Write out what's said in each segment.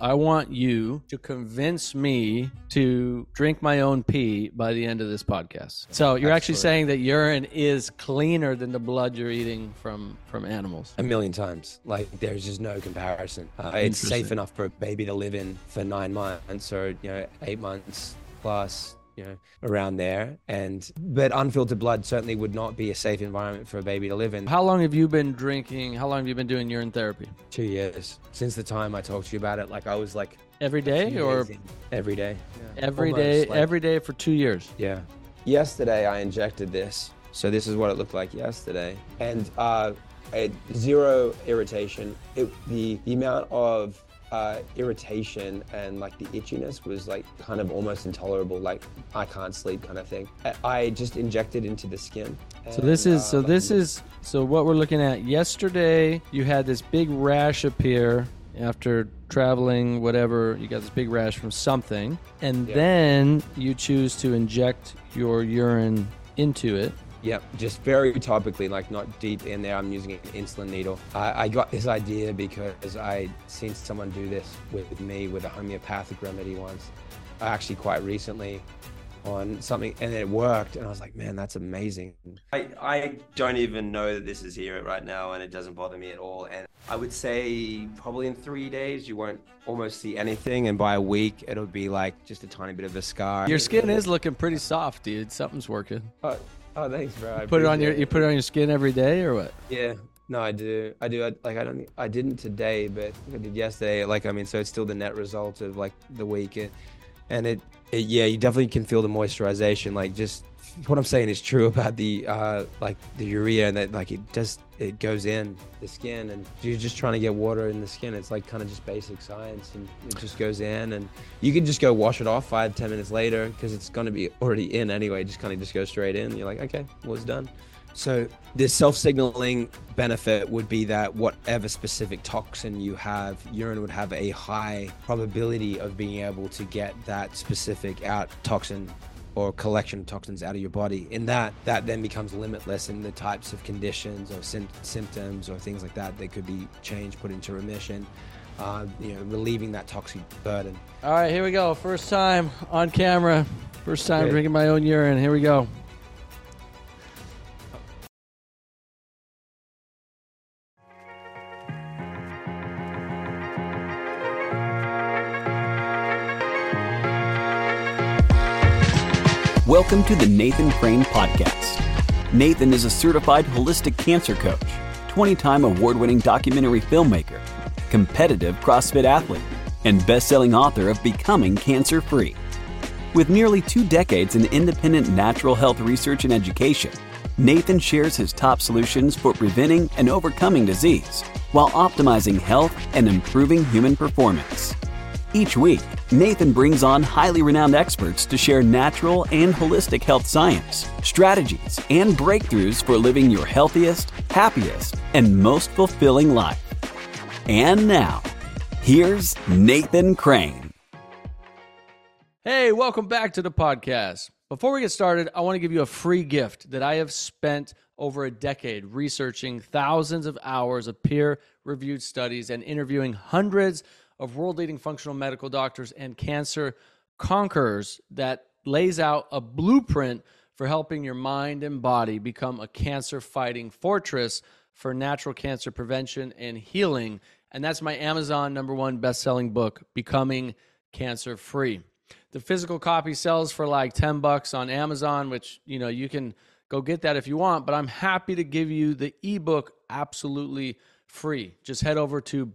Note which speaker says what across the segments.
Speaker 1: I want you to convince me to drink my own pee by the end of this podcast. So you're actually saying that urine is cleaner than the blood you're eating from from animals.
Speaker 2: A million times. Like there's just no comparison. Uh, it's safe enough for a baby to live in for nine months or you know eight months plus. You know, around there, and but unfiltered blood certainly would not be a safe environment for a baby to live in.
Speaker 1: How long have you been drinking? How long have you been doing urine therapy?
Speaker 2: Two years since the time I talked to you about it. Like I was like
Speaker 1: Every day or
Speaker 2: every day. Yeah.
Speaker 1: every
Speaker 2: Almost,
Speaker 1: day?
Speaker 2: like-
Speaker 1: every day for two years.
Speaker 2: Yeah. Yesterday I injected this. So this is what it looked like yesterday. And uh, I had zero irritation. It, the, the amount of uh, irritation and like the itchiness was like kind of almost intolerable. Like I can't sleep kind of thing. I, just injected into the skin.
Speaker 1: So this
Speaker 2: and,
Speaker 1: is so
Speaker 2: uh,
Speaker 1: this is so what we're looking at. Yesterday, you had this big rash appear after traveling, whatever. You got this big rash from something, and
Speaker 2: Yeah.
Speaker 1: then you choose to inject your urine into it.
Speaker 2: Yep, just very topically, like not deep in there. I'm using an insulin needle. I, I got this idea because I seen someone do this with me with a homeopathic remedy once, uh, actually quite recently, on something, and it worked. And I was like, man, that's amazing.
Speaker 3: I, I don't even know that this is here right now and it doesn't bother me at all. And I would say probably in three days you won't almost see anything.
Speaker 2: And by a week, it'll be like just a tiny bit of a scar.
Speaker 1: Your skin is looking pretty soft, dude. Something's working.
Speaker 2: Oh, oh thanks, bro. I
Speaker 1: Put it on your you put it on your skin every day or what?
Speaker 2: Yeah. No, I do. I do. I, like I don't. think- I didn't today, but I did yesterday. Like I mean, so it's still the net result of like the week, and, and it, it. Yeah, you definitely can feel the moisturization. Like just what I'm saying is true about the uh like the urea, and that like it just it goes in the skin, and you're just trying to get water in the skin. It's like kind of just basic science, and it just goes in, and you can just go wash it off five ten minutes later because it's gonna be already in anyway. Just kind of just go straight in. You're like, okay, well it's done. So the self-signaling benefit would be that whatever specific toxin you have, urine would have a high probability of being able to get that specific out toxin or collection of toxins out of your body. In that, that then becomes limitless in the types of conditions or sym- symptoms or things like that that could be changed, put into remission. Uh, you know, relieving that toxic burden.
Speaker 1: All right, here we go. First time on camera. First time drinking my own urine. Here we go.
Speaker 4: Welcome to the Nathan Crane Podcast. Nathan is a certified holistic cancer coach, 20 time award winning documentary filmmaker, competitive CrossFit athlete, and best selling author of Becoming Cancer Free. With nearly two decades in independent natural health research and education, Nathan shares his top solutions for preventing and overcoming disease while optimizing health and improving human performance. Each week, Nathan brings on highly renowned experts to share natural and holistic health science, strategies, and breakthroughs for living your healthiest, happiest, and most fulfilling life. And now, here's Nathan Crane.
Speaker 1: Hey, welcome back to the podcast. Before we get started, I want to give you a free gift that I have spent over a decade researching thousands of hours of peer reviewed studies and interviewing hundreds of world leading functional medical doctors and cancer conquerors that lays out a blueprint for helping your mind and body become a cancer fighting fortress for natural cancer prevention and healing. And that's my Amazon number one best selling book, Becoming Cancer Free. The physical copy sells for like 10 bucks on Amazon, which, you know, you can go get that if you want, but I'm happy to give you the ebook absolutely free. Just head over to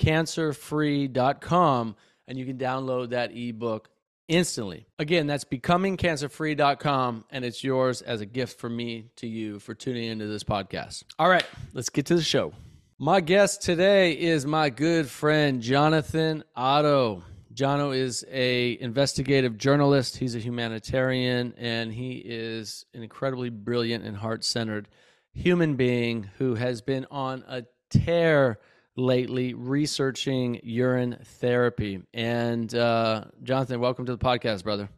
Speaker 1: becomingcancerfree.com and you can download that ebook instantly. Again, that's becomingcancerfree.com and it's yours as a gift from me to you for tuning into this podcast. All right, let's get to the show. My guest today is my good friend Jonathan Otto. Jono is a investigative journalist. He's a humanitarian, and he is an incredibly brilliant and heart-centered human being who has been on a tear lately researching urine therapy. And uh, Jonathan, welcome to the podcast, brother.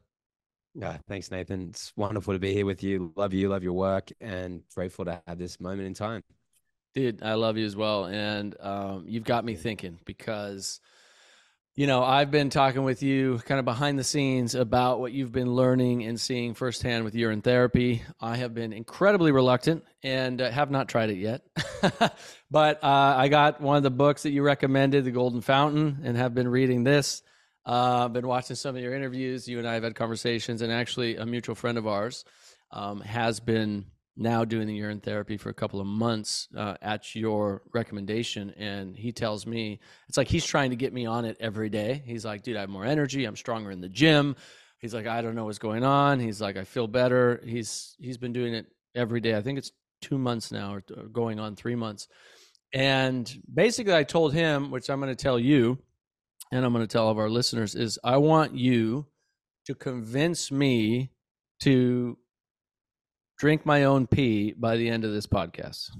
Speaker 2: Yeah, thanks, Nathan. It's wonderful to be here with you. Love you, love your work, and grateful to have this moment in time.
Speaker 1: Dude, I love you as well. And um, you've got me thinking because You know, I've been talking with you kind of behind the scenes about what you've been learning and seeing firsthand with urine therapy. I have been incredibly reluctant and uh, have not tried it yet. but uh, I got one of the books that you recommended, The Golden Fountain, and have been reading this. Uh, been watching some of your interviews. You and I have had conversations, and actually, a mutual friend of ours um, has been now doing the urine therapy for a couple of months uh, at your recommendation and he tells me it's like he's trying to get me on it every day. He's like dude i have more energy. I'm stronger in the gym. He's like i don't know what's going on. He's like i feel better. He's he's been doing it every day. I think it's two months now or, or going on three months. And basically i told him which i'm going to tell you and i'm going to tell all of our listeners is i want you to convince me to drink my own pee by the end of this podcast.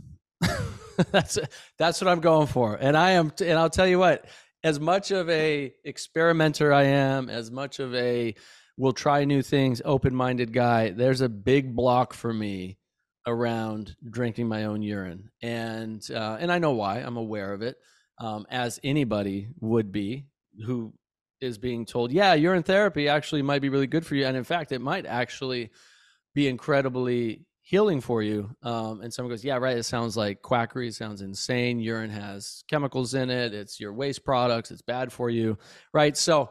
Speaker 1: that's that's what I'm going for. And I am and I'll tell you what, as much of a experimenter I am, as much of a will try new things, open-minded guy, there's a big block for me around drinking my own urine. And uh, and I know why. I'm aware of it. Um, as anybody would be who is being told, yeah, urine therapy actually might be really good for you. And in fact, it might actually be incredibly healing for you. Um, and someone goes, Yeah, right. It sounds like quackery. It sounds insane. Urine has chemicals in it. It's your waste products. It's bad for you. Right. So,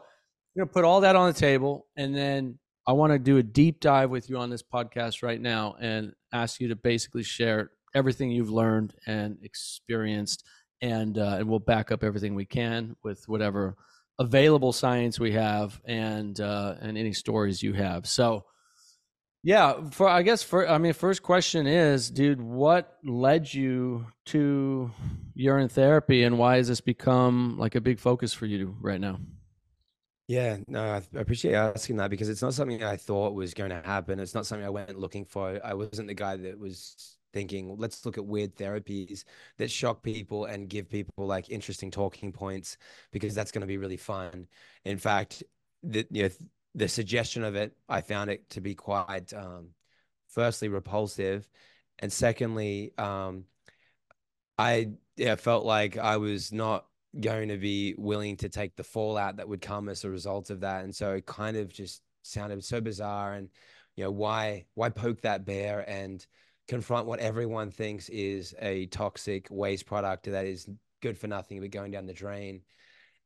Speaker 1: you know, put all that on the table. And then I want to do a deep dive with you on this podcast right now and ask you to basically share everything you've learned and experienced. And, uh, and we'll back up everything we can with whatever available science we have and, uh, and any stories you have. So, yeah, for I guess for I mean, first question is, dude, what led you to urine therapy, and why has this become like a big focus for you right now?
Speaker 2: Yeah, no, I appreciate asking that because it's not something I thought was going to happen. It's not something I went looking for. I wasn't the guy that was thinking, let's look at weird therapies that shock people and give people like interesting talking points because that's going to be really fun. In fact, the, you know, the suggestion of it, I found it to be quite, um, firstly, repulsive, and secondly, um, I yeah, felt like I was not going to be willing to take the fallout that would come as a result of that, and so it kind of just sounded so bizarre. And you know, why why poke that bear and confront what everyone thinks is a toxic waste product that is good for nothing but going down the drain.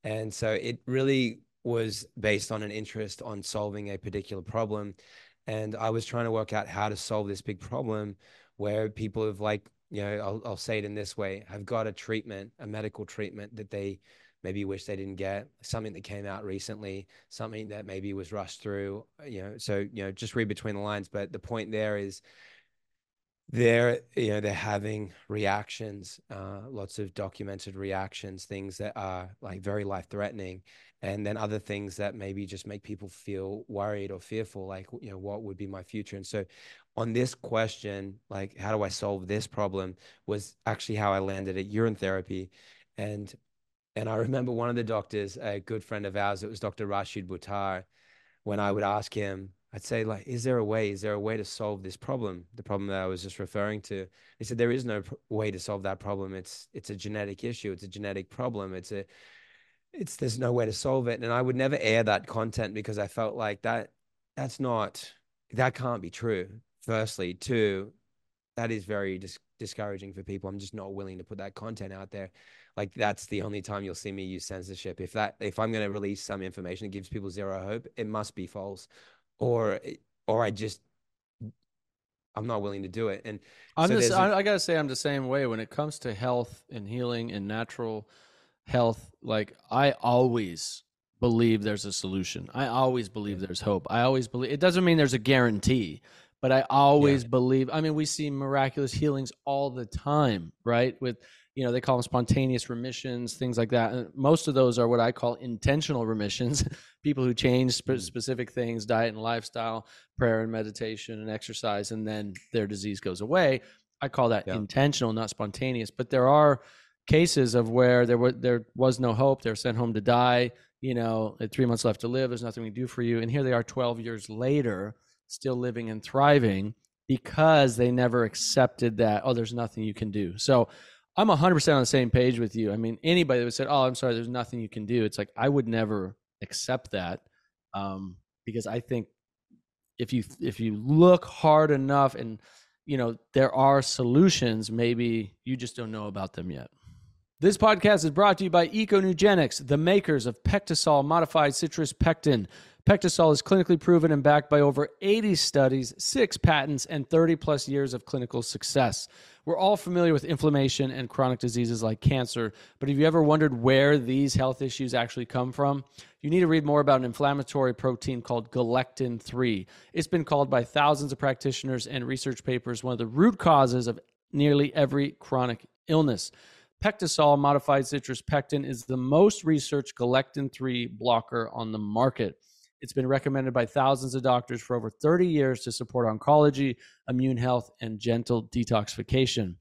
Speaker 2: And so it really was based on an interest on solving a particular problem. And I was trying to work out how to solve this big problem where people have like, you know, I'll, I'll say it in this way, have got a treatment, a medical treatment that they maybe wish they didn't get, something that came out recently, something that maybe was rushed through, you know, so, you know, just read between the lines. But the point there is they're you know they're having reactions uh, lots of documented reactions things that are like very life threatening and then other things that maybe just make people feel worried or fearful like you know what would be my future and so on this question like how do i solve this problem was actually how i landed at urine therapy and and i remember one of the doctors a good friend of ours it was dr rashid buttar when i would ask him I'd say like, is there a way? Is there a way to solve this problem? The problem that I was just referring to. He said there is no way to solve that problem. It's it's a genetic issue. It's a genetic problem. It's a it's there's no way to solve it. And I would never air that content because I felt like that that's not that can't be true. Firstly, two, that is very dis- discouraging for people. I'm just not willing to put that content out there. Like that's the only time you'll see me use censorship. If that if I'm going to release some information that gives people zero hope, it must be false or or I just I'm not willing to do it. And
Speaker 1: I'm so just, a, I, I gotta say I'm the same way when it comes to health and healing and natural health. Like I always believe there's a solution. I always believe there's hope. I always believe it doesn't mean there's a guarantee, but I always yeah. believe. I mean, we see miraculous healings all the time, right? With you know they call them spontaneous remissions things like that and most of those are what i call intentional remissions people who change spe- mm. specific things diet and lifestyle prayer and meditation and exercise and then their disease goes away i call that yeah. intentional not spontaneous but there are cases of where there was there was no hope they're sent home to die you know three months left to live there's nothing we can do for you and here they are 12 years later still living and thriving because they never accepted that oh there's nothing you can do so I'm 100% on the same page with you. I mean, anybody that would say, "Oh, I'm sorry, there's nothing you can do," it's like I would never accept that um, because I think if you if you look hard enough and you know there are solutions, maybe you just don't know about them yet. This podcast is brought to you by EcoNugenics, the makers of PectaSol modified citrus pectin. PectaSol is clinically proven and backed by over 80 studies, six patents, and 30 plus years of clinical success. We're all familiar with inflammation and chronic diseases like cancer, but have you ever wondered where these health issues actually come from? You need to read more about an inflammatory protein called galectin 3. It's been called by thousands of practitioners and research papers one of the root causes of nearly every chronic illness. PectaSol modified citrus pectin is the most researched galectin 3 blocker on the market. It's been recommended by thousands of doctors for over 30 years to support oncology, immune health, and gentle detoxification.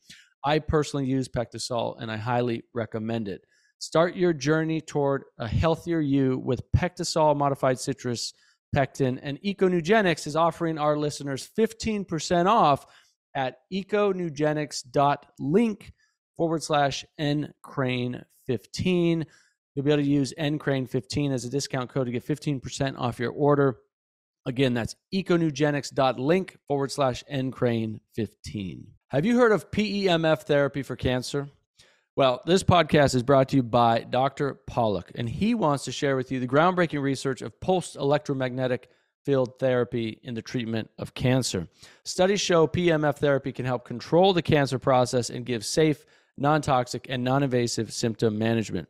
Speaker 1: I personally use PectaSol and I highly recommend it. Start your journey toward a healthier you with PectaSol modified citrus pectin. And EcoNugenics is offering our listeners 15% off at econugenics.link forward slash ncrane15. You'll be able to use ncrane15 as a discount code to get 15% off your order. Again, that's econugenics.link forward slash ncrane15. Have you heard of PEMF therapy for cancer? Well, this podcast is brought to you by Dr. Pawluk, and he wants to share with you the groundbreaking research of pulsed electromagnetic field therapy in the treatment of cancer. Studies show PEMF therapy can help control the cancer process and give safe, non toxic, and non invasive symptom management.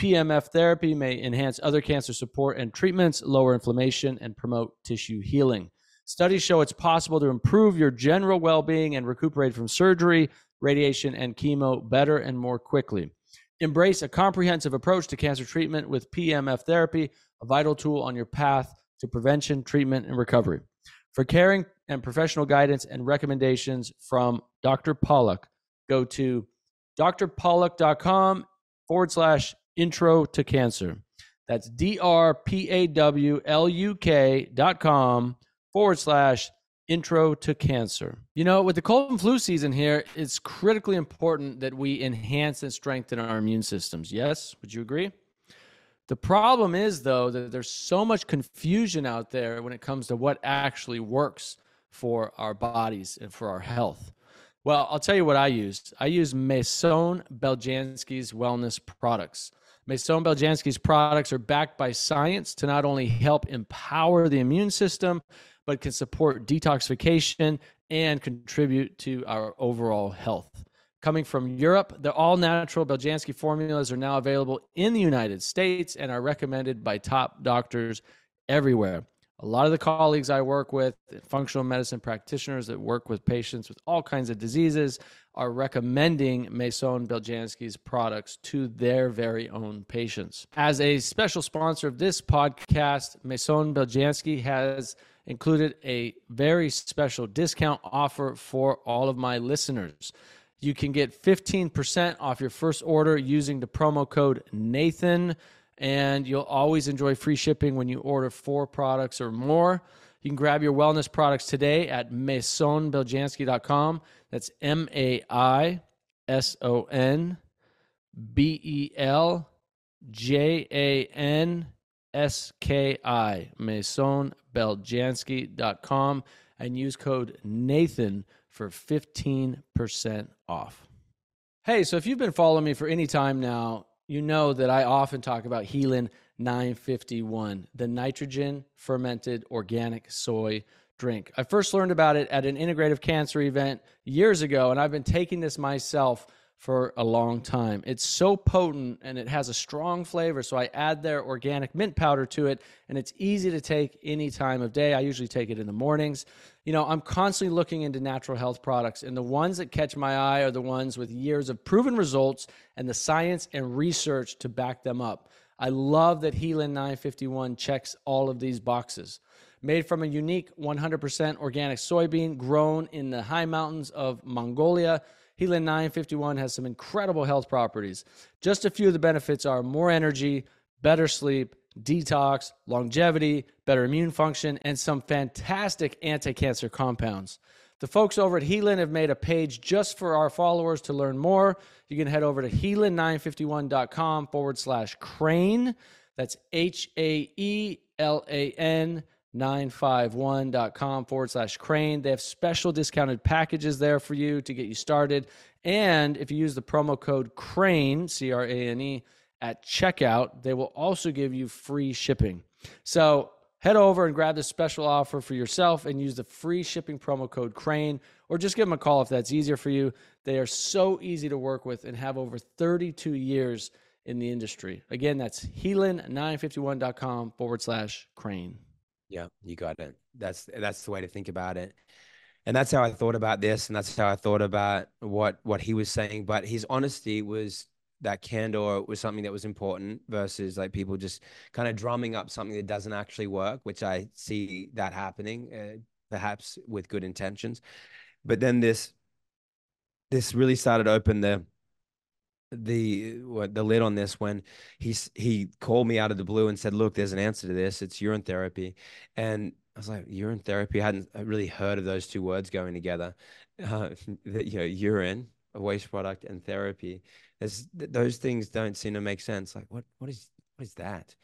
Speaker 1: PEMF therapy may enhance other cancer support and treatments, lower inflammation, and promote tissue healing. Studies show it's possible to improve your general well being and recuperate from surgery, radiation, and chemo better and more quickly. Embrace a comprehensive approach to cancer treatment with PEMF therapy, a vital tool on your path to prevention, treatment, and recovery. For caring and professional guidance and recommendations from Dr. Pawluk, go to drpawluk.com forward slash intro to cancer. That's D R P A W L U K dot com forward slash intro to cancer. You know, with the cold and flu season here, it's critically important that we enhance and strengthen our immune systems. Yes? Would you agree? The problem is, though, that there's so much confusion out there when it comes to what actually works for our bodies and for our health. Well, I'll tell you what I used. I used Maison Beljanski's wellness products. Maison Beljanski's products are backed by science to not only help empower the immune system, but can support detoxification and contribute to our overall health. Coming from Europe, the all natural Beljanski formulas are now available in the United States and are recommended by top doctors everywhere. A lot of the colleagues I work with, functional medicine practitioners that work with patients with all kinds of diseases, are recommending Maison Beljanski's products to their very own patients. As a special sponsor of this podcast, Maison Beljanski has included a very special discount offer for all of my listeners. You can get 15% off your first order using the promo code Nathan, and you'll always enjoy free shipping when you order four products or more. You can grab your wellness products today at maisonbeljanski.com. That's M A I S O N B E L J A N S K I, maisonbeljanski.com, and use code Nathan for 15% off. Hey, so if you've been following me for any time now, you know that I often talk about Haelan 951, the nitrogen fermented organic soy drink. I first learned about it at an integrative cancer event years ago, and I've been taking this myself for a long time. It's so potent and it has a strong flavor. So I add their organic mint powder to it, and it's easy to take any time of day. I usually take it in the mornings. You know, I'm constantly looking into natural health products, and the ones that catch my eye are the ones with years of proven results and the science and research to back them up. I love that Haelan 951 checks all of these boxes. Made from a unique 100% organic soybean grown in the high mountains of Mongolia, Haelan 951 has some incredible health properties. Just a few of the benefits are more energy, better sleep, detox, longevity, better immune function, and some fantastic anti cancer compounds. The folks over at Haelan have made a page just for our followers to learn more. You can head over to haelan951.com forward slash crane. That's H A E L A N 951.com forward slash crane. They have special discounted packages there for you to get you started. And if you use the promo code crane, C R A N E, at checkout, they will also give you free shipping. So head over and grab this special offer for yourself and use the free shipping promo code crane or just give them a call if that's easier for you. They are so easy to work with and have over 32 years in the industry. Again, that's haelan951.com forward slash crane.
Speaker 2: Yeah, you got it. That's that's the way to think about it. And that's how I thought about this, and that's how I thought about what what he was saying. But his honesty was that candor was something that was important versus like people just kind of drumming up something that doesn't actually work, which I see that happening, uh, perhaps with good intentions. But then this this really started open the the what the lid on this when he's he called me out of the blue and said, "Look, there's an answer to this. It's urine therapy," and I was like, "Urine therapy." I hadn't really heard of those two words going together. Uh, you know, urine, a waste product, and therapy. There's, those things don't seem to make sense. Like, what what is what is that?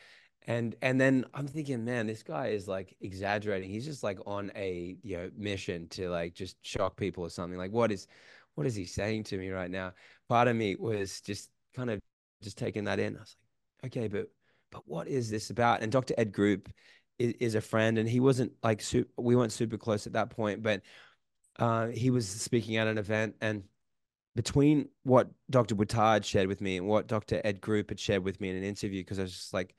Speaker 2: And and then I'm thinking, man, this guy is like exaggerating. He's just like on a you know mission to like just shock people or something. Like, what is what is he saying to me right now? Part of me was just kind of just taking that in. I was like, okay, but but what is this about? And Dr. Ed Group is, is a friend, and he wasn't like super, we weren't super close at that point, but uh, he was speaking at an event, and between what Dr. Buttar shared with me and what Dr. Ed Group had shared with me in an interview, because I was just like,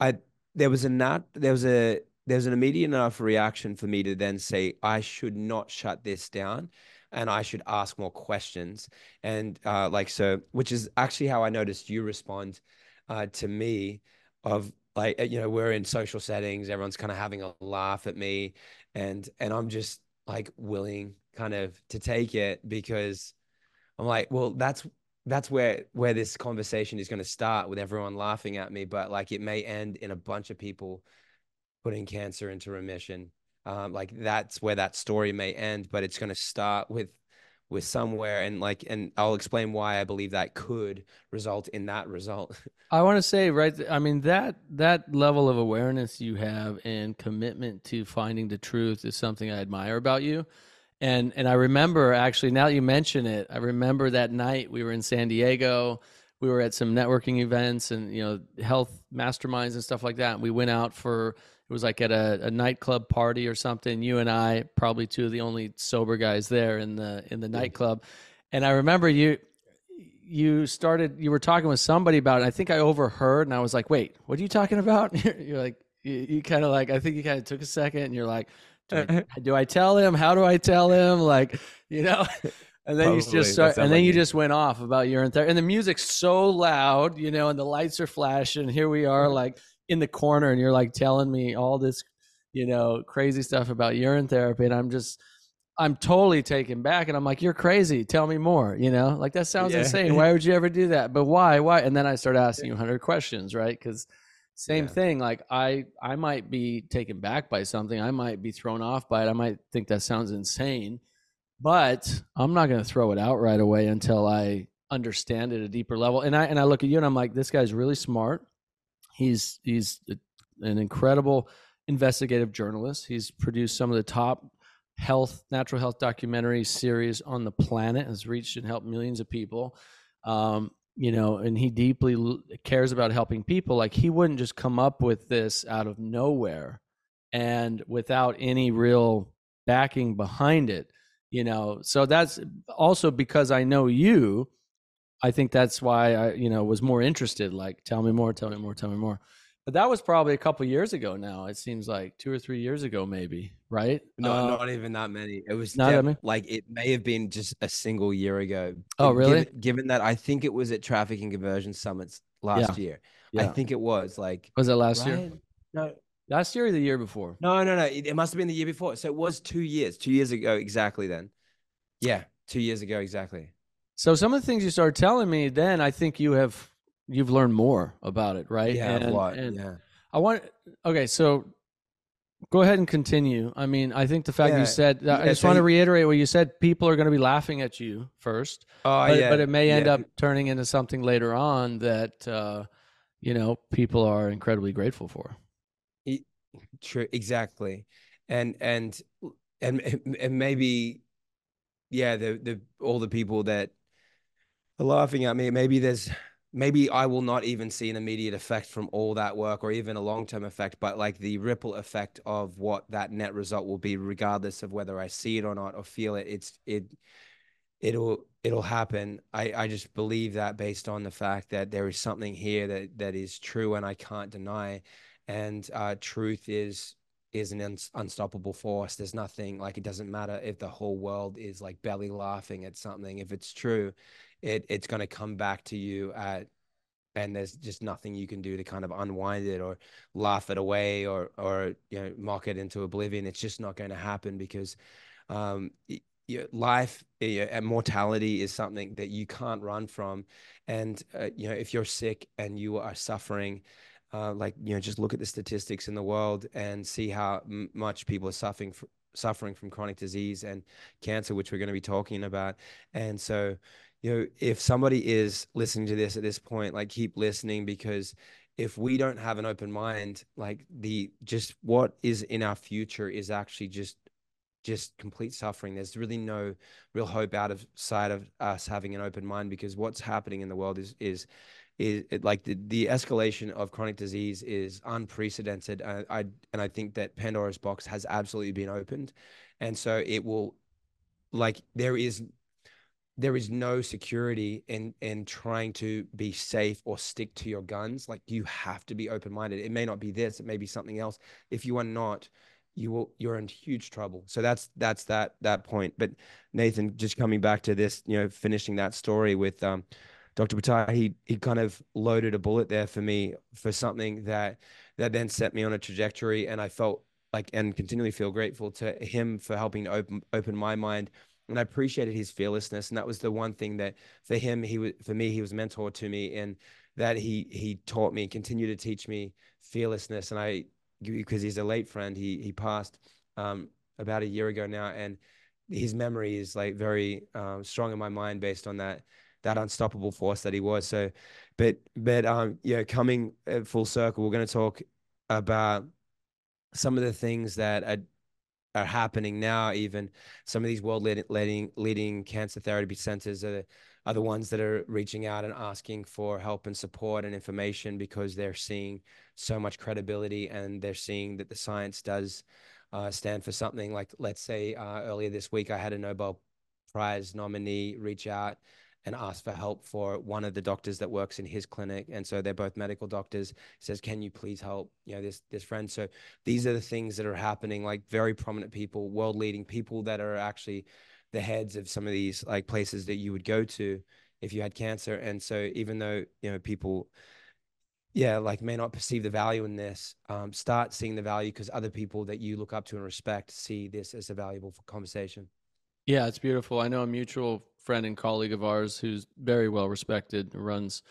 Speaker 2: I there was a not there was a there's an immediate enough reaction for me to then say I should not shut this down and I should ask more questions. And uh, like so, which is actually how I noticed you respond uh, to me. Of like you know we're in social settings, everyone's kind of having a laugh at me, and and I'm just like willing kind of to take it because I'm like, well, that's that's where where this conversation is going to start with everyone laughing at me, but like it may end in a bunch of people putting cancer into remission um, like that's where that story may end but it's going to start with with somewhere and like and i'll explain why i believe that could result in that result.
Speaker 1: I want to say right i mean that that level of awareness you have and commitment to finding the truth is something i admire about you. And and i remember actually now you mention it i remember that night we were in san diego we were at some networking events and you know health masterminds and stuff like that and we went out for it was like at a, a, nightclub party or something. You and I, probably two of the only sober guys there in the in the nightclub. And I remember you you started you were talking with somebody about it. I think I overheard and I was like, "Wait, what are you talking about?" you're like you, you kind of like I think you kind of took a second and you're like, do I, do I, tell him? How do I tell him?" Like, you know. And then you just start, and then like you just went off about urine therapy, and the music's so loud, you know, and the lights are flashing. Here we are, like in the corner and you're like telling me all this, you know, crazy stuff about urine therapy. And I'm just, I'm totally taken back. And I'm like, you're crazy. Tell me more. You know, like that sounds yeah. insane. Why would you ever do that? But why? Why? And then I start asking you 100 questions, right? Because same yeah. thing. Like I, I might be taken back by something. I might be thrown off by it. I might think that sounds insane, but I'm not going to throw it out right away until I understand it at a deeper level. And I, and I look at you and I'm like, this guy's really smart. He's he's an incredible investigative journalist. He's produced some of the top health, natural health documentary series on the planet. Has reached and helped millions of people. Um, you know, and he deeply cares about helping people. Like he wouldn't just come up with this out of nowhere and without any real backing behind it. You know, so that's also because I know you I think that's why I, you know, was more interested. Like, tell me more, tell me more, tell me more. But that was probably a couple years ago. Now it seems like two or three years ago, maybe. Right?
Speaker 2: No, uh, not even that many. It was not def- like it may have been just a single year ago.
Speaker 1: Oh, really?
Speaker 2: Given, given that I think it was at Traffic and Conversion Summits last yeah. year. Yeah. I think it was like.
Speaker 1: Was it last right? year?
Speaker 2: No,
Speaker 1: last year or the year before?
Speaker 2: No, no, no. It must have been the year before. So it was two years. Two years ago, exactly. Then, yeah, two years ago, exactly.
Speaker 1: So some of the things you started telling me, then I think you have you've learned more about it, right?
Speaker 2: Yeah, and, what? And
Speaker 1: yeah. I want okay, so Go ahead and continue. I mean, I think the fact
Speaker 2: Yeah.
Speaker 1: you said, I just
Speaker 2: so
Speaker 1: want to reiterate what you said. People are going to be laughing at you first,
Speaker 2: Oh
Speaker 1: but,
Speaker 2: yeah,
Speaker 1: but it may end
Speaker 2: yeah.
Speaker 1: up turning into something later on that, uh, you know, people are incredibly grateful for.
Speaker 2: True, exactly, and and and and maybe, yeah, the the all the people that laughing at me. Maybe there's maybe I will not even see an immediate effect from all that work, or even a long term effect, but like the ripple effect of what that net result will be, regardless of whether I see it or not or feel it. It's it it'll it'll happen. I I just believe that based on the fact that there is something here that that is true and I can't deny and uh, truth is is an uns- unstoppable force. There's nothing like it doesn't matter if the whole world is like belly laughing at something. If it's true, it it's going to come back to you at and there's just nothing you can do to kind of unwind it or laugh it away or or you know mock it into oblivion. It's just not going to happen because um, life and mortality is something that you can't run from. And uh, you know if you're sick and you are suffering uh, like you know just look at the statistics in the world and see how m- much people are suffering suffering from chronic disease and cancer which we're going to be talking about and so you know if somebody is listening to this at this point like keep listening because if we don't have an open mind like the just what is in our future is actually just just complete suffering there's really no real hope out of sight of us having an open mind because what's happening in the world is is is it, like the, the escalation of chronic disease is unprecedented. Uh, I and I think that Pandora's box has absolutely been opened, and so it will, like there is, there is no security in in trying to be safe or stick to your guns. Like you have to be open minded. It may not be this. It may be something else. If you are not, you will you're in huge trouble. So that's that's that that point. But Nathan, just coming back to this, you know, finishing that story with um Dr. Buttar, he he kind of loaded a bullet there for me for something that that then set me on a trajectory, and I felt like and continually feel grateful to him for helping to open open my mind. And I appreciated his fearlessness, and that was the one thing that for him he was for me he was mentor to me, and that he he taught me, and continued to teach me fearlessness. And I because he's a late friend, he he passed um, about a year ago now, and his memory is like very um, strong in my mind based on that that unstoppable force that he was. So, but but um, yeah, coming uh, full circle, we're going to talk about some of the things that are are happening now. Even some of these world leading leading, cancer therapy centers are are the ones that are reaching out and asking for help and support and information because they're seeing so much credibility and they're seeing that the science does uh, stand for something. Like let's say uh, earlier this week, I had a Nobel Prize nominee reach out and ask for help for one of the doctors that works in his clinic. And so they're both medical doctors. Says can you please help you know this this friend? So these are the things that are happening like very prominent people world leading people that are actually the heads of some of these like places that you would go to if you had cancer. And so even though you know people yeah like may not perceive the value in this um, start seeing the value because other people that you look up to and respect see this as a valuable conversation
Speaker 1: Yeah, it's beautiful. I know a mutual friend and colleague of ours who's very well respected, runs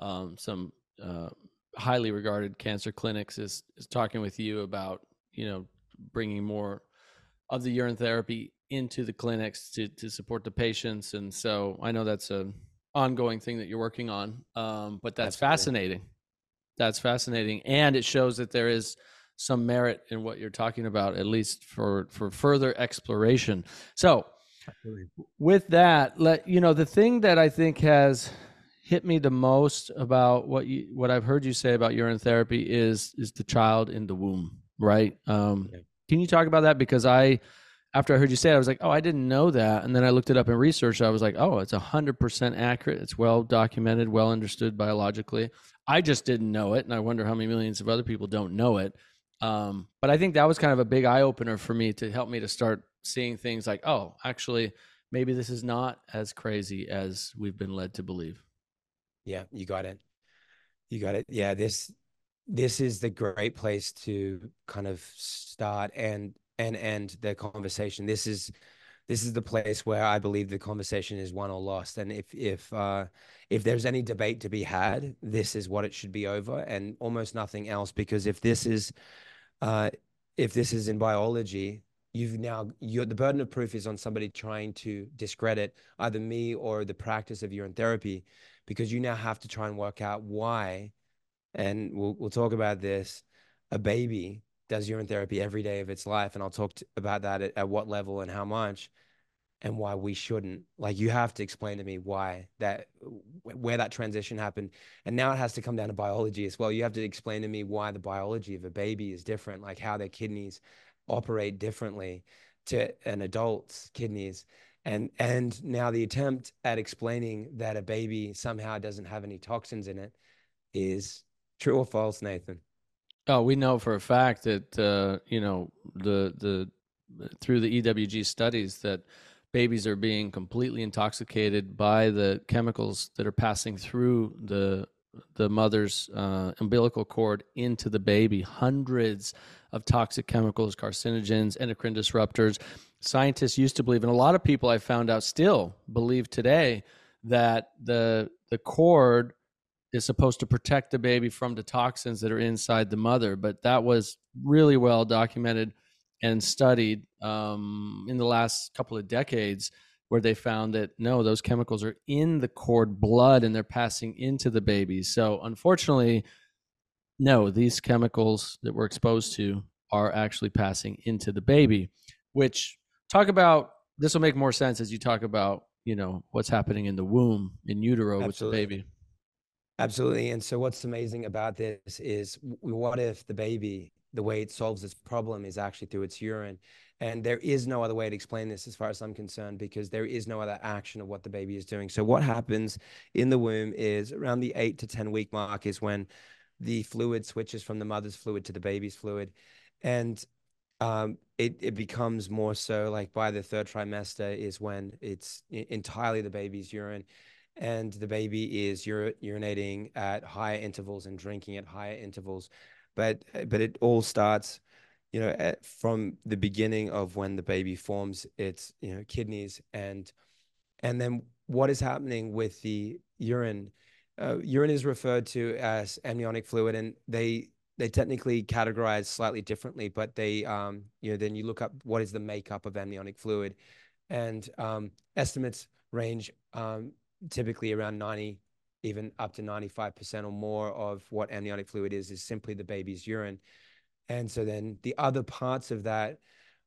Speaker 1: um, some uh, highly regarded cancer clinics, is is talking with you about you know bringing more of the urine therapy into the clinics to to support the patients, and so I know that's a ongoing thing that you're working on. Um, but that's fascinating. That's fascinating, and it shows that there is some merit in what you're talking about, at least for for further exploration. So with that let you know the thing that i think has hit me the most about what you what i've heard you say about urine therapy is is the child in the womb right? Um
Speaker 2: Yeah.
Speaker 1: can you talk about that? Because i after i heard you say it i was like oh i didn't know that. And then i looked it up in research i was like oh it's 100% accurate. It's well documented well understood biologically. I just didn't know it and i wonder how many millions of other people don't know it. Um, but i think that was kind of a big eye-opener for me to help me to start seeing things like oh actually maybe this is not as crazy as we've been led to believe
Speaker 2: Yeah, you got it. You got it. Yeah, this this is the great place to kind of start and and end the conversation. This is this is the place where I believe the conversation is won or lost. And if if uh if there's any debate to be had, this is what it should be over and almost nothing else. Because if this is uh if this is in biology, you've now you're, the burden of proof is on somebody trying to discredit either me or the practice of urine therapy, because you now have to try and work out why, and we'll we'll talk about this. A baby does urine therapy every day of its life, and I'll talk about that at, at what level and how much and why we shouldn't. Like you have to explain to me why that where that transition happened. And now it has to come down to biology as well. You have to explain to me why the biology of a baby is different like how their kidneys operate differently to an adult's kidneys. And and now the attempt at explaining that a baby somehow doesn't have any toxins in it is true or false nathan?
Speaker 1: Oh we know for a fact that uh, you know the the through the ewg studies that babies are being completely intoxicated by the chemicals that are passing through the the mother's uh, umbilical cord into the baby. Hundreds of toxic chemicals, carcinogens, endocrine disruptors. Scientists used to believe, and a lot of people I found out still believe today that the the cord is supposed to protect the baby from the toxins that are inside the mother. But that was really well documented and studied um, in the last couple of decades where they found that no, those chemicals are in the cord blood and they're passing into the baby. So unfortunately, no, these chemicals that we're exposed to are actually passing into the baby, which talk about this will make more sense as you talk about, you know, what's happening in the womb, in utero Absolutely. with the baby.
Speaker 2: Absolutely. And so what's amazing about this is what if the baby the way it solves this problem is actually through its urine. And there is no other way to explain this as far as I'm concerned, because there is no other action of what the baby is doing. So what happens in the womb is around the eight to 10 week mark is when the fluid switches from the mother's fluid to the baby's fluid. And um, it, it becomes more so like by the third trimester is when it's entirely the baby's urine and the baby is ur- urinating at higher intervals and drinking at higher intervals but but it all starts you know at, from the beginning of when the baby forms its you know kidneys and and then what is happening with the urine. Uh, urine is referred to as amniotic fluid and they they technically categorize slightly differently but they um you know then you look up what is the makeup of amniotic fluid and um, estimates range um, typically around 90 even up to 95% or more of what amniotic fluid is, is simply the baby's urine. And so then the other parts of that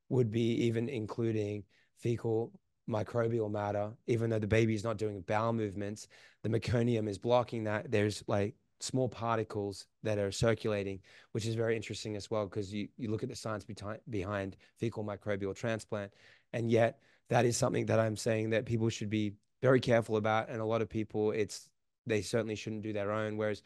Speaker 2: would be even including fecal microbial matter, even though the baby is not doing bowel movements, the meconium is blocking that. There's like small particles that are circulating, which is very interesting as well, because you, you look at the science behind, behind fecal microbial transplant. And yet that is something that I'm saying that people should be very careful about. And a lot of people, it's they certainly shouldn't do their own. Whereas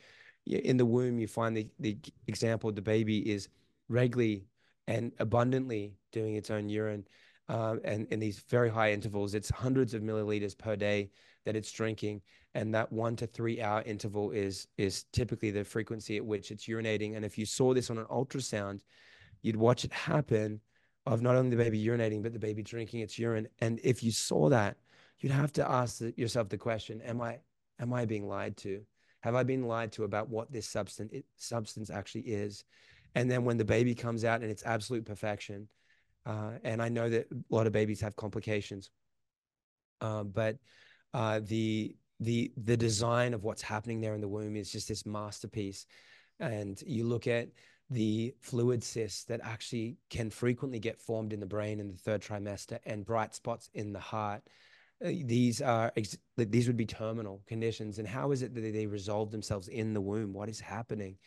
Speaker 2: in the womb, you find the, the example the baby is regularly and abundantly doing its own urine. Um, and in these very high intervals, it's hundreds of milliliters per day that it's drinking, and that one to three hour interval is is typically the frequency at which it's urinating. And if you saw this on an ultrasound, you'd watch it happen of not only the baby urinating but the baby drinking its urine. And if you saw that, you'd have to ask yourself the question: Am I Am I being lied to? Have I been lied to about what this substance substance actually is? And then when the baby comes out and it's absolute perfection, uh, and I know that a lot of babies have complications, uh, but uh, the the the design of what's happening there in the womb is just this masterpiece. And you look at the fluid cysts that actually can frequently get formed in the brain in the third trimester and bright spots in the heart these are these would be terminal conditions and how is it that they resolve themselves in the womb? What is happening?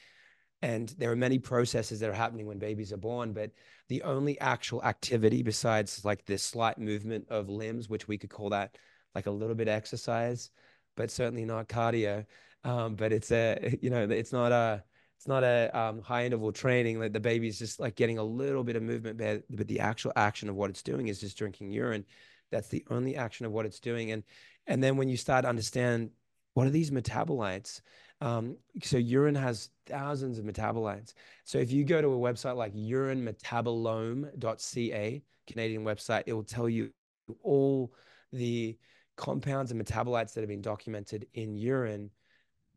Speaker 2: And there are many processes that are happening when babies are born but the only actual activity besides like this slight movement of limbs which we could call that like a little bit exercise but certainly not cardio um, but it's a you know it's not a it's not a um, high interval training like the baby's just like getting a little bit of movement but the actual action of what it's doing is just drinking urine that's the only action of what it's doing. And and then when you start to understand what are these metabolites, um, so urine has thousands of metabolites. So if you go to a website like urinemetabolome.ca, Canadian website, it will tell you all the compounds and metabolites that have been documented in urine.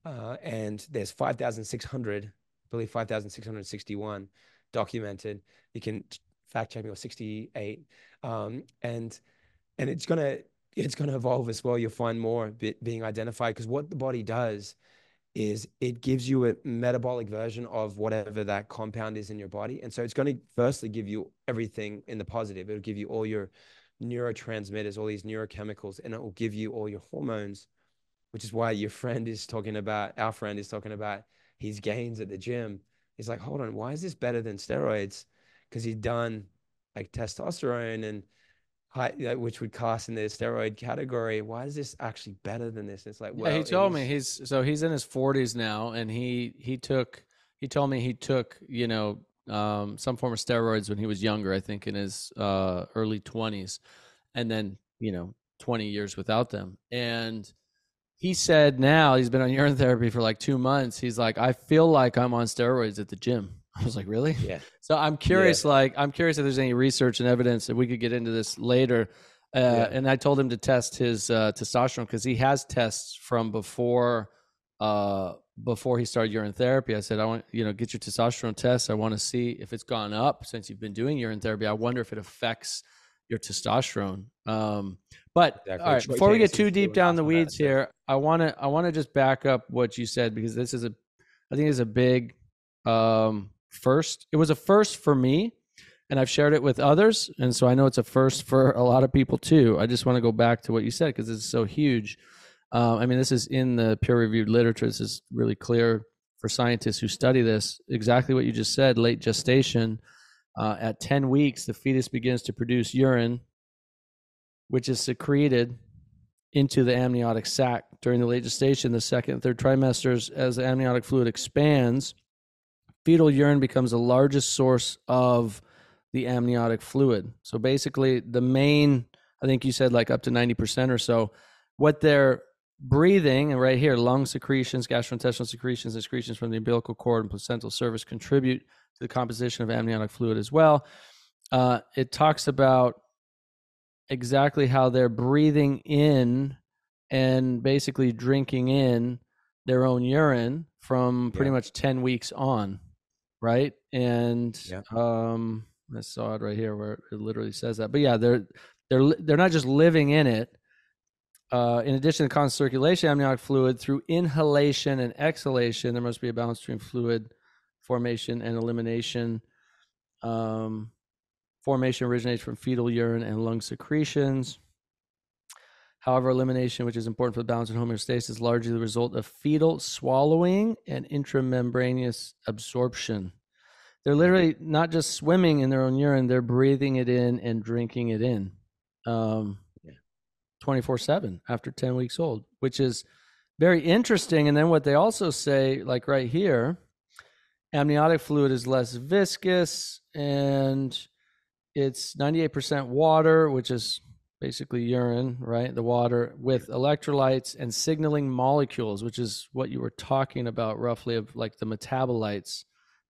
Speaker 2: Uh, and there's 5,600, I believe 5,661 documented. You can fact check me or 68. Um, and and it's gonna it's gonna evolve as well. You'll find more being identified because what the body does is it gives you a metabolic version of whatever that compound is in your body. And so it's going to firstly give you everything in the positive. It'll give you all your neurotransmitters, all these neurochemicals, and it will give you all your hormones, which is why your friend is talking about, our friend is talking about his gains at the gym. He's like, hold on, why is this better than steroids? Because he's done like testosterone and high, which would cast in the steroid category. Why is this actually better than this? It's like, well,
Speaker 1: yeah, he told me he's so he's in his 40s now, and he he took he told me he took you know um, some form of steroids when he was younger. I think in his uh, early 20s, and then you know 20 years without them, and he said now he's been on urine therapy for like two months. He's like, I feel like I'm on steroids at the gym. I was like, really?
Speaker 2: Yeah.
Speaker 1: So I'm curious, yeah. like, I'm curious if there's any research and evidence that we could get into this later. Uh, yeah. And I told him to test his uh, testosterone because he has tests from before uh, before he started urine therapy. I said, I want you know get your testosterone test. I want to see if it's gone up since you've been doing urine therapy. I wonder if it affects your testosterone. Um, but exactly. all right, before we get too deep down the weeds here, I want to I want to just back up what you said because this is a I think is a big um, first. It was a first for me, and I've shared it with others, and so I know it's a first for a lot of people too. I just want to go back to what you said because it's so huge. Um, I mean, this is in the peer-reviewed literature. This is really clear for scientists who study this. Exactly what you just said. Late gestation. Uh, at 10 weeks, the fetus begins to produce urine, which is secreted into the amniotic sac during the late gestation, the second and third trimesters, as the amniotic fluid expands fetal urine becomes the largest source of the amniotic fluid. So basically, the main, I think you said like up to 90% or so, what they're breathing, and right here, lung secretions, gastrointestinal secretions, and secretions from the umbilical cord and placental surface contribute to the composition of amniotic fluid as well. Uh, it talks about exactly how they're breathing in and basically drinking in their own urine from pretty yeah. much 10 weeks on right? And yeah. um, I saw it right here where it literally says that. But yeah, they're they're they're not just living in it. Uh, in addition to constant circulation, amniotic fluid through inhalation and exhalation, there must be a balance between fluid formation and elimination. Um, formation originates from fetal urine and lung secretions. However, elimination, which is important for the balance and homeostasis, is largely the result of fetal swallowing and intramembranous absorption. They're literally not just swimming in their own urine, they're breathing it in and drinking it in um, 24 7 after 10 weeks old, which is very interesting. And then what they also say, like right here, amniotic fluid is less viscous and it's 98% water, which is basically urine, right? The water with electrolytes and signaling molecules, which is what you were talking about roughly of like the metabolites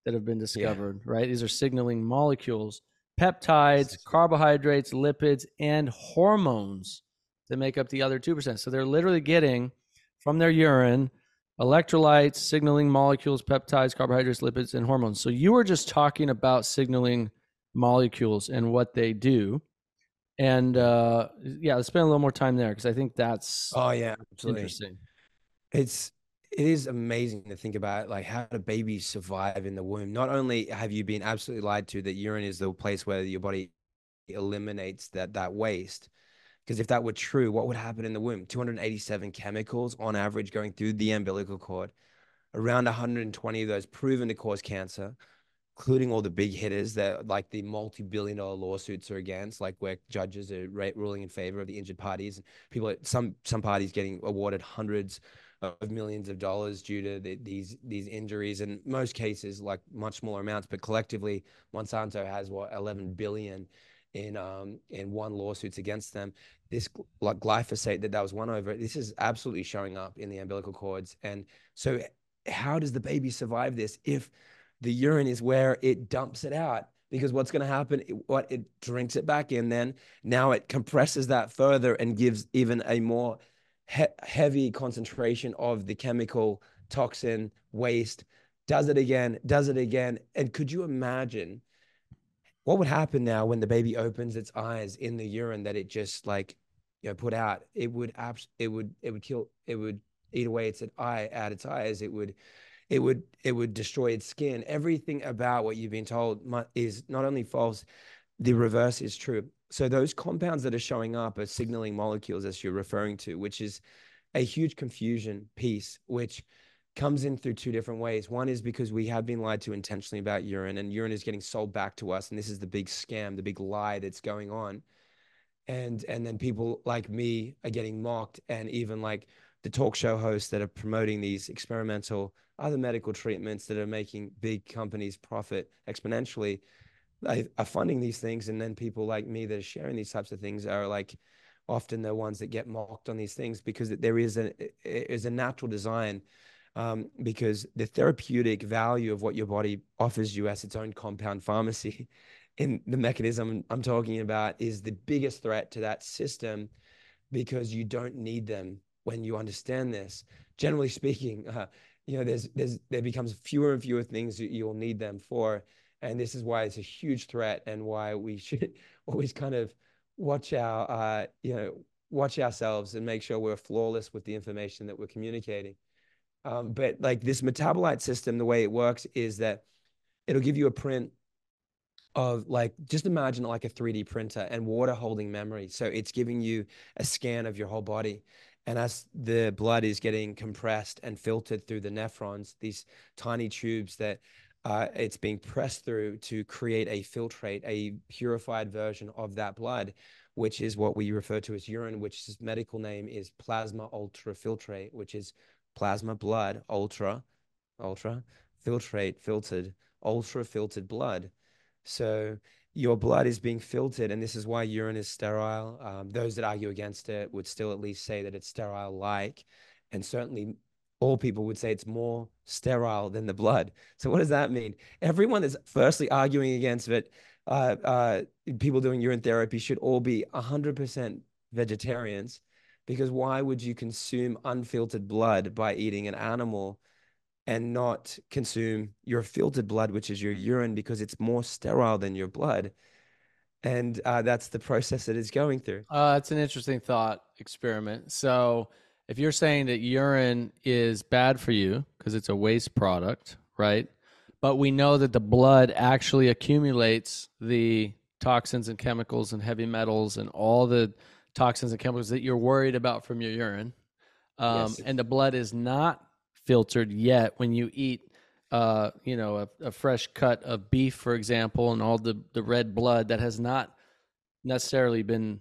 Speaker 1: that have been discovered, yeah. right? These are signaling molecules, peptides, carbohydrates, lipids, and hormones that make up the other 2%. So they're literally getting from their urine electrolytes, signaling molecules, peptides, carbohydrates, lipids, and hormones. So you were just talking about signaling molecules and what they do and uh, yeah, let's spend a little more time there because I think that's
Speaker 2: oh yeah, absolutely
Speaker 1: interesting.
Speaker 2: It's it is amazing to think about like how do babies survive in the womb. Not only have you been absolutely lied to that urine is the place where your body eliminates that that waste, because if that were true, what would happen in the womb? 287 chemicals on average going through the umbilical cord, around 120 of those proven to cause cancer including all the big hitters that like the multi-billion dollar lawsuits are against, like where judges are ruling in favor of the injured parties. And people, some some parties getting awarded hundreds of millions of dollars due to the, these these injuries. In most cases, like much smaller amounts, but collectively, Monsanto has what 11 billion in um in one lawsuits against them. This like glyphosate that that was one over. This is absolutely showing up in the umbilical cords, and so how does the baby survive this if the urine is where it dumps it out because what's going to happen what it drinks it back in then now it compresses that further and gives even a more he- heavy concentration of the chemical toxin waste does it again, does it again. And could you imagine what would happen now when the baby opens its eyes in the urine that it just like, you know, put out? It would abs- it would it would kill it would eat away its eye out its eyes. It would it would it would destroy its skin. Everything about what you've been told is not only false, the reverse is true. So those compounds that are showing up are signaling molecules, as you're referring to, which is a huge confusion piece, which comes in through two different ways. One is because we have been lied to intentionally about urine, and urine is getting sold back to us, and this is the big scam, the big lie that's going on. And and then people like me are getting mocked, and even like the talk show hosts that are promoting these experimental other medical treatments that are making big companies profit exponentially they are funding these things. And then people like me that are sharing these types of things are like often the ones that get mocked on these things because there is a is a natural design um, because the therapeutic value of what your body offers you as its own compound pharmacy in the mechanism I'm talking about is the biggest threat to that system because you don't need them when you understand this generally speaking uh, you know there's there's there becomes fewer and fewer things that you'll need them for. And this is why it's a huge threat and why we should always kind of watch our uh, you know watch ourselves and make sure we're flawless with the information that we're communicating. Um, but like this metabolite system the way it works is that it'll give you a print of like just imagine like a 3d printer and water holding memory. So it's giving you a scan of your whole body and as the blood is getting compressed and filtered through the nephrons these tiny tubes that uh, it's being pressed through to create a filtrate, a purified version of that blood, which is what we refer to as urine, which its medical name is plasma ultrafiltrate, which is plasma blood ultra, ultra filtrate, filtered, ultra filtered blood. So your blood is being filtered, and this is why urine is sterile. Um, those that argue against it would still at least say that it's sterile like, and certainly all people would say it's more sterile than the blood. So what does that mean? Everyone is firstly arguing against it. Uh, uh, people doing urine therapy should all be 100% vegetarians because why would you consume unfiltered blood by eating an animal and not consume your filtered blood, which is your urine, because it's more sterile than your blood? And uh, that's the process that it's going through.
Speaker 1: Uh, it's an interesting thought experiment. So, if you're saying that urine is bad for you because it's a waste product, right? But we know that the blood actually accumulates the toxins and chemicals and heavy metals and all the toxins and chemicals that you're worried about from your urine. Um, yes. And the blood is not filtered yet. When you eat, uh, you know, a, a fresh cut of beef, for example, and all the, the red blood that has not necessarily been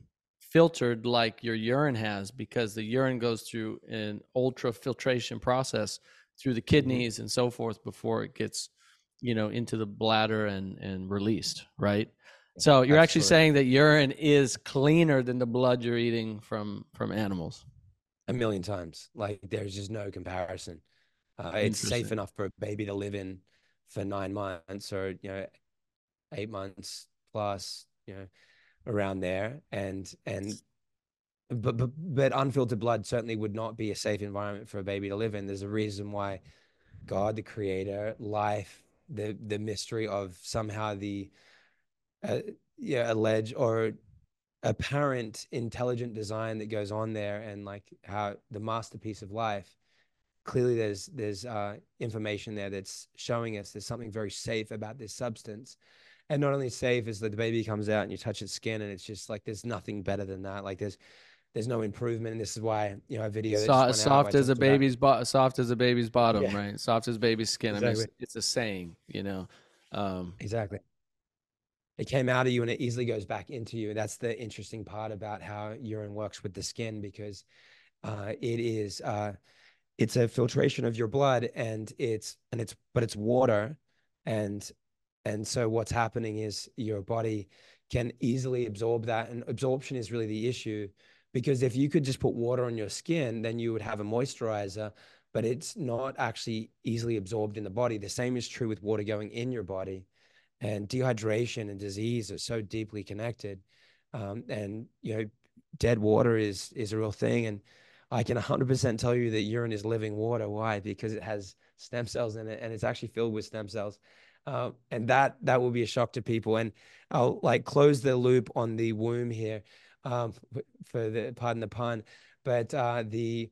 Speaker 1: filtered like your urine has because the urine goes through an ultra filtration process through the mm-hmm. kidneys and so forth before it gets you know into the bladder and and released right? So you're actually saying that urine is cleaner than the blood you're eating from from animals.
Speaker 2: A million times. Like there's just no comparison uh, it's safe enough for a baby to live in for nine months or you know eight months plus you know around there. And and but, but but unfiltered blood certainly would not be a safe environment for a baby to live in. There's a reason why god the creator life the the mystery of somehow the uh, yeah alleged or apparent intelligent design that goes on there and like how the masterpiece of life clearly there's there's uh, information there that's showing us there's something very safe about this substance. And not only safe is that the baby comes out and you touch its skin and it's just like there's nothing better than that. Like there's there's no improvement. And this is why you know a video
Speaker 1: so, soft as a baby's soft as a baby's bottom yeah. right? Soft as baby's skin. Exactly. i mean it's, it's, a saying you know? Um,
Speaker 2: exactly. It came out of you and it easily goes back into you. And that's the interesting part about how urine works with the skin because uh, it is uh, it's a filtration of your blood and it's and it's but it's water and and so what's happening is your body can easily absorb that. And absorption is really the issue because if you could just put water on your skin, then you would have a moisturizer, but it's not actually easily absorbed in the body. The same is true with water going in your body. And dehydration and disease are so deeply connected. Um, and, you know, dead water is is a real thing. And I can 100% tell you that urine is living water. Why? Because it has stem cells in it, and it's actually filled with stem cells. Uh, and that that will be a shock to people. And I'll like close the loop on the womb here, um, for the pardon the pun, but uh, the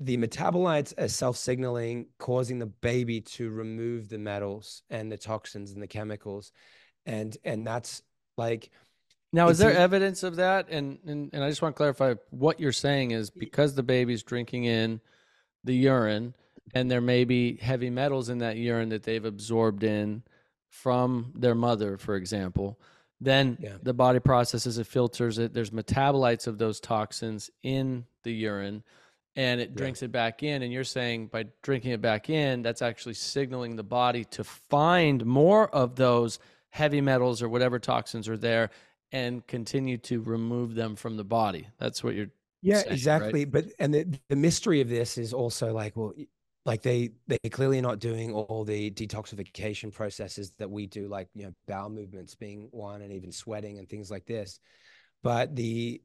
Speaker 2: the metabolites are self-signaling, causing the baby to remove the metals and the toxins and the chemicals, and and that's like.
Speaker 1: Now, is there evidence of that? And, and and I just want to clarify what you're saying is because the baby's drinking in the urine, and there may be heavy metals in that urine that they've absorbed in from their mother, for example. Then
Speaker 2: Yeah.
Speaker 1: the body processes it, filters it. There's metabolites of those toxins in the urine, and it drinks it back in. And you're saying by drinking it back in, that's actually signaling the body to find more of those heavy metals or whatever toxins are there and continue to remove them from the body. That's what you're
Speaker 2: Yeah,
Speaker 1: saying, right?
Speaker 2: exactly. But and the, the mystery of this is also like, well, like they they clearly not doing all the detoxification processes that we do, like you know, bowel movements being one, and even sweating and things like this. But the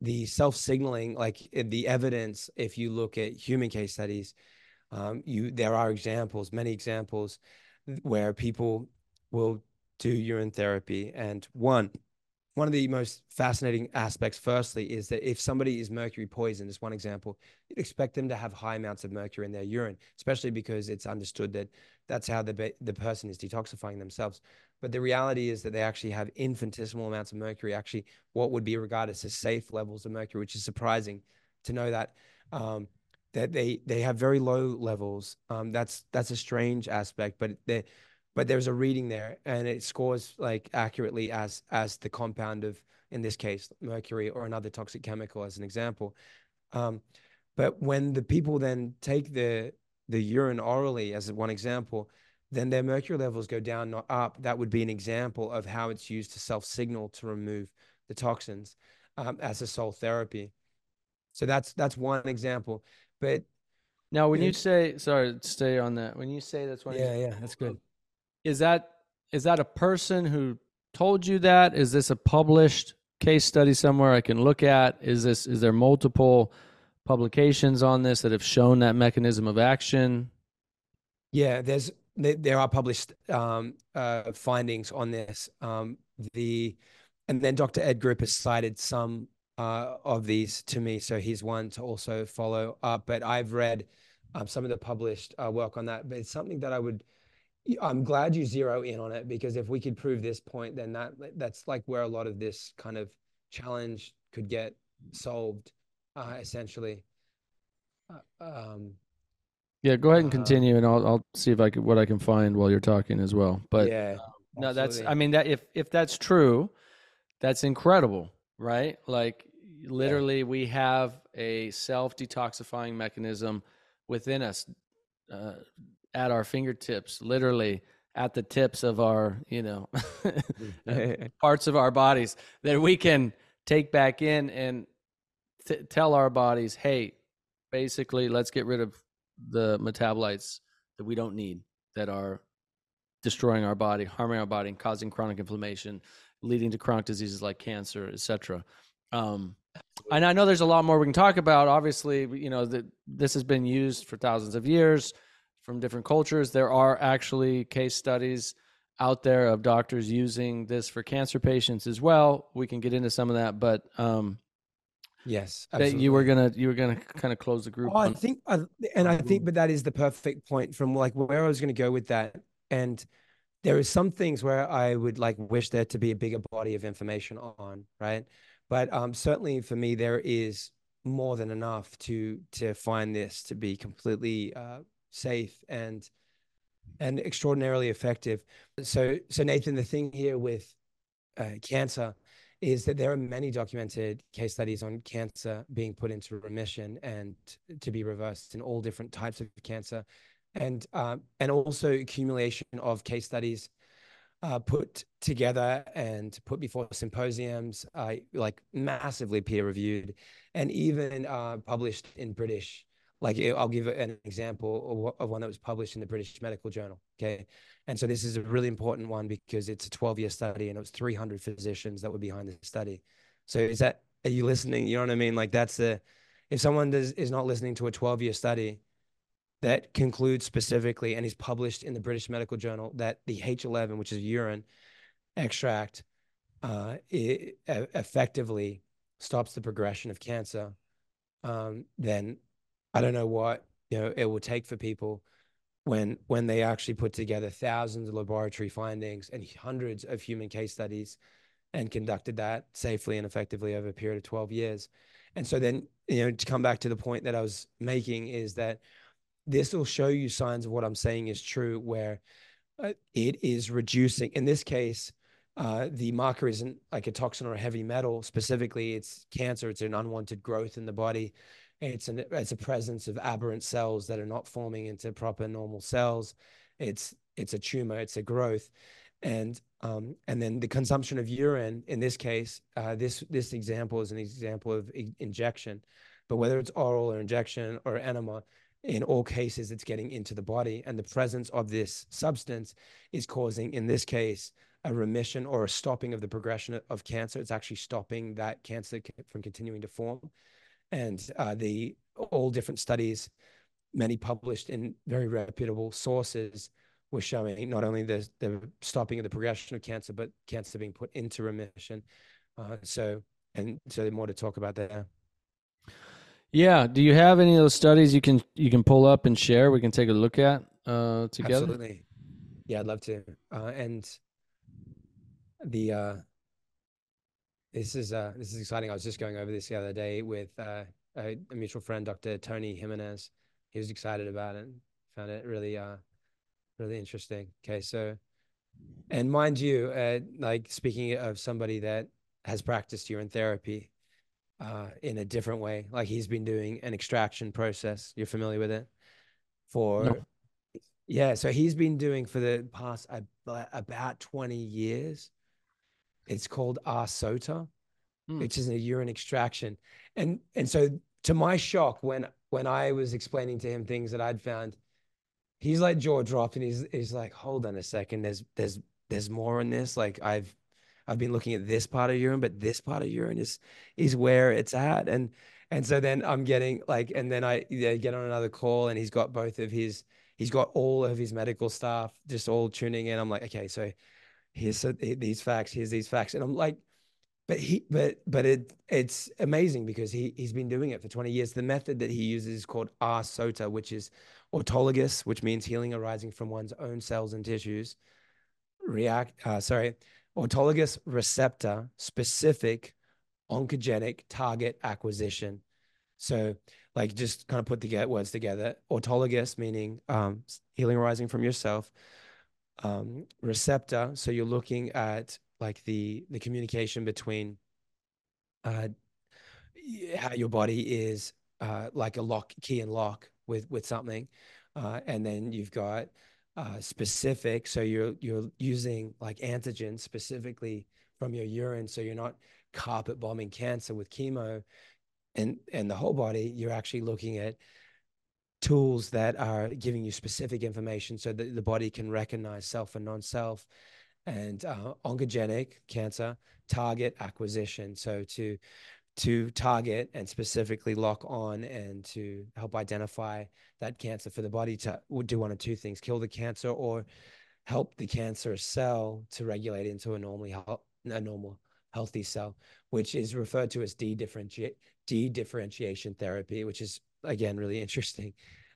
Speaker 2: the self signaling, like the evidence, if you look at human case studies, um, you there are examples, many examples, where people will do urine therapy, and one one of the most fascinating aspects, firstly, is that if somebody is mercury poisoned, as one example, you'd expect them to have high amounts of mercury in their urine, especially because it's understood that that's how the the person is detoxifying themselves. But the reality is that they actually have infinitesimal amounts of mercury, actually what would be regarded as safe levels of mercury, which is surprising to know that um, that they they have very low levels. Um, that's that's a strange aspect, but they but there's a reading there and it scores like accurately as as the compound of in this case mercury or another toxic chemical as an example. Um, but when the people then take the the urine orally as one example then their mercury levels go down not up. That would be an example of how it's used to self signal to remove the toxins um, as a sole therapy. So that's that's one example. But
Speaker 1: Now, when you say, sorry, stay on that. When you say that's one,
Speaker 2: yeah yeah that's good
Speaker 1: is that is that a person who told you that? Is this a published case study somewhere I can look at? Is this is there multiple publications on this that have shown that mechanism of action?
Speaker 2: Yeah, there's there, are published um, uh, findings on this. Um, the and then Dr. Ed Group has cited some uh, of these to me, so he's one to also follow up. But I've read um, some of the published uh, work on that. But it's something that I would. I'm glad you zero in on it because if we could prove this point, then that that's like where a lot of this kind of challenge could get solved, uh, essentially. Uh, um,
Speaker 1: Yeah, go ahead and
Speaker 2: Uh,
Speaker 1: continue, and I'll I'll see if I could what I can find while you're talking as well. But
Speaker 2: yeah,
Speaker 1: no, that's I mean that if if that's true, that's incredible, right? Like literally, we have a self detoxifying mechanism within us, uh, at our fingertips, literally at the tips of our you know parts of our bodies that we can take back in and t- tell our bodies, hey, basically, let's get rid of the metabolites that we don't need that are destroying our body, harming our body, and causing chronic inflammation, leading to chronic diseases like cancer, etc. Um, and I know there's a lot more we can talk about. Obviously, you know that this has been used for thousands of years from different cultures. There are actually case studies out there of doctors using this for cancer patients as well. We can get into some of that, but um,
Speaker 2: yes,
Speaker 1: that you were gonna you were gonna kind of close the group.
Speaker 2: Oh, I think, I, and I think, but that is the perfect point from like where I was to go with that. And there is some things where I would like wish there to be a bigger body of information on, right? But um, certainly for me, there is more than enough to to find this to be completely uh, safe and and extraordinarily effective. So, so Nathan, the thing here with uh, cancer is that there are many documented case studies on cancer being put into remission and to be reversed in all different types of cancer, and um, and also accumulation of case studies uh, put together and put before symposiums, uh, like massively peer reviewed, and even uh, published in British. Like I'll give an example of, of one that was published in the British Medical Journal. Okay, and so this is a really important one because it's a 12 year study and it was 300 physicians that were behind the study. So is that, are you listening? You know what I mean? Like that's the, if someone does, is not listening to a 12 year study, that concludes specifically, and is published in the British Medical Journal that the H11, which is urine extract, uh, it, effectively stops the progression of cancer. Um, then I don't know what you know it will take for people when when they actually put together thousands of laboratory findings and hundreds of human case studies and conducted that safely and effectively over a period of 12 years. And so then you know to come back to the point that i was making is that this will show you signs of what i'm saying is true where uh, it is reducing in this case uh, the marker isn't like a toxin or a heavy metal. Specifically it's cancer. It's an unwanted growth in the body it's an it's a presence of aberrant cells that are not forming into proper normal cells. It's it's a tumor. It's a growth, and um, and then the consumption of urine in this case, uh, this this example is an example of injection, but whether it's oral or injection or enema, in all cases it's getting into the body, and the presence of this substance is causing, in this case, a remission or a stopping of the progression of cancer. It's actually stopping that cancer from continuing to form and uh, the all different studies, many published in very reputable sources, were showing not only the the stopping of the progression of cancer, but cancer being put into remission. Uh, so, and so more to talk about there.
Speaker 1: Yeah. Do you have any of those studies you can you can pull up and share? We can take a look at uh, together.
Speaker 2: Absolutely. Yeah, I'd love to. Uh, and the uh, this is uh, this is exciting. I was just going over this the other day with uh, a, a, mutual friend, Dr. Tony Jimenez. He was excited about it. Found it really, uh, really interesting. Okay, so, and mind you, uh, like speaking of somebody that has practiced urine therapy uh, in a different way, like he's been doing an extraction process. You're familiar with it? For no. yeah, so he's been doing for the past uh, about 20 years it's called R-SOTA, hmm. which is a urine extraction. And and so to my shock, when when I was explaining to him things that I'd found, he's like jaw dropped and he's he's like, hold on a second, there's there's there's more in this. Like I've I've been looking at this part of urine, but this part of urine is is where it's at. And and so then I'm getting like, and then I get on another call and he's got both of his, he's got all of his medical staff just all tuning in. I'm like, okay, so here's these facts, here's these facts. And I'm like, but he, but, but it, it's amazing because he, he's been doing it for 20 years. The method that he uses is called R-SOTA, which is autologous, which means healing arising from one's own cells and tissues. React, uh, sorry, autologous receptor specific oncogenic target acquisition. So, like, just kind of put the words together. Autologous meaning um, healing arising from yourself um, receptor. So you're looking at like the the communication between uh, how your body is uh, like a lock, key and lock with with something, uh, and then you've got uh, specific. So you're you're using like antigens specifically from your urine. So you're not carpet bombing cancer with chemo, and and the whole body. You're actually looking at tools that are giving you specific information so that the body can recognize self and non-self and uh, oncogenic cancer target acquisition. So to to target and specifically lock on and to help identify that cancer for the body to do one of two things kill the cancer or help the cancer cell to regulate into a normally a normal healthy cell which is referred to as de-differentiate de-differentiation therapy which is again really interesting.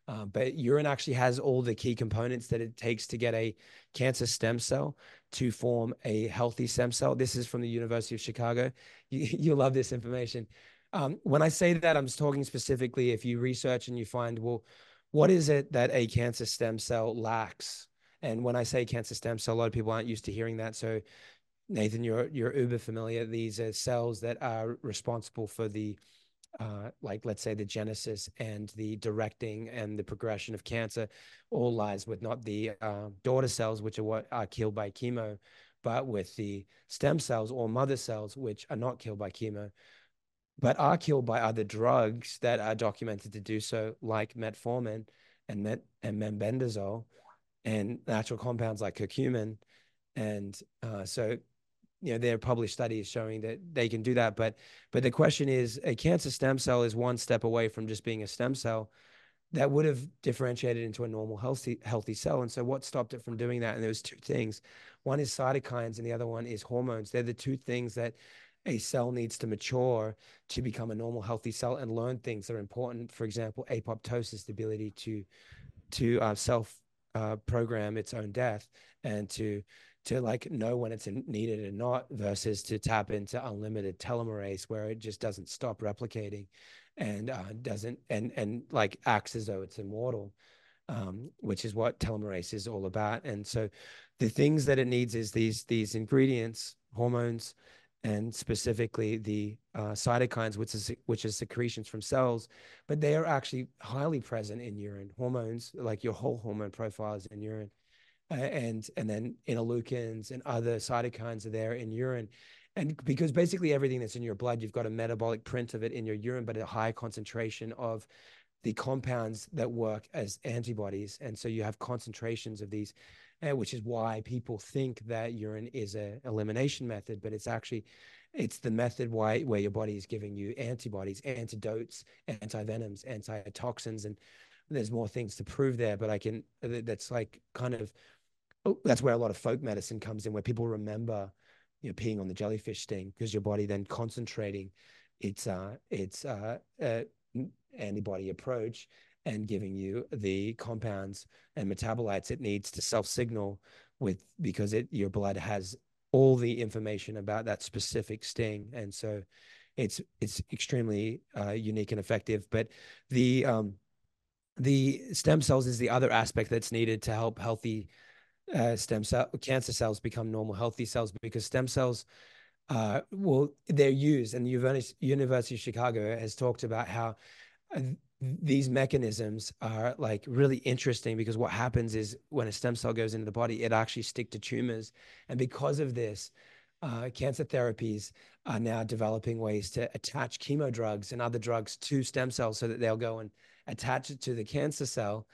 Speaker 2: Uh, but urine actually has all the key components that it takes to get a cancer stem cell to form a healthy stem cell. This is from the University of Chicago. You, you love this information. Um, when I say that, I'm talking specifically if you research and you find, well, what is it that a cancer stem cell lacks? And when I say cancer stem cell, a lot of people aren't used to hearing that. So, Nathan, you're you're uber familiar. These are cells that are responsible for the uh, like let's say the genesis and the directing and the progression of cancer all lies with not the uh, daughter cells which are what are killed by chemo but with the stem cells or mother cells which are not killed by chemo but are killed by other drugs that are documented to do so like metformin and met and mebendazole and natural compounds like curcumin. And uh, so you know there are published studies showing that they can do that but but the question is a cancer stem cell is one step away from just being a stem cell that would have differentiated into a normal healthy healthy cell. And so what stopped it from doing that? And there was two things. One is cytokines and the other one is hormones. They're the two things that a cell needs to mature to become a normal healthy cell and learn things that are important. For example, apoptosis, the ability to to uh, self uh, program its own death and to to like know when it's needed and not versus to tap into unlimited telomerase where it just doesn't stop replicating and uh, doesn't and and like acts as though it's immortal um, which is what telomerase is all about. And so the things that it needs is these these ingredients hormones and specifically the uh, cytokines which is which is secretions from cells but they are actually highly present in urine. Hormones like your whole hormone profile is in urine and and then interleukins and other cytokines are there in urine. And because basically everything that's in your blood you've got a metabolic print of it in your urine but a high concentration of the compounds that work as antibodies. And so you have concentrations of these uh, which is why people think that urine is a elimination method but it's actually it's the method why where your body is giving you antibodies antidotes antivenoms antitoxins and there's more things to prove there but i can that's like kind of oh, that's where a lot of folk medicine comes in where people remember you know peeing on the jellyfish sting because your body then concentrating its uh its uh, uh antibody approach and giving you the compounds and metabolites it needs to self signal with because it your blood has all the information about that specific sting. And so it's it's extremely uh, unique and effective. But the um the stem cells is the other aspect that's needed to help healthy uh, stem cell cancer cells become normal healthy cells because stem cells uh, well they're used and the university of chicago has talked about how uh, these mechanisms are like really interesting because what happens is when a stem cell goes into the body it actually stick to tumors and because of this uh, cancer therapies are now developing ways to attach chemo drugs and other drugs to stem cells so that they'll go and attach it to the cancer cell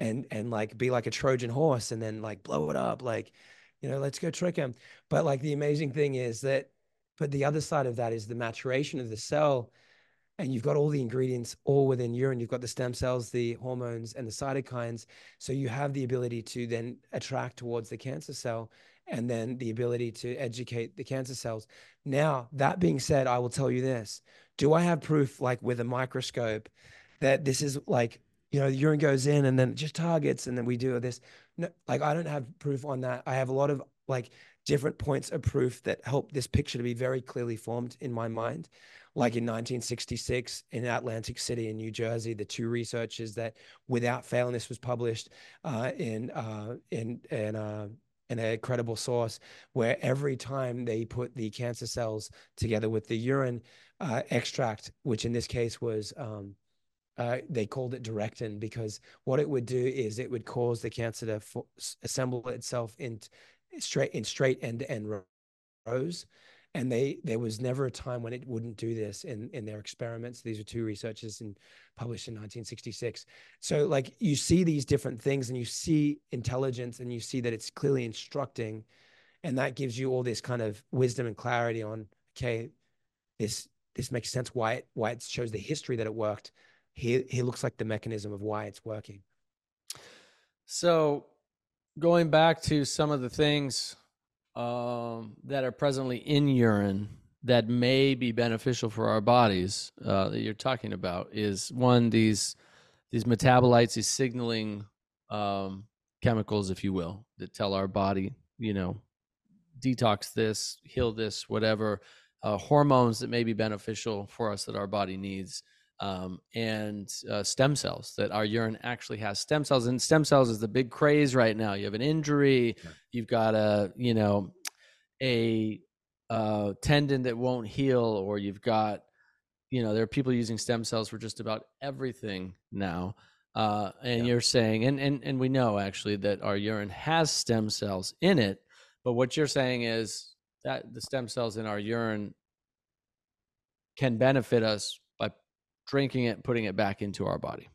Speaker 2: and and like be like a Trojan horse and then like blow it up, like, you know, let's go trick him. But like the amazing thing is that, but the other side of that is the maturation of the cell. And you've got all the ingredients all within urine. You've got the stem cells, the hormones, and the cytokines. So you have the ability to then attract towards the cancer cell and then the ability to educate the cancer cells. Now, that being said, I will tell you this do I have proof, like with a microscope, that this is like you know, the urine goes in and then it just targets, and then we do this. No, like I don't have proof on that. I have a lot of like different points of proof that help this picture to be very clearly formed in my mind. Like in 1966 in Atlantic City in New Jersey, the two researchers that, without fail, this was published uh, in uh, in in uh, in a credible source, where every time they put the cancer cells together with the urine uh, extract, which in this case was um, uh, they called it directin because what it would do is it would cause the cancer to fo- assemble itself in straight in straight end to end rows. And they there was never a time when it wouldn't do this in in their experiments. These are two researchers and published in 1966 so like you see these different things and you see intelligence and you see that it's clearly instructing and that gives you all this kind of wisdom and clarity on okay this this makes sense why it why it shows the history that it worked he he looks like the mechanism of why it's working.
Speaker 1: So, going back to some of the things um, that are presently in urine that may be beneficial for our bodies uh, that you're talking about is one these these metabolites, these signaling um, chemicals, if you will, that tell our body, you know, detox this, heal this, whatever. Uh, hormones that may be beneficial for us that our body needs um, and uh, stem cells that our urine actually has stem cells and stem cells is the big craze right now you have an injury you've got a you know a uh, tendon that won't heal or you've got you know there are people using stem cells for just about everything now uh, and yeah. you're saying and, and and we know actually that our urine has stem cells in it but what you're saying is that the stem cells in our urine can benefit us drinking it, putting it back into our body.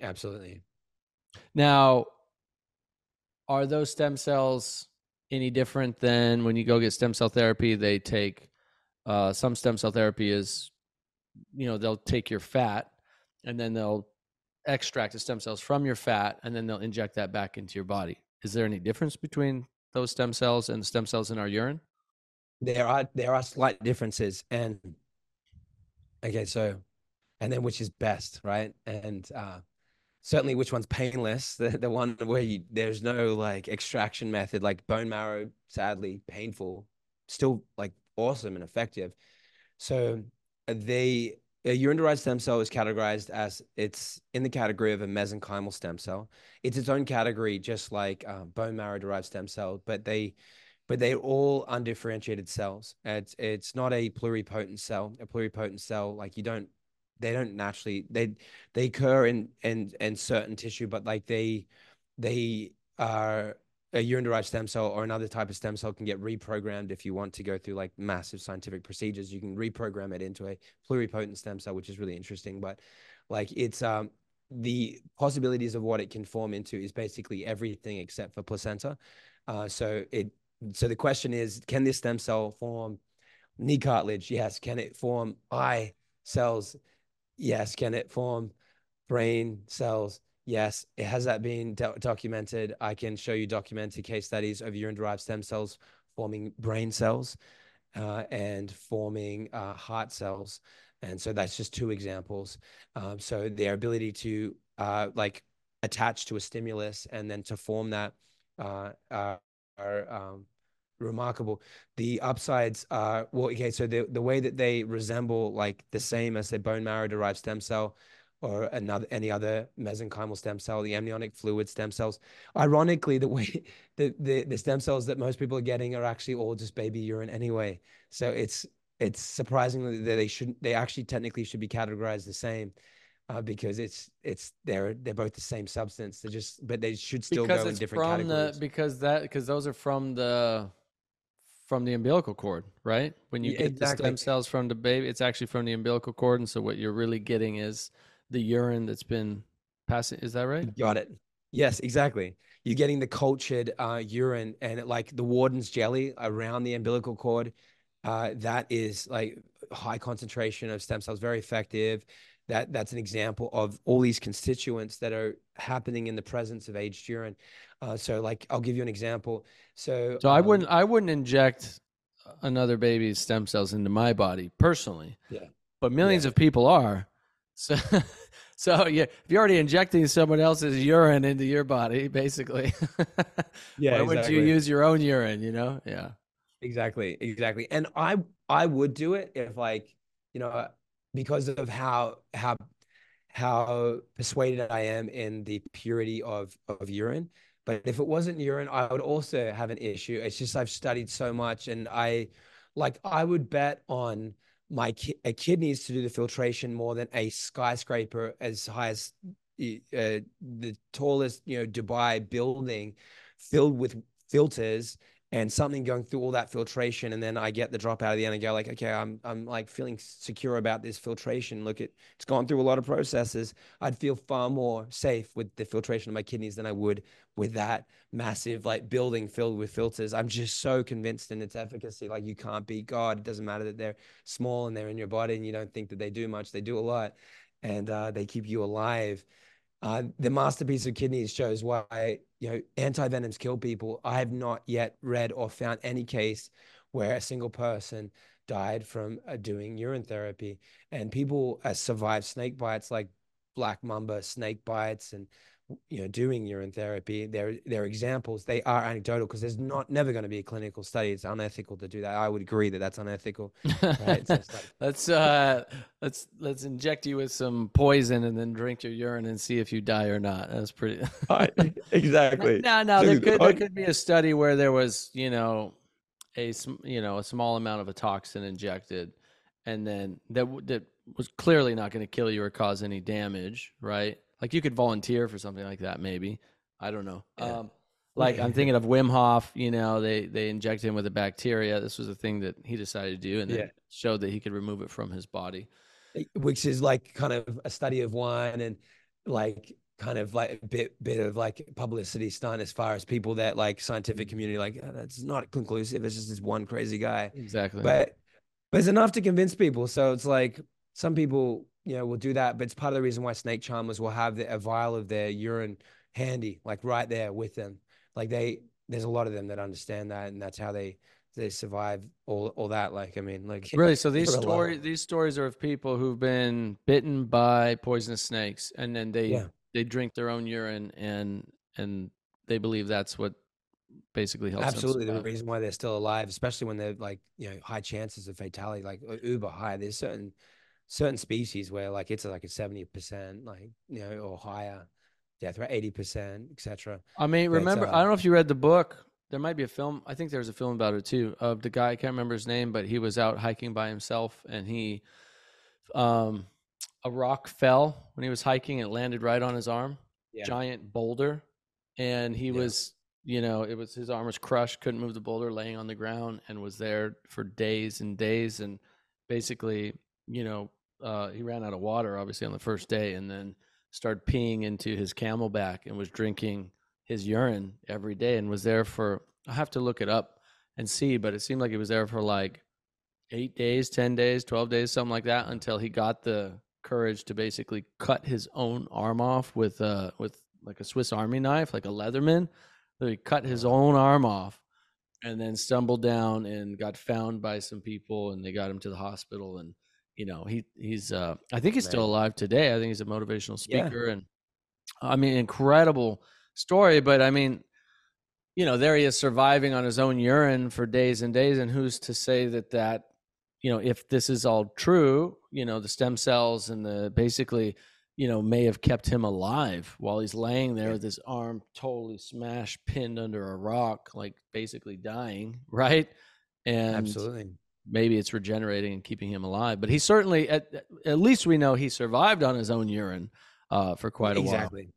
Speaker 2: Absolutely.
Speaker 1: Now, are those stem cells any different than when you go get stem cell therapy? They take uh, some stem cell therapy is, you know, they'll take your fat and then they'll extract the stem cells from your fat and then they'll inject that back into your body. Is there any difference between those stem cells and the stem cells in our urine?
Speaker 2: There are there are slight differences, and okay, so and then which is best, right? And uh, certainly which one's painless the, the one where you, there's no like extraction method like bone marrow sadly painful still like awesome and effective. So uh, they a urine derived stem cell is categorized as it's in the category of a mesenchymal stem cell. It's its own category just like uh, bone marrow derived stem cell but they but they're all undifferentiated cells. It's it's not a pluripotent cell. A pluripotent cell like you don't they don't naturally they they occur in in in certain tissue, but like they they are a urine derived stem cell or another type of stem cell can get reprogrammed if you want to go through like massive scientific procedures. You can reprogram it into a pluripotent stem cell, which is really interesting. But like it's um the possibilities of what it can form into is basically everything except for placenta. Uh, so it so the question is, can this stem cell form knee cartilage? Yes. Can it form eye cells? Yes. Can it form brain cells? Yes. It has that been do- documented. I can show you documented case studies of urine derived stem cells forming brain cells uh, and forming uh, heart cells. And so that's just two examples. Um, so their ability to uh, like attach to a stimulus and then to form that uh, are um, remarkable. The upsides are well, okay. So the the way that they resemble like the same as a bone marrow derived stem cell or another any other mesenchymal stem cell, the amniotic fluid stem cells. Ironically, the way the, the the stem cells that most people are getting are actually all just baby urine anyway. So it's it's surprising that they shouldn't they actually technically should be categorized the same. Uh, because it's it's they're they're both the same substance. They just but they should still
Speaker 1: because
Speaker 2: go in different
Speaker 1: from
Speaker 2: categories.
Speaker 1: the because that because those are from the from the umbilical cord, right? When you
Speaker 2: Yeah,
Speaker 1: get the stem cells from the baby, it's actually from the umbilical cord, and so what you're really getting is the urine that's been passing. Is that right?
Speaker 2: Got it. Yes, exactly. You're getting the cultured uh, urine and it, like the Wharton's jelly around the umbilical cord. Uh, that is like high concentration of stem cells, very effective. That that's an example of all these constituents that are happening in the presence of aged urine. Uh, so, like, I'll give you an example. So,
Speaker 1: So I
Speaker 2: um,
Speaker 1: wouldn't I wouldn't inject another baby's stem cells into my body personally.
Speaker 2: Yeah.
Speaker 1: But millions
Speaker 2: Yeah.
Speaker 1: of people are. So so yeah, if you're already injecting someone else's urine into your body, basically.
Speaker 2: Yeah,
Speaker 1: Why would you use your own urine, you know? Yeah.
Speaker 2: Exactly, exactly. And I I would do it if like, you know, because of how how how persuaded I am in the purity of of urine. But if it wasn't urine, I would also have an issue. It's just I've studied so much and I like I would bet on my ki- uh, kidneys to do the filtration more than a skyscraper as high as uh, the tallest, you know, Dubai building filled with filters and something going through all that filtration and then I get the drop out of the end and go like okay I'm I'm like feeling secure about this filtration. Look at it's gone through a lot of processes. I'd feel far more safe with the filtration of my kidneys than I would with that massive like building filled with filters. I'm just so convinced in its efficacy. Like you can't beat God. It doesn't matter that they're small and they're in your body and you don't think that they do much. They do a lot and uh, they keep you alive uh, the masterpiece of kidneys shows why you know antivenoms kill people. I have not yet read or found any case where a single person died from uh, doing urine therapy, and people uh, survive snake bites like black mamba snake bites and you know doing urine therapy they're they're examples they are anecdotal because there's not never going to be a clinical study it's unethical to do that i would agree that that's unethical right so like
Speaker 1: let's uh let's let's inject you with some poison and then drink your urine and see if you die or not. That's pretty
Speaker 2: exactly
Speaker 1: No, no, there could there could be a study where there was, you know, a you know a small amount of a toxin injected, and then that that was clearly not going to kill you or cause any damage, right? Like you could volunteer for something like that, maybe. I don't know.
Speaker 2: Yeah.
Speaker 1: Um, like I'm thinking of Wim Hof. You know, they they inject him with a bacteria. This was a thing that he decided to do, and then
Speaker 2: Yeah.
Speaker 1: showed that he could remove it from his body.
Speaker 2: which is like kind of a study of wine and like kind of like a bit bit of like publicity stunt as far as people that like scientific community like "Oh, that's not conclusive it's just this one crazy guy
Speaker 1: Exactly.
Speaker 2: but but it's enough to convince people so it's like some people know, will do that. But it's part of the reason why snake charmers will have the, a vial of their urine handy, like right there with them. Like they, there's a lot of them that understand that, and that's how they they survive all all that. Like I mean, like
Speaker 1: really. So these stories these stories are of people who've been bitten by poisonous snakes, and then they
Speaker 2: Yeah.
Speaker 1: they drink their own urine, and and they believe that's what basically helps. them
Speaker 2: Absolutely, the reason why they're still alive, especially when they're like you know high chances of fatality, like uh, uber high. There's certain certain species where like it's like a seventy percent, like you know, or higher death rate, eighty percent, etc.
Speaker 1: I mean, remember,
Speaker 2: uh,
Speaker 1: I don't know if you read the book. There might be a film. I think there was a film about it too. Of the guy, I can't remember his name, but he was out hiking by himself, and he, um, a rock fell when he was hiking. It landed right on his arm,
Speaker 2: Yeah.
Speaker 1: giant boulder, and he
Speaker 2: Yeah.
Speaker 1: was, you know, it was his arm was crushed, couldn't move the boulder, laying on the ground, and was there for days and days, and basically, you know, uh, he ran out of water obviously on the first day, and then started peeing into his CamelBak and was drinking his urine every day and was there for I have to look it up and see, but it seemed like he was there for like eight days, ten days, twelve days, something like that, until he got the courage to basically cut his own arm off with uh with like a Swiss Army knife, like a Leatherman. So he cut his own arm off and then stumbled down and got found by some people and they got him to the hospital and you know he he's uh I think he's still alive today. I think he's a motivational
Speaker 2: Yeah.
Speaker 1: speaker and I mean incredible story, but I mean you know there he is surviving on his own urine for days and days and who's to say that that you know if this is all true you know the stem cells and the basically you know may have kept him alive while he's laying there with his arm totally smashed pinned under a rock like basically dying right and
Speaker 2: Absolutely.
Speaker 1: Maybe it's regenerating and keeping him alive but he certainly at, at least we know he survived on his own urine uh, for quite a while
Speaker 2: exactly.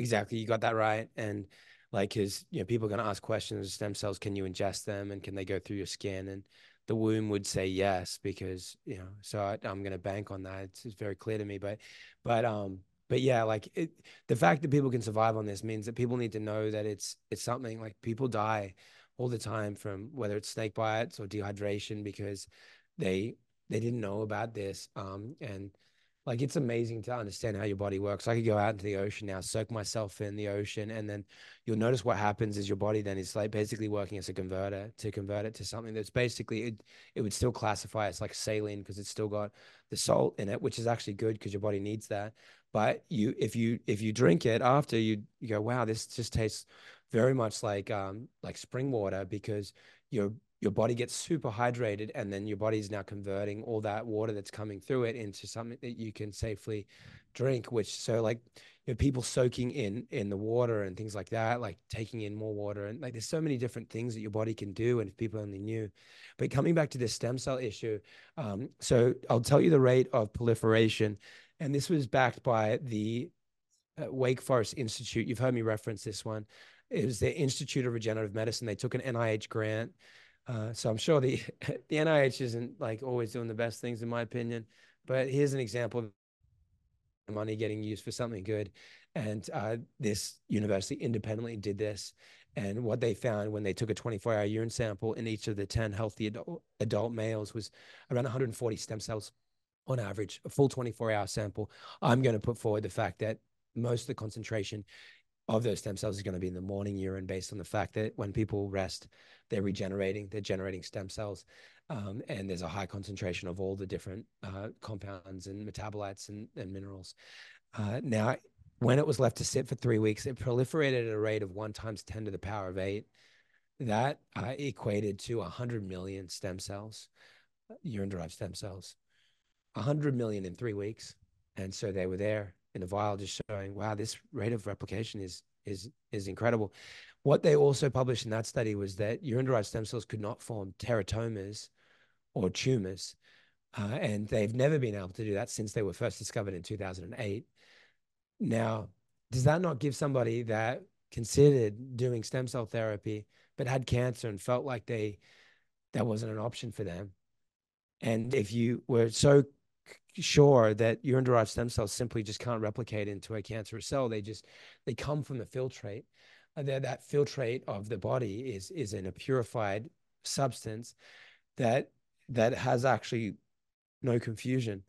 Speaker 2: Exactly. You got that right. And like his, you know, people are going to ask questions, stem cells, can you ingest them and can they go through your skin? And the womb would say yes, because, you know, so I, I'm going to bank on that. It's, it's very clear to me, but, but, um, but yeah, like it, the fact that people can survive on this means that people need to know that it's, it's something like people die all the time from whether it's snake bites or dehydration because they, they didn't know about this. Um, and, like it's amazing to understand how your body works. I could go out into the ocean now, soak myself in the ocean, and then you'll notice what happens is your body then is like basically working as a converter to convert it to something that's basically it, it would still classify as like saline because it's still got the salt in it, which is actually good because your body needs that. But you if you if you drink it after you you go, wow, this just tastes very much like um like spring water because your your body gets super hydrated and then your body is now converting all that water that's coming through it into something that you can safely drink which so like you know, people soaking in in the water and things like that like taking in more water and like there's so many different things that your body can do and if people only knew. But coming back to this stem cell issue um, so i'll tell you the rate of proliferation and this was backed by the uh, wake forest institute. You've heard me reference this one it was the institute of regenerative medicine they took an nih grant uh, so I'm sure the the NIH isn't like always doing the best things in my opinion, but here's an example of money getting used for something good. And uh, this university independently did this. And what they found when they took a 24 hour urine sample in each of the 10 healthy adult, adult males was around 140 stem cells on average, a full 24 hour sample. I'm going to put forward the fact that most of the concentration of those stem cells is going to be in the morning urine based on the fact that when people rest, they're regenerating, they're generating stem cells. Um, and there's a high concentration of all the different uh, compounds and metabolites and, and minerals. Uh, now, when it was left to sit for three weeks, it proliferated at a rate of one times 10 to the power of eight. That uh, equated to 100 million stem cells, urine derived stem cells, 100 million in three weeks. And so they were there in a vial just showing, wow, this rate of replication is is is incredible. What they also published in that study was that urine derived stem cells could not form teratomas or tumors. Uh, and they've never been able to do that since they were first discovered in 2008. Now, does that not give somebody that considered doing stem cell therapy but had cancer and felt like they that wasn't an option for them? And if you were so sure that urine derived stem cells simply just can't replicate into a cancerous cell, they just they come from the filtrate. That that filtrate of the body is is in a purified substance that that has actually no confusion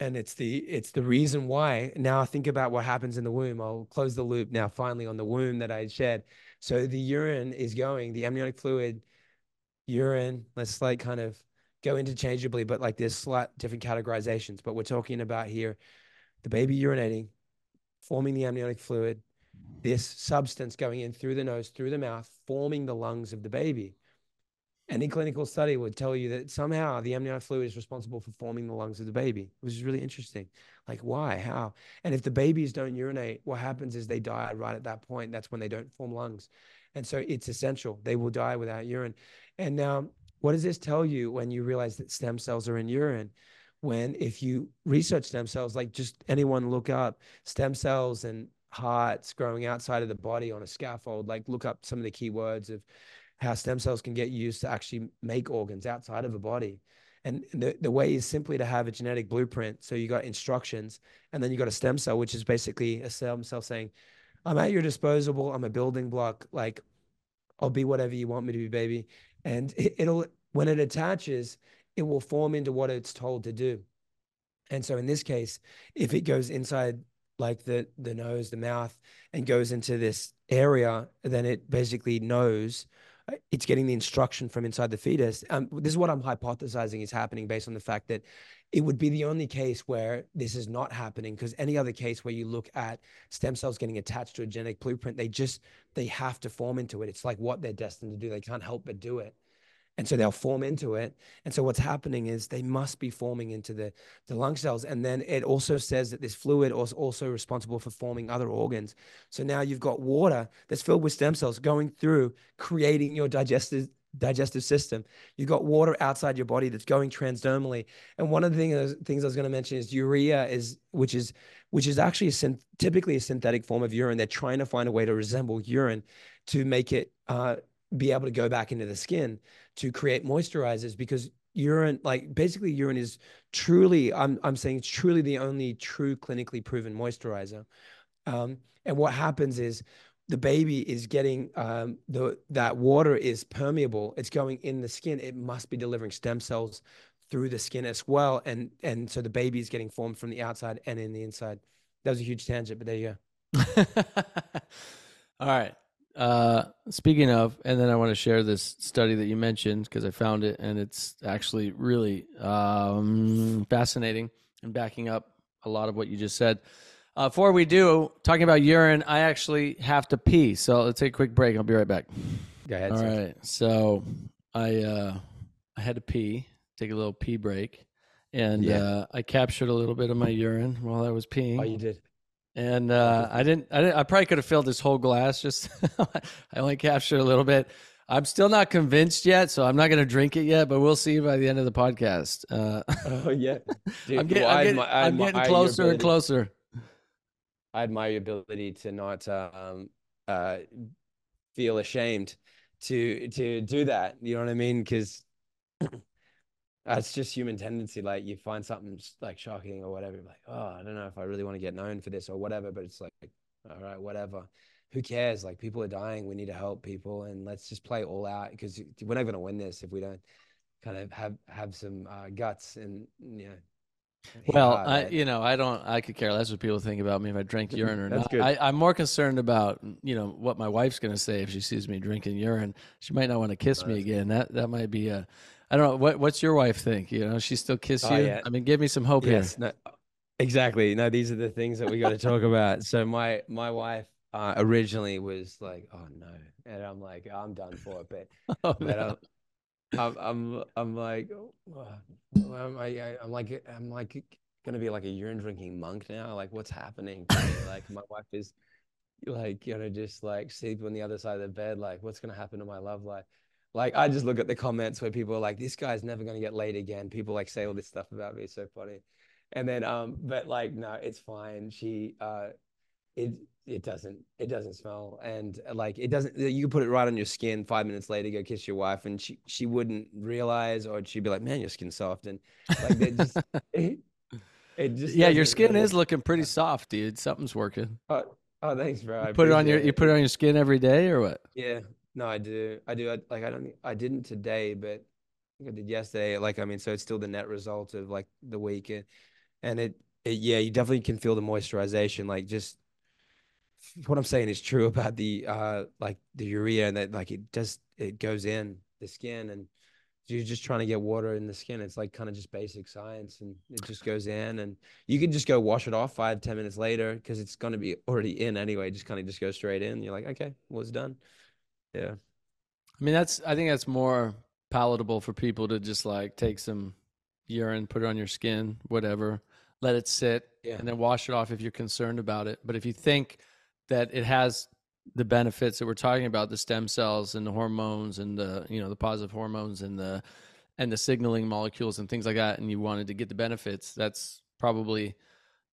Speaker 2: and it's the it's the reason why now think about what happens in the womb i'll close the loop now finally on the womb that i shared. so the urine is going the amniotic fluid urine let's like kind of go interchangeably but like there's slight different categorizations but we're talking about here the baby urinating forming the amniotic fluid this substance going in through the nose through the mouth forming the lungs of the baby any clinical study would tell you that somehow the amniotic fluid is responsible for forming the lungs of the baby, which is really interesting. Like, why? How? And if the babies don't urinate, what happens is they die right at that point. That's when they don't form lungs. And so it's essential. They will die without urine. And now, what does this tell you when you realize that stem cells are in urine? When, if you research stem cells, like just anyone look up stem cells and hearts growing outside of the body on a scaffold, like look up some of the keywords of how stem cells can get used to actually make organs outside of a body. And the, the way is simply to have a genetic blueprint. So you got instructions, and then you got a stem cell, which is basically a stem cell saying, I'm at your disposable. I'm a building block. Like, I'll be whatever you want me to be, baby. And it, it'll, when it attaches, it will form into what it's told to do. And so in this case, if it goes inside like the the nose, the mouth, and goes into this area, then it basically knows it's getting the instruction from inside the fetus. Um, this is what I'm hypothesizing is happening based on the fact that it would be the only case where this is not happening because any other case where you look at stem cells getting attached to a genetic blueprint, they just they have to form into it. It's like what they're destined to do. They can't help but do it and so they'll form into it. And so what's happening is they must be forming into the the lung cells. And then it also says that this fluid is also responsible for forming other organs. So now you've got water that's filled with stem cells going through creating your digestive digestive system. You've got water outside your body that's going transdermally. And one of the things, things i was going to mention is urea is which is which is actually a typically a synthetic form of urine. They're trying to find a way to resemble urine to make it uh, be able to go back into the skin to create moisturizers because urine like basically urine is truly i'm i'm saying it's truly the only true clinically proven moisturizer. Um, and what happens is the baby is getting um, the that water is permeable. It's going in the skin. It must be delivering stem cells through the skin as well. And and so the baby is getting formed from the outside and in the inside. That was a huge tangent but there you
Speaker 1: go. All right uh, speaking of, and then I want to share this study that you mentioned because I found it and it's actually really um, fascinating and backing up a lot of what you just said. Uh, before we do, talking about urine, I actually have to pee. So let's take a quick break. I'll be right back.
Speaker 2: Go ahead.
Speaker 1: All sir. right. So I uh, I had to pee, take a little pee break, and yeah. uh, I captured a little bit of my urine while I was peeing.
Speaker 2: Oh, you did
Speaker 1: and uh, I didn't. I didn't. I probably could have filled this whole glass. Just I only captured a little bit. I'm still not convinced yet, so I'm not going to drink it yet. But we'll see by the end of the podcast. Uh,
Speaker 2: oh yeah,
Speaker 1: Dude, I'm, getting, well, I'm, getting, I'm getting closer and closer.
Speaker 2: I admire your ability to not um, uh, feel ashamed to to do that. You know what I mean? Because that's just human tendency. Like you find something like shocking or whatever, like, oh, I don't know if I really want to get known for this or whatever, but it's like, all right, whatever. Who cares? Like people are dying. We need to help people and let's just play all out because we're not going to win this if we don't kind of have, have some uh, guts and, you know,
Speaker 1: well, I, you know, I don't. I could care less what people think about me if I drink urine or not. Good. I, am more concerned about, you know, what my wife's going to say if she sees me drinking urine. She might not want to kiss me again. That that might be a I don't know. What What's your wife think? You know, she still kiss oh, you? Yeah. I mean, give me some hope yes,
Speaker 2: here. No, exactly. No, these are the things that we got to talk about. So my my wife uh, originally was like, "Oh no," and I'm like, "I'm done for." But oh, but no. I'm, I'm, I'm I'm like, oh, I'm, I, I'm like I'm like gonna be like a urine drinking monk now. Like, what's happening? like, my wife is like, you know, just like sleep on the other side of the bed. Like, what's gonna happen to my love life? Like I just look at the comments where people are like, "This guy's never gonna get laid again." People like say all this stuff about me. It's so funny. And then, um, but like, no, it's fine. She, uh, it it doesn't it doesn't smell and uh, like it doesn't you put it right on your skin five minutes later go kiss your wife and she she wouldn't realize or she'd be like man your skin's soft and like they just it,
Speaker 1: it just yeah your skin is looking pretty soft dude something's working
Speaker 2: oh, oh thanks bro
Speaker 1: you put it on your it. you put it on your skin every day or what
Speaker 2: yeah no, I do. I do. I, like I don't. I didn't today, but I did yesterday. Like I mean, so it's still the net result of like the week. and it, it yeah, you definitely can feel the moisturization. Like just what I'm saying is true about the uh like the urea and that like it just it goes in the skin and you're just trying to get water in the skin. It's like kind of just basic science and it just goes in and you can just go wash it off five, ten minutes later because it's gonna be already in anyway. Just kind of just go straight in. You're like, okay, well it's done. Yeah.
Speaker 1: I mean, that's I think that's more palatable for people to just like take some urine, put it on your skin, whatever, let it sit,
Speaker 2: Yeah.
Speaker 1: and then wash it off if you're concerned about it. But if you think that it has the benefits that we're talking about, the stem cells and the hormones and the you know the positive hormones and the and the signaling molecules and things like that, and you wanted to get the benefits, that's probably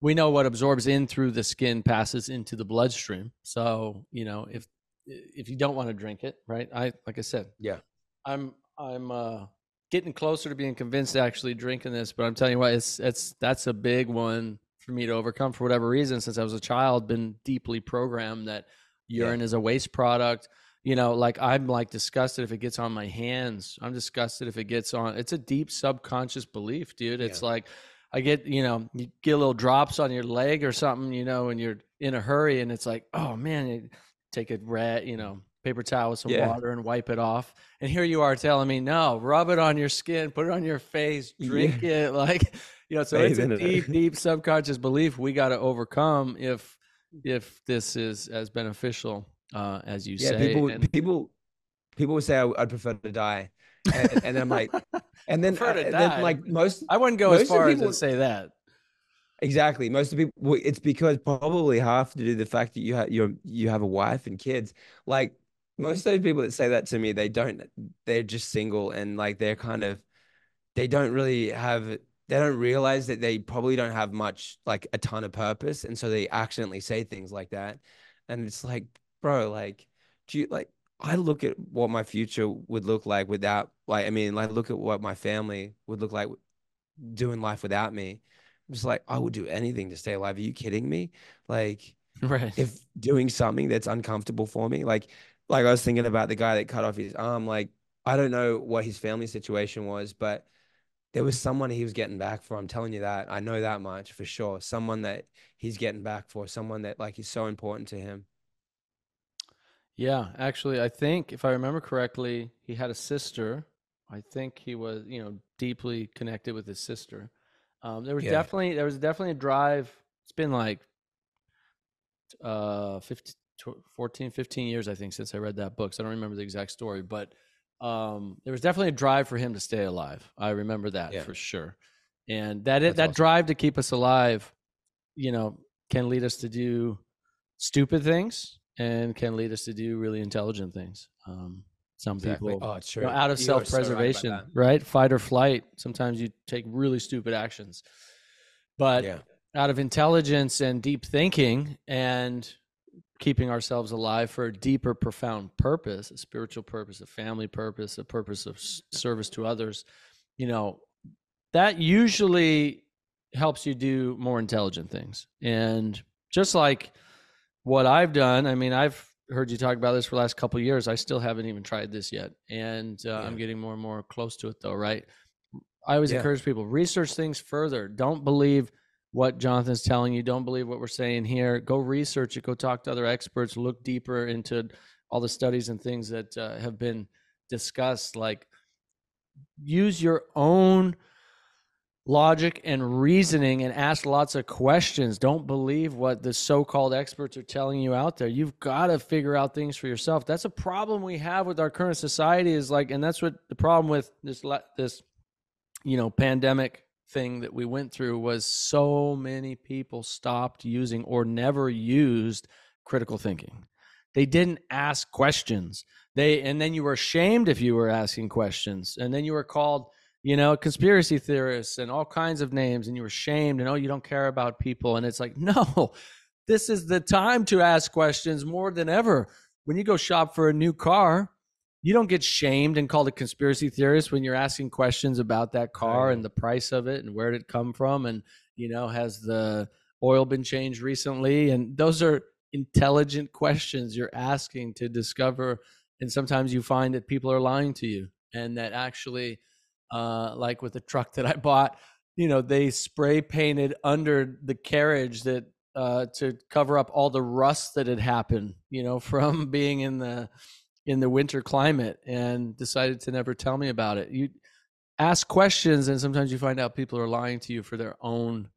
Speaker 1: we know what absorbs in through the skin passes into the bloodstream. So you know if if you don't want to drink it, right? I like I said,
Speaker 2: Yeah.
Speaker 1: I'm I'm uh getting closer to being convinced to actually drinking this, but I'm telling you what, it's it's that's a big one for me to overcome for whatever reason. Since I was a child, been deeply programmed that urine is a waste product. You know, like I'm like disgusted if it gets on my hands. I'm disgusted if it gets on. It's a deep subconscious belief, dude. It's like I get, you know, you get little drops on your leg or something, you know, and you're in a hurry, and it's like, oh man, you take a rat, you know, paper towel with some
Speaker 2: Yeah.
Speaker 1: water and wipe it off. And here you are telling me, no, rub it on your skin, put it on your face, drink it, like, you know. So it's a
Speaker 2: in it.
Speaker 1: deep, deep subconscious belief we got to overcome if if this is as beneficial uh, as you
Speaker 2: yeah,
Speaker 1: say.
Speaker 2: people
Speaker 1: and-
Speaker 2: people people would say I, would prefer to die, and, and then I'm like, and then,
Speaker 1: Prefer
Speaker 2: and
Speaker 1: die?
Speaker 2: then like most
Speaker 1: I wouldn't go as far as to say that.
Speaker 2: Exactly most of the people it's because probably half to do the fact that you have you you have a wife and kids. Like most of those people that say that to me, they don't. They're just single and like they're kind of they don't really have they don't realize that they probably don't have much like a ton of purpose and so they accidentally say things like that and it's like bro like do you like i look at what my future would look like without like i mean like look at what my family would look like doing life without me i'm just like i would mm. do anything to stay alive are you kidding me like
Speaker 1: Right.
Speaker 2: if doing something that's uncomfortable for me like like i was thinking about the guy that cut off his arm like i don't know what his family situation was but there was someone he was getting back for i'm telling you that i know that much for sure someone that he's getting back for someone that like is so important to him
Speaker 1: Yeah, actually, I think if I remember correctly, he had a sister. I think he was, you know, deeply connected with his sister. Um, there was
Speaker 2: Yeah.
Speaker 1: definitely there was definitely a drive. It's been like uh 15, 14, 15 years I think since I read that book. So I don't remember the exact story, but um, there was definitely a drive for him to stay alive. I remember that
Speaker 2: Yeah.
Speaker 1: for sure. And that
Speaker 2: That's
Speaker 1: that
Speaker 2: awesome.
Speaker 1: drive to keep us alive, you know, can lead us to do stupid things and can lead us to do really intelligent things. Um, some people
Speaker 2: oh
Speaker 1: you know, out of
Speaker 2: You are so right
Speaker 1: self-preservation, right? Fight or flight. Sometimes you take really stupid actions, but
Speaker 2: yeah
Speaker 1: out of intelligence and deep thinking and keeping ourselves alive for a deeper, profound purpose, a spiritual purpose, a family purpose, a purpose of service to others, you know, that usually helps you do more intelligent things. And just like what I've done, I mean, I've heard you talk about this for the last couple of years. I still haven't even tried this yet. And uh, I'm getting more and more close to it though, right? I always
Speaker 2: Yeah.
Speaker 1: encourage people research things further. Don't believe what Jonathan's telling you. Don't believe what we're saying here. Go research it. Go talk to other experts. Look deeper into all the studies and things that uh, have been discussed. Like, use your own logic and reasoning and ask lots of questions. Don't believe what the so-called experts are telling you out there. You've got to figure out things for yourself. That's a problem we have with our current society is like and that's what the problem with this this you know pandemic thing that we went through was so many people stopped using or never used critical thinking. They didn't ask questions. They and then you were ashamed if you were asking questions. And then you were called, you know, conspiracy theorists and all kinds of names and you were shamed and oh you don't care about people and it's like no. This is the time to ask questions more than ever. When you go shop for a new car, you don't get shamed and called a conspiracy theorist when you're asking questions about that car
Speaker 2: Right.
Speaker 1: and the price of it and where did it come from and you know has the oil been changed recently and those are intelligent questions you're asking to discover and sometimes you find that people are lying to you and that actually uh, like with the truck that i bought you know they spray painted under the carriage that uh, to cover up all the rust that had happened, you know, from being in the in the winter climate, and decided to never tell me about it. You ask questions, and sometimes you find out people are lying to you for their own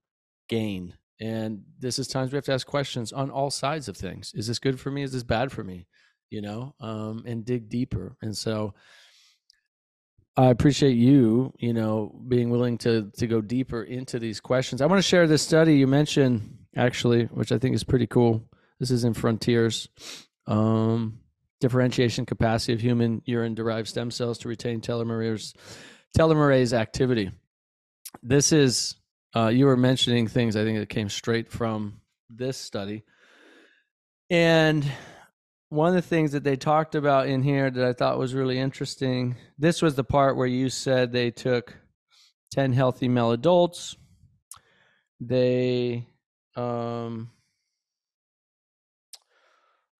Speaker 1: gain. And this is times we have to ask questions on all sides of things. Is this good for me? Is this bad for me? You know, um, and dig deeper. And so, I appreciate you, you know, being willing to to go deeper into these questions. I want to share this study you mentioned actually, which I think is pretty cool. This is in Frontiers. Um, differentiation capacity of human urine derived stem cells to retain telomerase telomerase activity. This is uh, you were mentioning things I think that came straight from this study, and one of the things that they talked about in here that I thought was really interesting. This was the part where you said they took ten healthy male adults. They um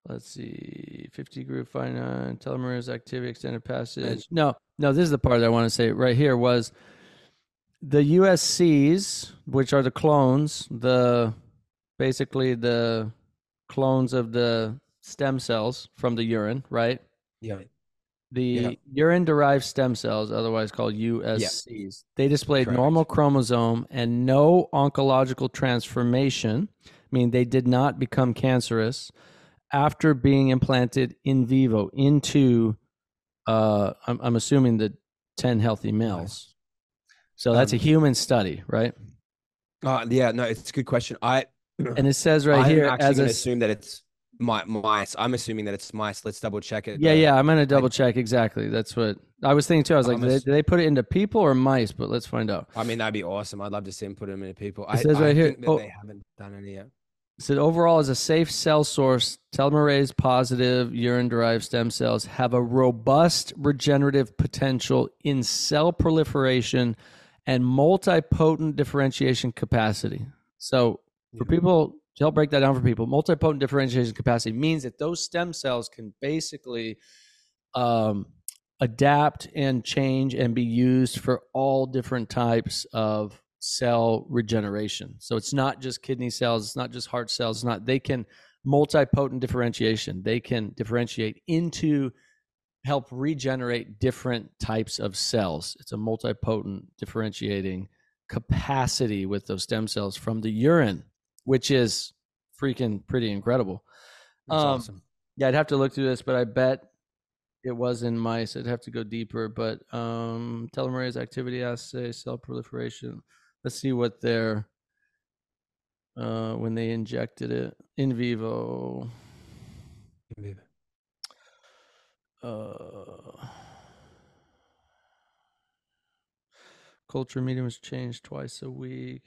Speaker 1: let's see 50 group finite telomerase activity extended passage no no this is the part that i want to say right here was the uscs which are the clones the basically the clones of the stem cells from the urine right
Speaker 2: Yeah.
Speaker 1: the
Speaker 2: Yeah.
Speaker 1: urine derived stem cells, otherwise called USCs, they displayed
Speaker 2: Correct.
Speaker 1: normal chromosome and no oncological transformation, meaning they did not become cancerous after being implanted in vivo into, uh, I'm, I'm assuming the 10 healthy males. So that's a
Speaker 2: Um,
Speaker 1: human study, right?
Speaker 2: Uh, yeah. No, it's a good question. I
Speaker 1: And it says right
Speaker 2: I'm
Speaker 1: here
Speaker 2: actually
Speaker 1: as a
Speaker 2: going to assume that it's mice. I'm assuming that it's mice. Let's double check it.
Speaker 1: yeah, yeah. I'm gonna double check exactly. That's what I was thinking too. I was like,
Speaker 2: I'm
Speaker 1: did they,
Speaker 2: ass-
Speaker 1: they put it into people or mice? But let's find out.
Speaker 2: I mean, that'd be awesome. I'd love to see them put them into people.
Speaker 1: It
Speaker 2: I,
Speaker 1: says
Speaker 2: I
Speaker 1: right here-
Speaker 2: think that
Speaker 1: oh.
Speaker 2: they haven't done any yet.
Speaker 1: said overall as a safe cell source telomerase positive urine derived stem cells have a robust regenerative potential in cell proliferation and multipotent differentiation capacity so for people to help break that down for people multipotent differentiation capacity means that those stem cells can basically um, adapt and change and be used for all different types of cell regeneration. So it's not just kidney cells, it's not just heart cells, it's not they can multipotent differentiation. They can differentiate into help regenerate different types of cells. It's a multipotent differentiating capacity with those stem cells from the urine, which is freaking pretty incredible.
Speaker 2: That's
Speaker 1: Um,
Speaker 2: awesome.
Speaker 1: Yeah, I'd have to look through this, but I bet it was in mice. I'd have to go deeper. But um, telomerase activity assay, cell proliferation. Let's see what their uh, when they injected it in vivo. In Uh, culture medium was changed twice a week.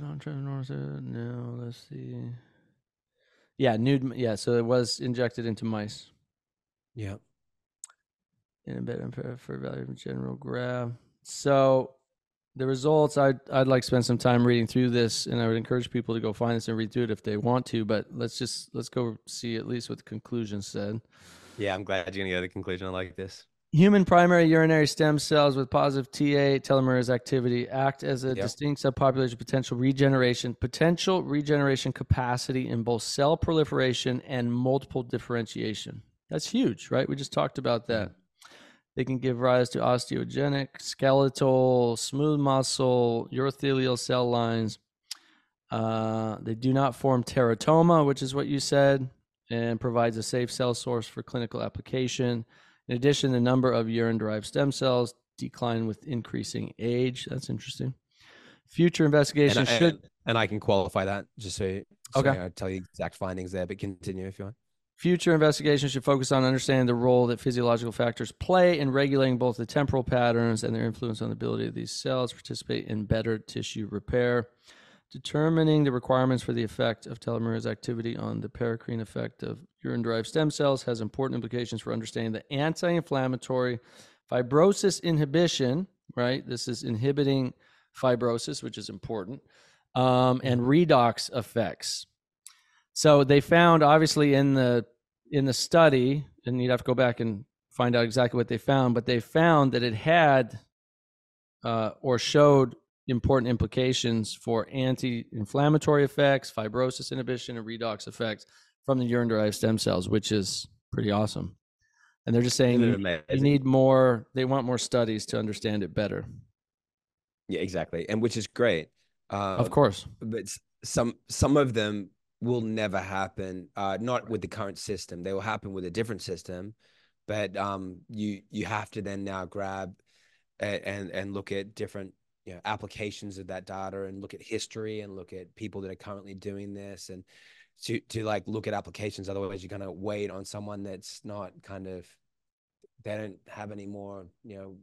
Speaker 1: Non-transnormative. No, let's see. Yeah, nude. Yeah, so it was injected into mice.
Speaker 2: Yeah.
Speaker 1: in a bit for, for value of general grab. So the results, I'd I'd like to spend some time reading through this, and I would encourage people to go find this and read through it if they want to. But let's just let's go see at least what the conclusion said.
Speaker 2: Yeah, I'm glad you're gonna go to the conclusion. I like this.
Speaker 1: Human primary urinary stem cells with positive TA telomerase activity act as a
Speaker 2: Yep.
Speaker 1: distinct subpopulation potential regeneration, potential regeneration capacity in both cell proliferation and multiple differentiation. That's huge, right? We just talked about that. They can give rise to osteogenic, skeletal, smooth muscle, urothelial cell lines. Uh, they do not form teratoma, which is what you said, and provides a safe cell source for clinical application. In addition, the number of urine derived stem cells decline with increasing age. That's interesting. Future
Speaker 2: And
Speaker 1: investigation
Speaker 2: I,
Speaker 1: should
Speaker 2: and I can qualify that just so, so
Speaker 1: Okay.
Speaker 2: I'll tell you exact findings there, but continue if you want.
Speaker 1: Future investigations should focus on understanding the role that physiological factors play in regulating both the temporal patterns and their influence on the ability of these cells to participate in better tissue repair. Determining the requirements for the effect of telomerase activity on the paracrine effect of urine derived stem cells has important implications for understanding the anti inflammatory fibrosis inhibition, right? This is inhibiting fibrosis, which is important, um, and redox effects. So they found obviously in the in the study, and you'd have to go back and find out exactly what they found, but they found that it had uh, or showed important implications for anti-inflammatory effects, fibrosis inhibition, and redox effects from the urine-derived stem cells, which is pretty awesome. And they're just saying you, you need more. They want more studies to understand it better.
Speaker 2: Yeah, exactly, and which is great.
Speaker 1: Uh, of course,
Speaker 2: but some some of them will never happen. Uh, not with the current system. They will happen with a different system, but um, you you have to then now grab and and, and look at different you know, applications of that data and look at history and look at people that are currently doing this and to to like look at applications. Otherwise, you're gonna wait on someone that's not kind of they don't have any more you know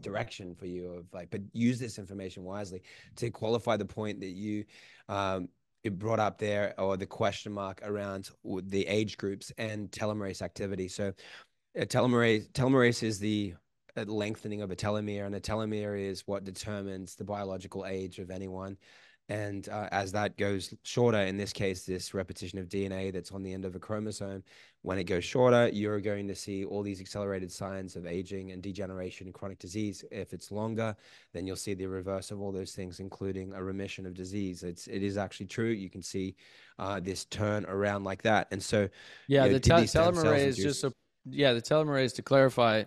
Speaker 2: direction for you of like but use this information wisely to qualify the point that you um it brought up there or the question mark around the age groups and telomerase activity so uh, telomerase telomerase is the lengthening of a telomere, and a telomere is what determines the biological age of anyone. And uh, as that goes shorter, in this case, this repetition of DNA that's on the end of a chromosome, when it goes shorter, you're going to see all these accelerated signs of aging and degeneration and chronic disease. If it's longer, then you'll see the reverse of all those things, including a remission of disease. It's it is actually true. You can see uh, this turn around like that. And so,
Speaker 1: yeah, you know, the tel- telomerase is just a yeah, the telomerase to clarify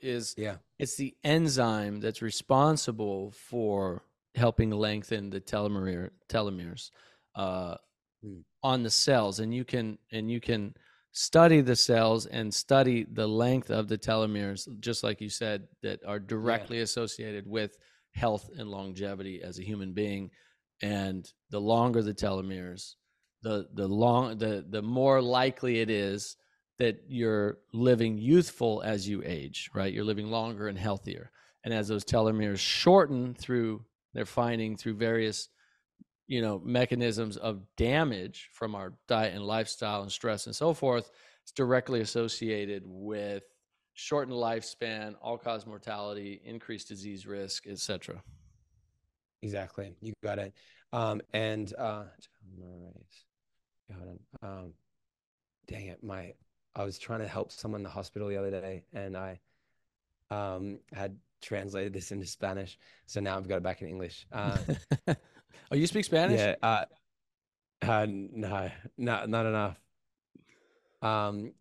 Speaker 1: is
Speaker 2: yeah
Speaker 1: it's the enzyme that's responsible for helping lengthen the telomere telomeres uh, hmm. on the cells and you can and you can study the cells and study the length of the telomeres just like you said that are directly yeah. associated with health and longevity as a human being and the longer the telomeres the the long the the more likely it is that you're living youthful as you age, right? You're living longer and healthier. And as those telomeres shorten through, they're finding through various, you know, mechanisms of damage from our diet and lifestyle and stress and so forth, it's directly associated with shortened lifespan, all cause mortality, increased disease risk, etc.
Speaker 2: Exactly. You got it. Um, and uh, um, dang it, my I was trying to help someone in the hospital the other day, and I um, had translated this into Spanish. So now I've got it back in English. Uh,
Speaker 1: oh, you speak Spanish?
Speaker 2: Yeah. Uh, uh, no, not not enough. Um,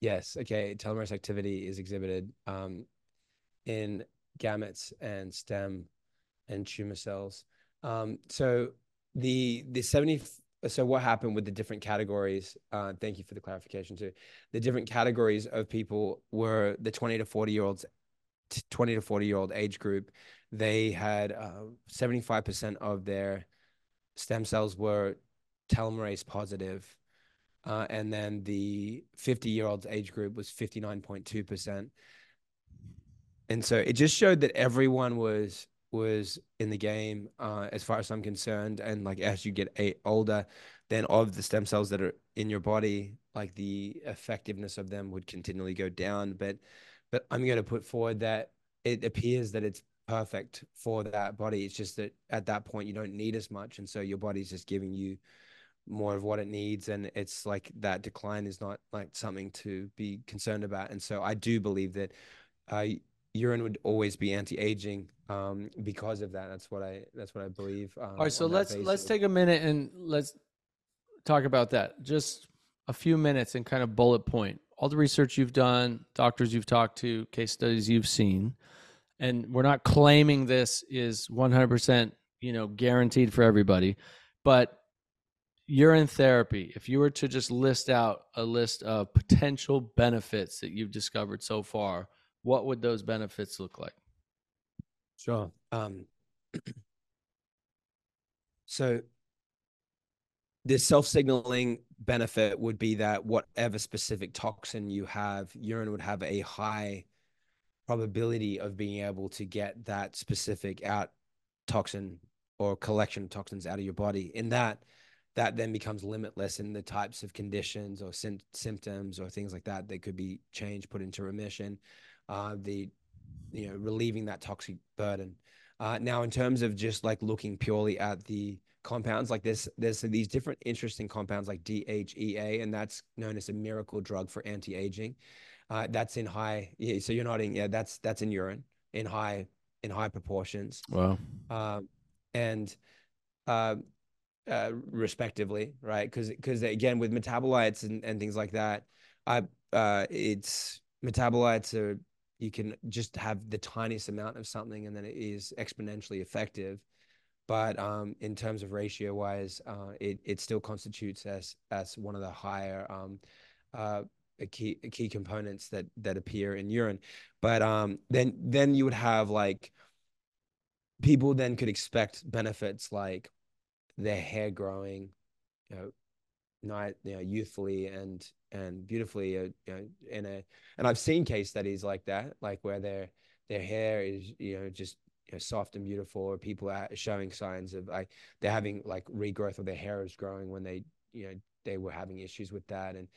Speaker 2: yes. Okay. Telomerase activity is exhibited um, in gametes and stem and tumor cells. Um, so the the 70 so what happened with the different categories uh, thank you for the clarification too. The different categories of people were the 20 to 40 year olds 20 to 40 year old age group. They had uh, 75% of their stem cells were telomerase positive uh, and then the 50 year olds age group was 59.2% and so it just showed that everyone was was in the game uh, as far as I'm concerned. And like as you get older, then of the stem cells that are in your body, like the effectiveness of them would continually go down. But but I'm going to put forward that it appears that it's perfect for that body. It's just that at that point you don't need as much, and so your body's just giving you more of what it needs and it's like that decline is not like something to be concerned about and so i do believe that uh, urine would always be anti-aging um, because of that. That's what I that's what I believe.
Speaker 1: Um, All right, so let's basis. let's take a minute and let's talk about that. Just a few minutes and kind of bullet point all the research you've done, doctors you've talked to, case studies you've seen, and we're not claiming this is 100% you know guaranteed for everybody, but urine therapy if you were to just list out a list of potential benefits that you've discovered so far what would those benefits look like?
Speaker 2: Sure. Um, so the self-signaling benefit would be that whatever specific toxin you have, urine would have a high probability of being able to get that specific out toxin or collection of toxins out of your body. In that, that then becomes limitless in the types of conditions or symptoms or things like that that could be changed, put into remission uh, the you know relieving that toxic burden. Uh, now, in terms of just like looking purely at the compounds, like this, there's these different interesting compounds like DHEA, and that's known as a miracle drug for anti-aging. Uh, that's in high. Yeah, so you're nodding. Yeah, that's that's in urine in high in high proportions.
Speaker 1: Wow.
Speaker 2: Um, and uh, uh, respectively, right? Because because again, with metabolites and, and things like that, I uh, it's metabolites are you can just have the tiniest amount of something and then it is exponentially effective. But um, in terms of ratio wise, uh, it it still constitutes as as one of the higher um, uh, key key components that that appear in urine. But um, then then you would have like people then could expect benefits like their hair growing, you know, not you know youthfully and and beautifully, you know, in a and I've seen case studies like that, like where their their hair is you know just you know, soft and beautiful, or people are showing signs of like they're having like regrowth of their hair is growing when they you know they were having issues with that. And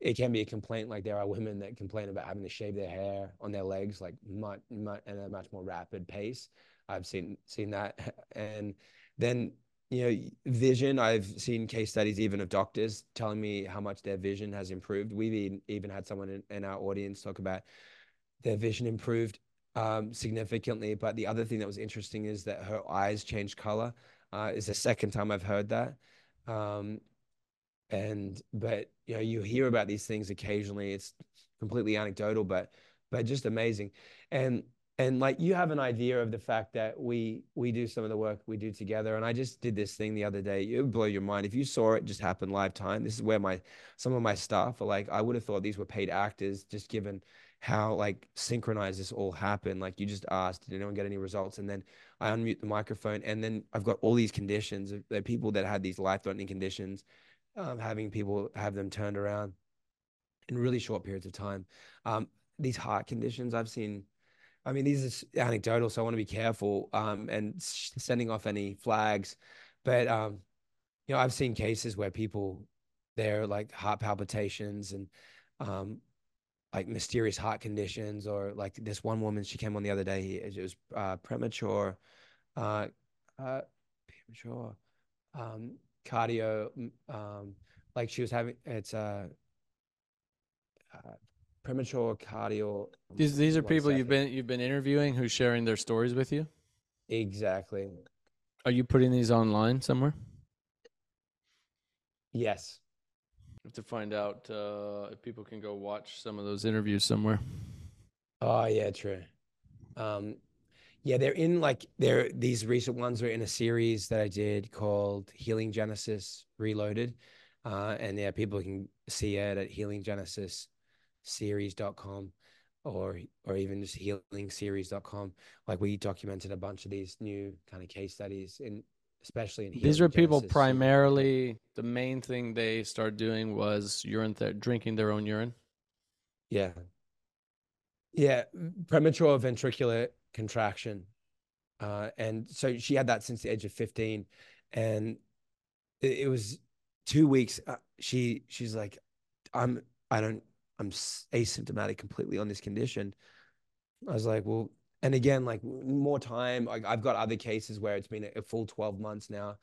Speaker 2: it can be a complaint like there are women that complain about having to shave their hair on their legs like much, much at a much more rapid pace. I've seen seen that. And then you know vision. I've seen case studies even of doctors telling me how much their vision has improved. We've even had someone in, in our audience talk about their vision improved um, significantly. But the other thing that was interesting is that her eyes changed color. Uh, is the second time i've heard that. Um, and but you know you hear about these things occasionally. It's completely anecdotal but but just amazing. And and like you have an idea of the fact that we we do some of the work we do together and i just did this thing the other day it would blow your mind if you saw it just happen live time this is where my some of my staff are like i would have thought these were paid actors just given how like synchronized this all happened like you just asked did anyone get any results and then i unmute the microphone and then i've got all these conditions are people that had these life threatening conditions um, having people have them turned around in really short periods of time. Um, these heart conditions I've seen. I mean, these are anecdotal, so I want to be careful um, and sending off any flags. But um, you know, I've seen cases where people they're like heart palpitations and um, like mysterious heart conditions, or like this one woman she came on the other day. It was uh, premature, uh, uh, premature um, cardio, um, like she was having it's a uh, premature cardio.
Speaker 1: These these are people you you've been you've been interviewing who's sharing their stories with you.
Speaker 2: Exactly.
Speaker 1: Are you putting these online somewhere?
Speaker 2: Yes.
Speaker 1: To find out uh, if people can go watch some of those interviews somewhere.
Speaker 2: Oh yeah, true. Um, yeah, they're in like they're these recent ones are in a series that I did called Healing Genesis Reloaded. Uh, and yeah, people can see it at healinggenesisseries.com or or even just healingseries.com. Like we documented a bunch of these new kind of case studies in especially in
Speaker 1: these are people primarily the main thing they started doing was urine th- drinking their own urine
Speaker 2: yeah yeah premature ventricular contraction. Uh, and so she had that since the age of 15. And it, it was two weeks. Uh, she, she's like, I'm, I don't, I'm asymptomatic completely on this condition. I was like, well, and again, like more time, like I've got other cases where it's been a, a full 12 months now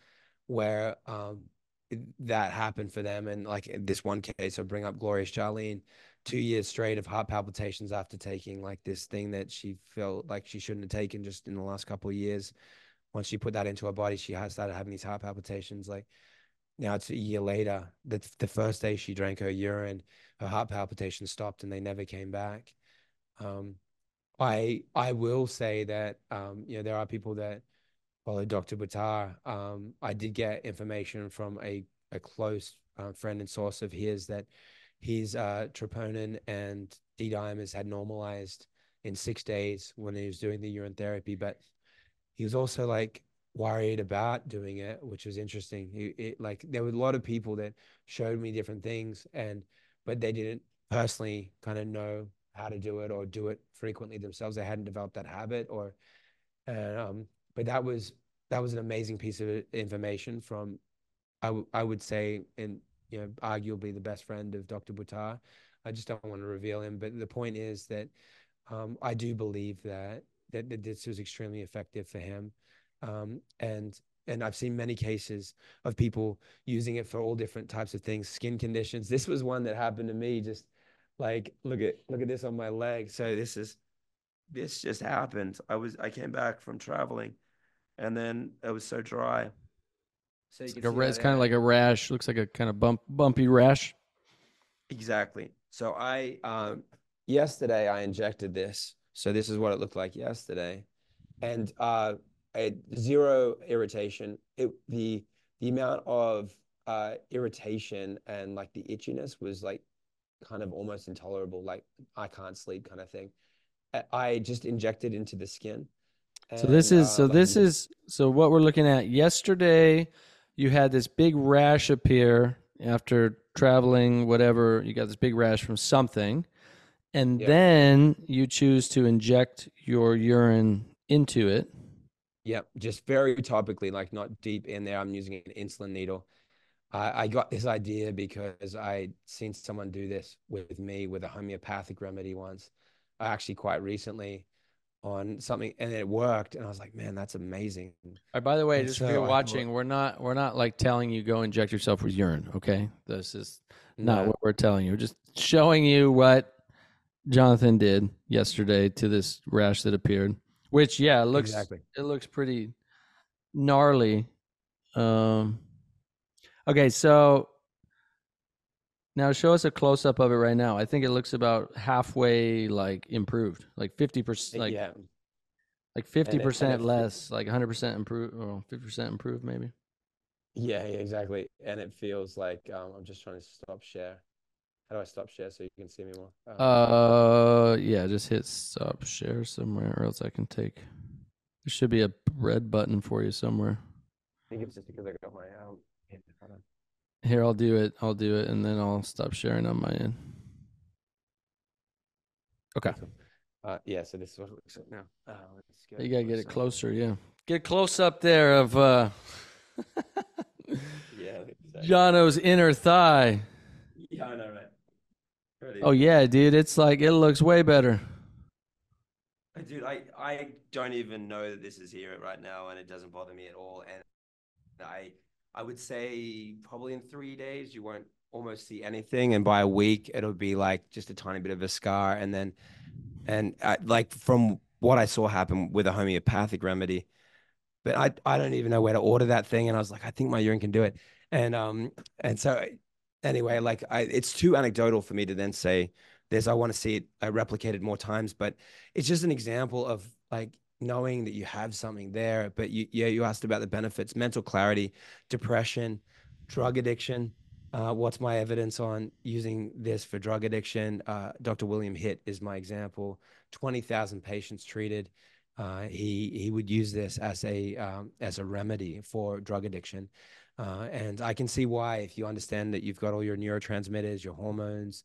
Speaker 2: where, um, that happened for them. And like this one case, I bring up Gloria Charlene, two years straight of heart palpitations after taking like this thing that she felt like she shouldn't have taken just in the last couple of years. Once she put that into her body, she has started having these heart palpitations. Like now it's a year later. The the first day she drank her urine, her heart palpitations stopped and they never came back. Um, I I will say that um, you know there are people that follow Dr. Buttar. Um, I did get information from a a close uh, friend and source of his that his uh, troponin and D dimers had normalized in six days when he was doing the urine therapy, but he was also like worried about doing it, which was interesting. He it, like there were a lot of people that showed me different things, and but they didn't personally kind of know how to do it or do it frequently themselves. They hadn't developed that habit, or and um, but that was that was an amazing piece of information from I, I would say in you know, arguably the best friend of Dr. Buttar. I just don't want to reveal him, but the point is that um, I do believe that, that, that this was extremely effective for him, um, and and I've seen many cases of people using it for all different types of things, skin conditions. This was one that happened to me just
Speaker 5: Like, look at look at this on my leg.
Speaker 2: So this is this just happened. I was I came back from traveling, and then it was so dry. So you
Speaker 1: It's,
Speaker 2: can
Speaker 1: like a
Speaker 2: see
Speaker 1: ra- it's kind of like a rash. Looks like a kind of bump, bumpy rash.
Speaker 2: exactly. So I
Speaker 5: Um, yesterday I injected this. So this is what it looked like yesterday, and uh, I had zero irritation. It the the amount of uh irritation and like the itchiness was like kind of almost intolerable. Like I can't sleep kind of thing. I- I just injected into the skin.
Speaker 1: So this is
Speaker 5: uh,
Speaker 1: so
Speaker 5: like,
Speaker 1: this is so what we're looking at. Yesterday, you had this big rash appear after traveling. Whatever you got this big rash from something, and
Speaker 5: Yeah.
Speaker 1: then you choose to inject your urine into it.
Speaker 5: Yep, just very topically, like not deep in there. I'm using an insulin needle. I, I got this idea because I'd seen someone do this with me with a homeopathic remedy once, actually quite recently on something, and it worked. And I was like, man, that's amazing.
Speaker 1: Right, by the way,
Speaker 5: And
Speaker 1: just if
Speaker 5: so
Speaker 1: you're
Speaker 5: I
Speaker 1: watching, we're not we're not like telling you go inject yourself with urine. Okay, this is not
Speaker 5: No,
Speaker 1: what we're telling you. We're just showing you what Jonathan did yesterday to this rash that appeared. Which yeah, it looks
Speaker 5: exactly.
Speaker 1: it looks pretty gnarly. Um, okay, so now show us a close up of it right now. I think it looks about halfway like improved, like fifty percent, like
Speaker 5: yeah,
Speaker 1: like 50%
Speaker 5: it
Speaker 1: less, like hundred percent improved, or fifty percent improved, maybe.
Speaker 5: yeah, yeah, exactly. And it feels like um, I'm just trying to stop share. How do I stop share so you can see me more? Um,
Speaker 1: Uh, yeah, just hit stop share somewhere, or else I can take. There should be a red button for you somewhere.
Speaker 5: I think it's just because I got my um.
Speaker 1: Here, I'll do it. I'll do it, and then I'll stop sharing on my end. Okay.
Speaker 5: Uh, yeah, so this is what it looks like now. Uh, let's go
Speaker 1: You gotta get it closer, yeah. Get close up there of uh
Speaker 2: yeah. Exactly.
Speaker 1: Jono's inner thigh.
Speaker 2: Yeah, I know, right?
Speaker 1: Oh yeah, dude, it's like it looks way better.
Speaker 2: Uh, Dude, I, I don't even know that this is here right now, and it doesn't bother me at all. And I I would say probably in three days you won't almost see anything, and by a week it'll be like just a tiny bit of a scar, and then and I, like from what I saw happen with a homeopathic remedy, but I I don't even know where to order that thing, and I was like, I think my urine can do it, and um and so anyway, like I it's too anecdotal for me to then say there's I want to see it uh, replicated more times, but it's just an example of like knowing that you have something there. But you yeah, you asked about the benefits: mental clarity, depression, drug addiction. Uh, what's my evidence on using this for drug addiction? Uh, Dr. William Hitt is my example. Twenty thousand patients treated. Uh, he he would use this as a um, as a remedy for drug addiction, uh, and I can see why if you understand that you've got all your neurotransmitters, your hormones,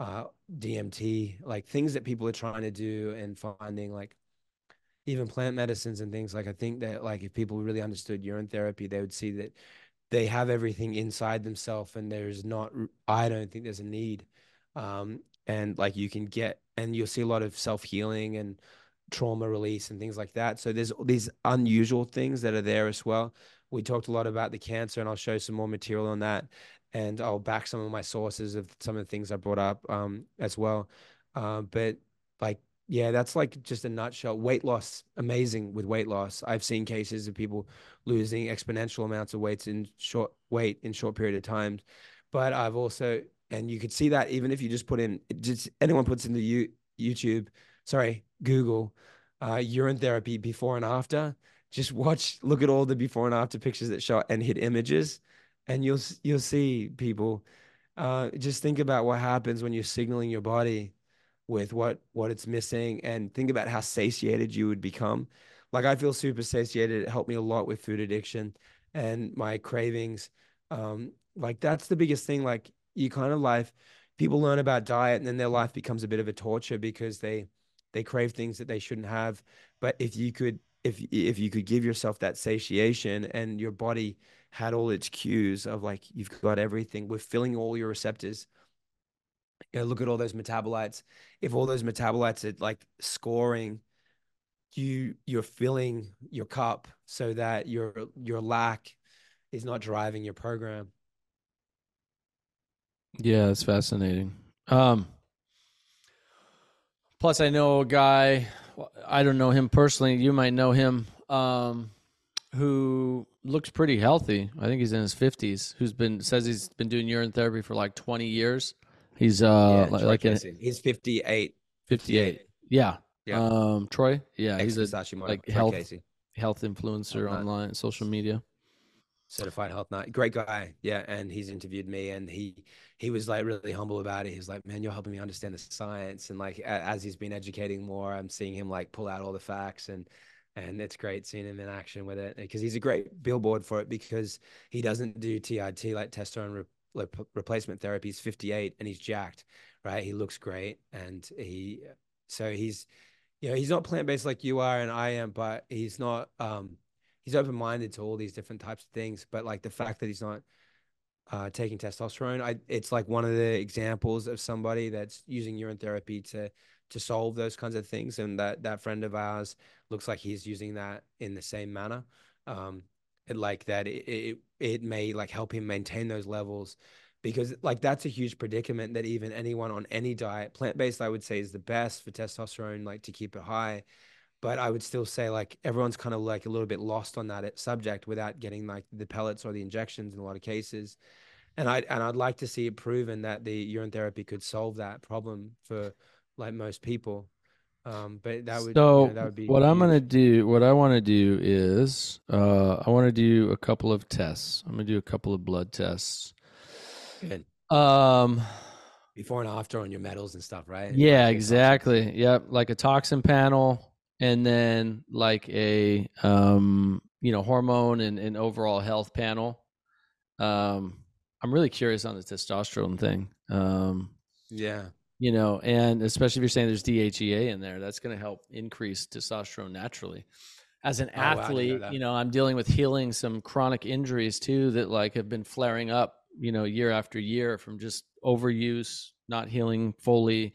Speaker 2: uh, DMT, like things that people are trying to do and finding like even plant medicines and things like I think that like if people really understood urine therapy, they would see that they have everything inside themselves and there's not I don't think there's a need. Um, and like you can get and you'll see a lot of self-healing and trauma release and things like that. So there's these unusual things that are there as well. We talked a lot about the cancer and I'll show some more material on that and I'll back some of my sources of some of the things I brought up um, as well. Uh, but like, yeah, that's like just a nutshell. Weight loss, amazing with weight loss. I've seen cases of people losing exponential amounts of weights in short weight in short period of time. But I've also, and you could see that even if you just put in, just anyone puts into you, YouTube, sorry, Google, uh, urine therapy before and after. Just watch, look at all the before and after pictures that show and hit images and you'll you'll see people uh, just think about what happens when you're signaling your body with what what it's missing and think about how satiated you would become. Like i feel super satiated. It helped me a lot with food addiction and my cravings. Um like that's the biggest thing like you kind of life people learn about diet and then their life becomes a bit of a torture because they they crave things that they shouldn't have. But if you could if if you could give yourself that satiation and your body had all its cues of like you've got everything we're filling all your receptors. You know, look at all those metabolites. If all those metabolites are like scoring you you're filling your cup so that your your lack is not driving your program.
Speaker 1: Yeah, it's fascinating. Um, Plus, I know a guy. I don't know him personally. You might know him. Um, who looks pretty healthy. I think he's in his fifties. Who's been says he's been doing urine therapy for like twenty years. He's uh
Speaker 2: Yeah,
Speaker 1: like, like in
Speaker 2: he's 58.
Speaker 1: 58. Yeah.
Speaker 2: Yeah.
Speaker 1: Um, Troy. Yeah, he's a like health
Speaker 2: Casey.
Speaker 1: health influencer online, social media.
Speaker 2: Certified health nut great guy yeah and he's interviewed me and he he was like really humble about it he's like man you're helping me understand the science and like as he's been educating more i'm seeing him like pull out all the facts and and it's great seeing him in action with it because he's a great billboard for it because he doesn't do TRT like testosterone re- like replacement therapy. He's 58 and he's jacked, right? He looks great and he so he's you know he's not plant based like you are and I am, but he's not um he's open minded to all these different types of things. But like the fact that he's not uh, taking testosterone, I it's like one of the examples of somebody that's using urine therapy to to solve those kinds of things. And that that friend of ours looks like he's using that in the same manner. Um, like that it, it it may like help him maintain those levels because like that's a huge predicament that even anyone on any diet plant-based i would say is the best for testosterone like to keep it high but i would still say like everyone's kind of like a little bit lost on that subject without getting like the pellets or the injections in a lot of cases and i and i'd like to see it proven that the urine therapy could solve that problem for like most people um but that would
Speaker 1: so
Speaker 2: you know, that would be
Speaker 1: what I'm gonna do, what I want to do is, uh, I want to do a couple of tests. I'm gonna do a couple of blood tests.
Speaker 2: Good.
Speaker 1: Um,
Speaker 2: before and after on your metals and stuff right
Speaker 1: yeah,
Speaker 2: Like,
Speaker 1: exactly. Yep, like a toxin panel, and then like a um, you know, hormone and, and overall health panel. Um, I'm really curious on the testosterone thing. Um,
Speaker 2: yeah
Speaker 1: you know, and especially if you're saying there's DHEA in there, that's going to help increase testosterone naturally. As an
Speaker 2: Oh, wow, I didn't know
Speaker 1: athlete,
Speaker 2: that.
Speaker 1: you know, I'm dealing with healing some chronic injuries too that like have been flaring up, you know, year after year from just overuse, not healing fully,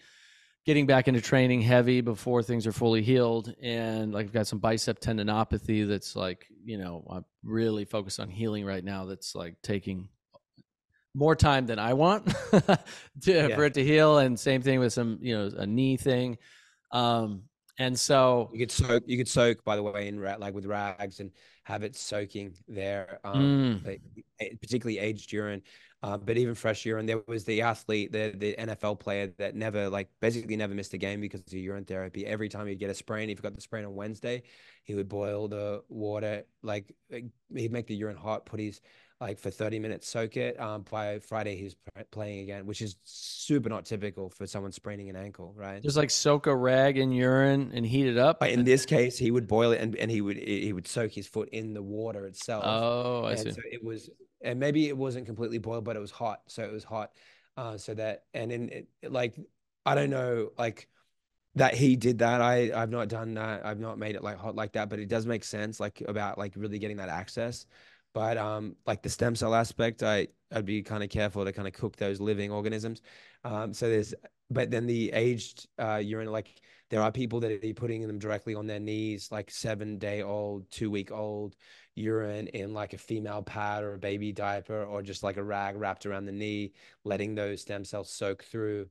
Speaker 1: getting back into training heavy before things are fully healed. And like I've got some bicep tendinopathy that's like, you know, I'm really focused on healing right now. That's like taking more time than I want to,
Speaker 2: Yeah.
Speaker 1: for it to heal. And same thing with some, you know, a knee thing. Um, and so,
Speaker 2: You could soak. You could soak, by the way, in like with rags and have it soaking there. Um,
Speaker 1: Mm.
Speaker 2: particularly aged urine, uh, but even fresh urine. There was the athlete, the the NFL player that never like basically never missed a game because of urine therapy. Every time he'd get a sprain, if he got the sprain on Wednesday, he would boil the water. Like eh, he'd make the urine hot, put his like for 30 minutes, soak it. Um, by Friday, he's playing again, which is super not typical for someone spraining an ankle, right?
Speaker 1: just like soak a rag in urine and heat it up.
Speaker 2: In this case, he would boil it and, and he would he would soak his foot in the water itself.
Speaker 1: oh, I
Speaker 2: and
Speaker 1: see.
Speaker 2: so it was, and maybe it wasn't completely boiled, but it was hot. So it was hot. Uh, so that and in it, like I don't know, like that he did that. I I've not done that. I've not made it like hot like that, but it does make sense, like about like really getting that access. But um, like the stem cell aspect, I I'd be kind of careful to kind of cook those living organisms. Um, so there's, but then the aged uh, urine, like there are people that are putting them directly on their knees, like seven day old, two week old urine in like a female pad or a baby diaper or just like a rag wrapped around the knee, letting those stem cells soak through.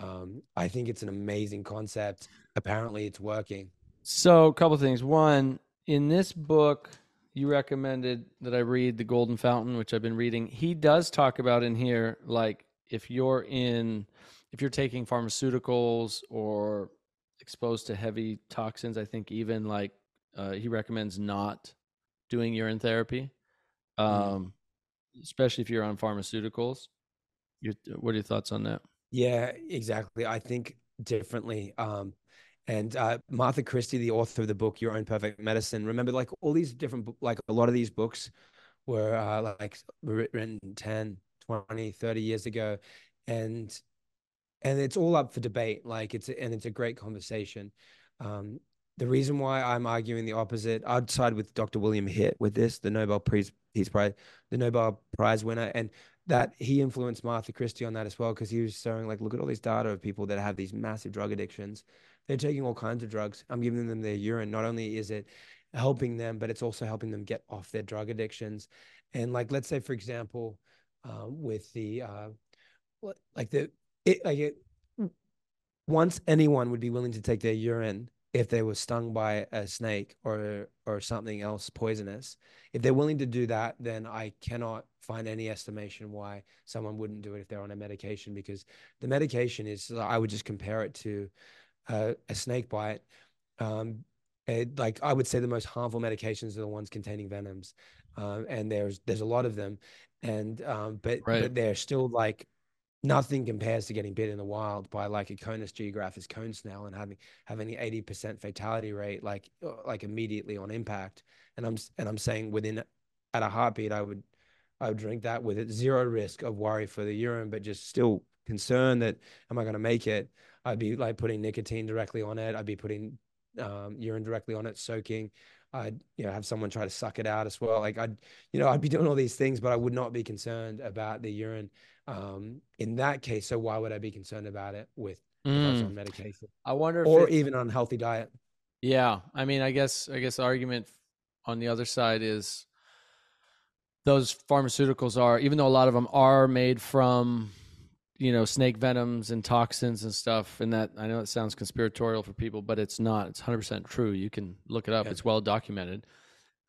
Speaker 2: Um, I think it's an amazing concept. Apparently, it's working.
Speaker 1: So, a couple things. One, in this book, you recommended that I read The Golden Fountain, which I've been reading. He does talk about in here, like if you're in, if you're taking pharmaceuticals or exposed to heavy toxins, I think even like uh, he recommends not doing urine therapy, um, especially if you're on pharmaceuticals. Your, what are your thoughts on that?
Speaker 2: Yeah, exactly. I think differently. Um, and uh, Martha Christy, the author of the book Your Own Perfect Medicine, remember like all these different, like a lot of these books were uh, like written 10, 20, 30 years ago. And and it's all up for debate. Like it's and it's a great conversation. Um, the reason why I'm arguing the opposite, I'd side with Dr. William Hitt with this, the Nobel Peace Peace Prize, the Nobel Prize winner, and that he influenced Martha Christy on that as well because he was showing like, look at all these data of people that have these massive drug addictions. They're taking all kinds of drugs. I'm giving them their urine. Not only is it helping them, but it's also helping them get off their drug addictions. And like, let's say for example, uh, with the uh, like the it like it once anyone would be willing to take their urine if they were stung by a snake or or something else poisonous if they're willing to do that then i cannot find any estimation why someone wouldn't do it if they're on a medication because the medication is i would just compare it to uh, a snake bite um, it, like i would say the most harmful medications are the ones containing venoms um, and there's there's a lot of them and um, but
Speaker 1: Right.
Speaker 2: but they're still like nothing compares to getting bit in the wild by like a conus geographus cone snail and having having an 80% fatality rate like uh, like immediately on impact. And i'm and i'm saying within at a heartbeat i would i would drink that with it. Zero risk of worry for the urine but just still concerned that am i going to make it? I'd be like putting nicotine directly on it. I'd be putting um, urine directly on it soaking i'd you know have someone try to suck it out as well like i'd you know i'd be doing all these things but i would not be concerned about the urine um, in that case. So why would I be concerned about it with if I was
Speaker 1: Mm.
Speaker 2: on medication
Speaker 1: I wonder if
Speaker 2: or even on healthy diet?
Speaker 1: Yeah, I mean, I guess I guess the argument on the other side is those pharmaceuticals are, even though a lot of them are made from, you know, snake venoms and toxins and stuff, and that I know it sounds conspiratorial for people, but it's not. It's hundred percent true. You can look it up.
Speaker 2: Yeah.
Speaker 1: It's well documented.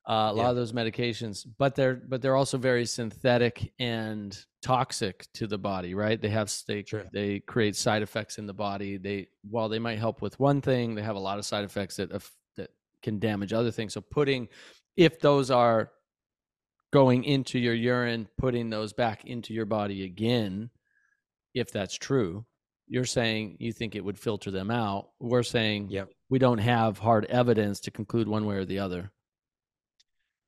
Speaker 1: Uh, a lot of those medications, but they're but they're also very synthetic and toxic to the body, right? They have they
Speaker 2: Sure.
Speaker 1: they create side effects in the body. They while they might help with one thing, they have a lot of side effects that that can damage other things. So putting if those are going into your urine, putting those back into your body again, if that's true, you're saying you think it would filter them out. We're saying
Speaker 2: Yep.
Speaker 1: we don't have hard evidence to conclude one way or the other.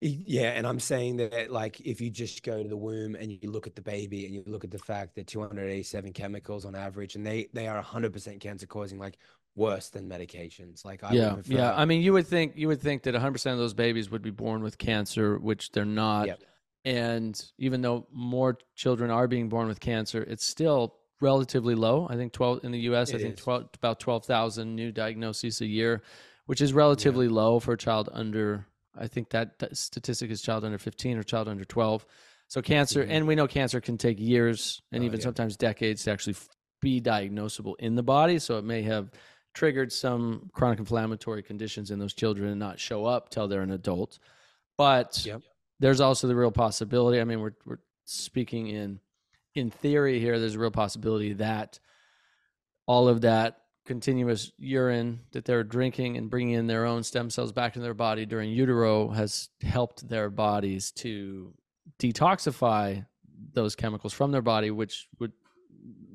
Speaker 2: Yeah, and I'm saying that like if you just go to the womb and you look at the baby and you look at the fact that 287 chemicals on average, and they they are 100% cancer causing, like worse than medications. Like I
Speaker 1: yeah, yeah. I mean, you would think you would think that 100 percent of those babies would be born with cancer, which they're not.
Speaker 2: Yep.
Speaker 1: And even though more children are being born with cancer, it's still relatively low. I think 12 in the U.S. I think
Speaker 2: is.
Speaker 1: 12 about 12,000 new diagnoses a year, which is relatively low for a child under. I think that, that statistic is child under 15 or child under 12. So cancer,
Speaker 2: Mhm.
Speaker 1: and we know cancer can take years and
Speaker 2: Oh,
Speaker 1: even
Speaker 2: yeah.
Speaker 1: sometimes decades to actually be diagnosable in the body. So it may have triggered some chronic inflammatory conditions in those children and not show up till they're an adult. But
Speaker 2: Yep.
Speaker 1: There's also the real possibility. I mean, we're we're speaking in in theory here. There's a real possibility that all of that continuous urine that they're drinking and bringing in their own stem cells back into their body during utero has helped their bodies to detoxify those chemicals from their body, which would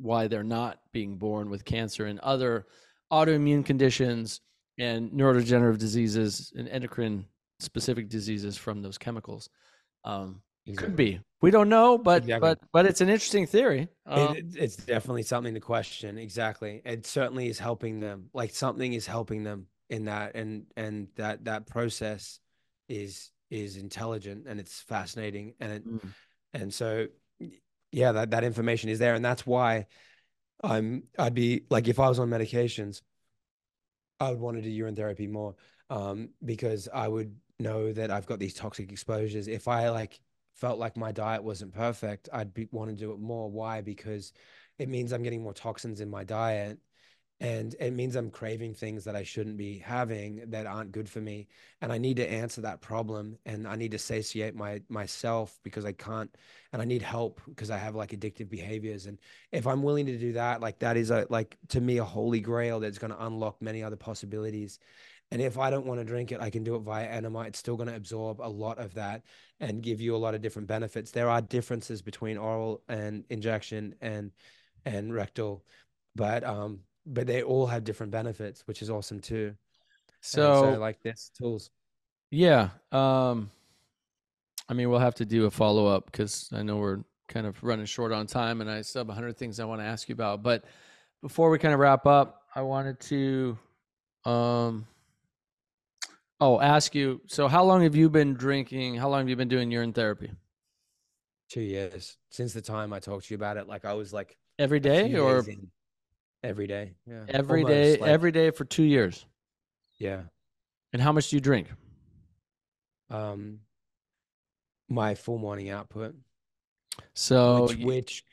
Speaker 1: why they're not being born with cancer and other autoimmune conditions and neurodegenerative diseases and endocrine specific diseases from those chemicals. Um, could be. We don't know, but
Speaker 2: Exactly.
Speaker 1: but but it's an interesting theory. Um,
Speaker 2: It, it's definitely something to question. Exactly. It certainly is helping them. Like something is helping them in that, and and that that process is is intelligent and it's fascinating, and it
Speaker 1: Mm.
Speaker 2: and so yeah, that that information is there, and that's why I'm I'd be like if I was on medications, I would want to do urine therapy more, um, because I would know that I've got these toxic exposures. If I like felt like my diet wasn't perfect, I'd be want to do it more. Why? Because it means I'm getting more toxins in my diet, and it means I'm craving things that I shouldn't be having that aren't good for me. And I need to answer that problem, and I need to satiate my myself because I can't, and I need help because I have like addictive behaviors. And if I'm willing to do that, like that is a like to me a holy grail that's going to unlock many other possibilities. And if I don't want to drink it, I can do it via enema. It's still going to absorb a lot of that and give you a lot of different benefits. There are differences between oral and injection and and rectal, but um, but they all have different benefits, which is awesome too. And
Speaker 1: so,
Speaker 2: like this tools.
Speaker 1: yeah, um, I mean, we'll have to do a follow up because I know we're kind of running short on time, and I still have a hundred things I want to ask you about. But before we kind of wrap up, I wanted to, um, oh, ask you. So, how long have you been drinking? How long have you been doing urine therapy?
Speaker 2: Two years since the time I talked to you about it. Like I was like
Speaker 1: every day or
Speaker 2: every day. Yeah.
Speaker 1: every
Speaker 2: Almost
Speaker 1: day,
Speaker 2: like,
Speaker 1: every day for two years.
Speaker 2: yeah.
Speaker 1: And how much do you drink?
Speaker 2: Um, my full morning output.
Speaker 1: So,
Speaker 2: which, which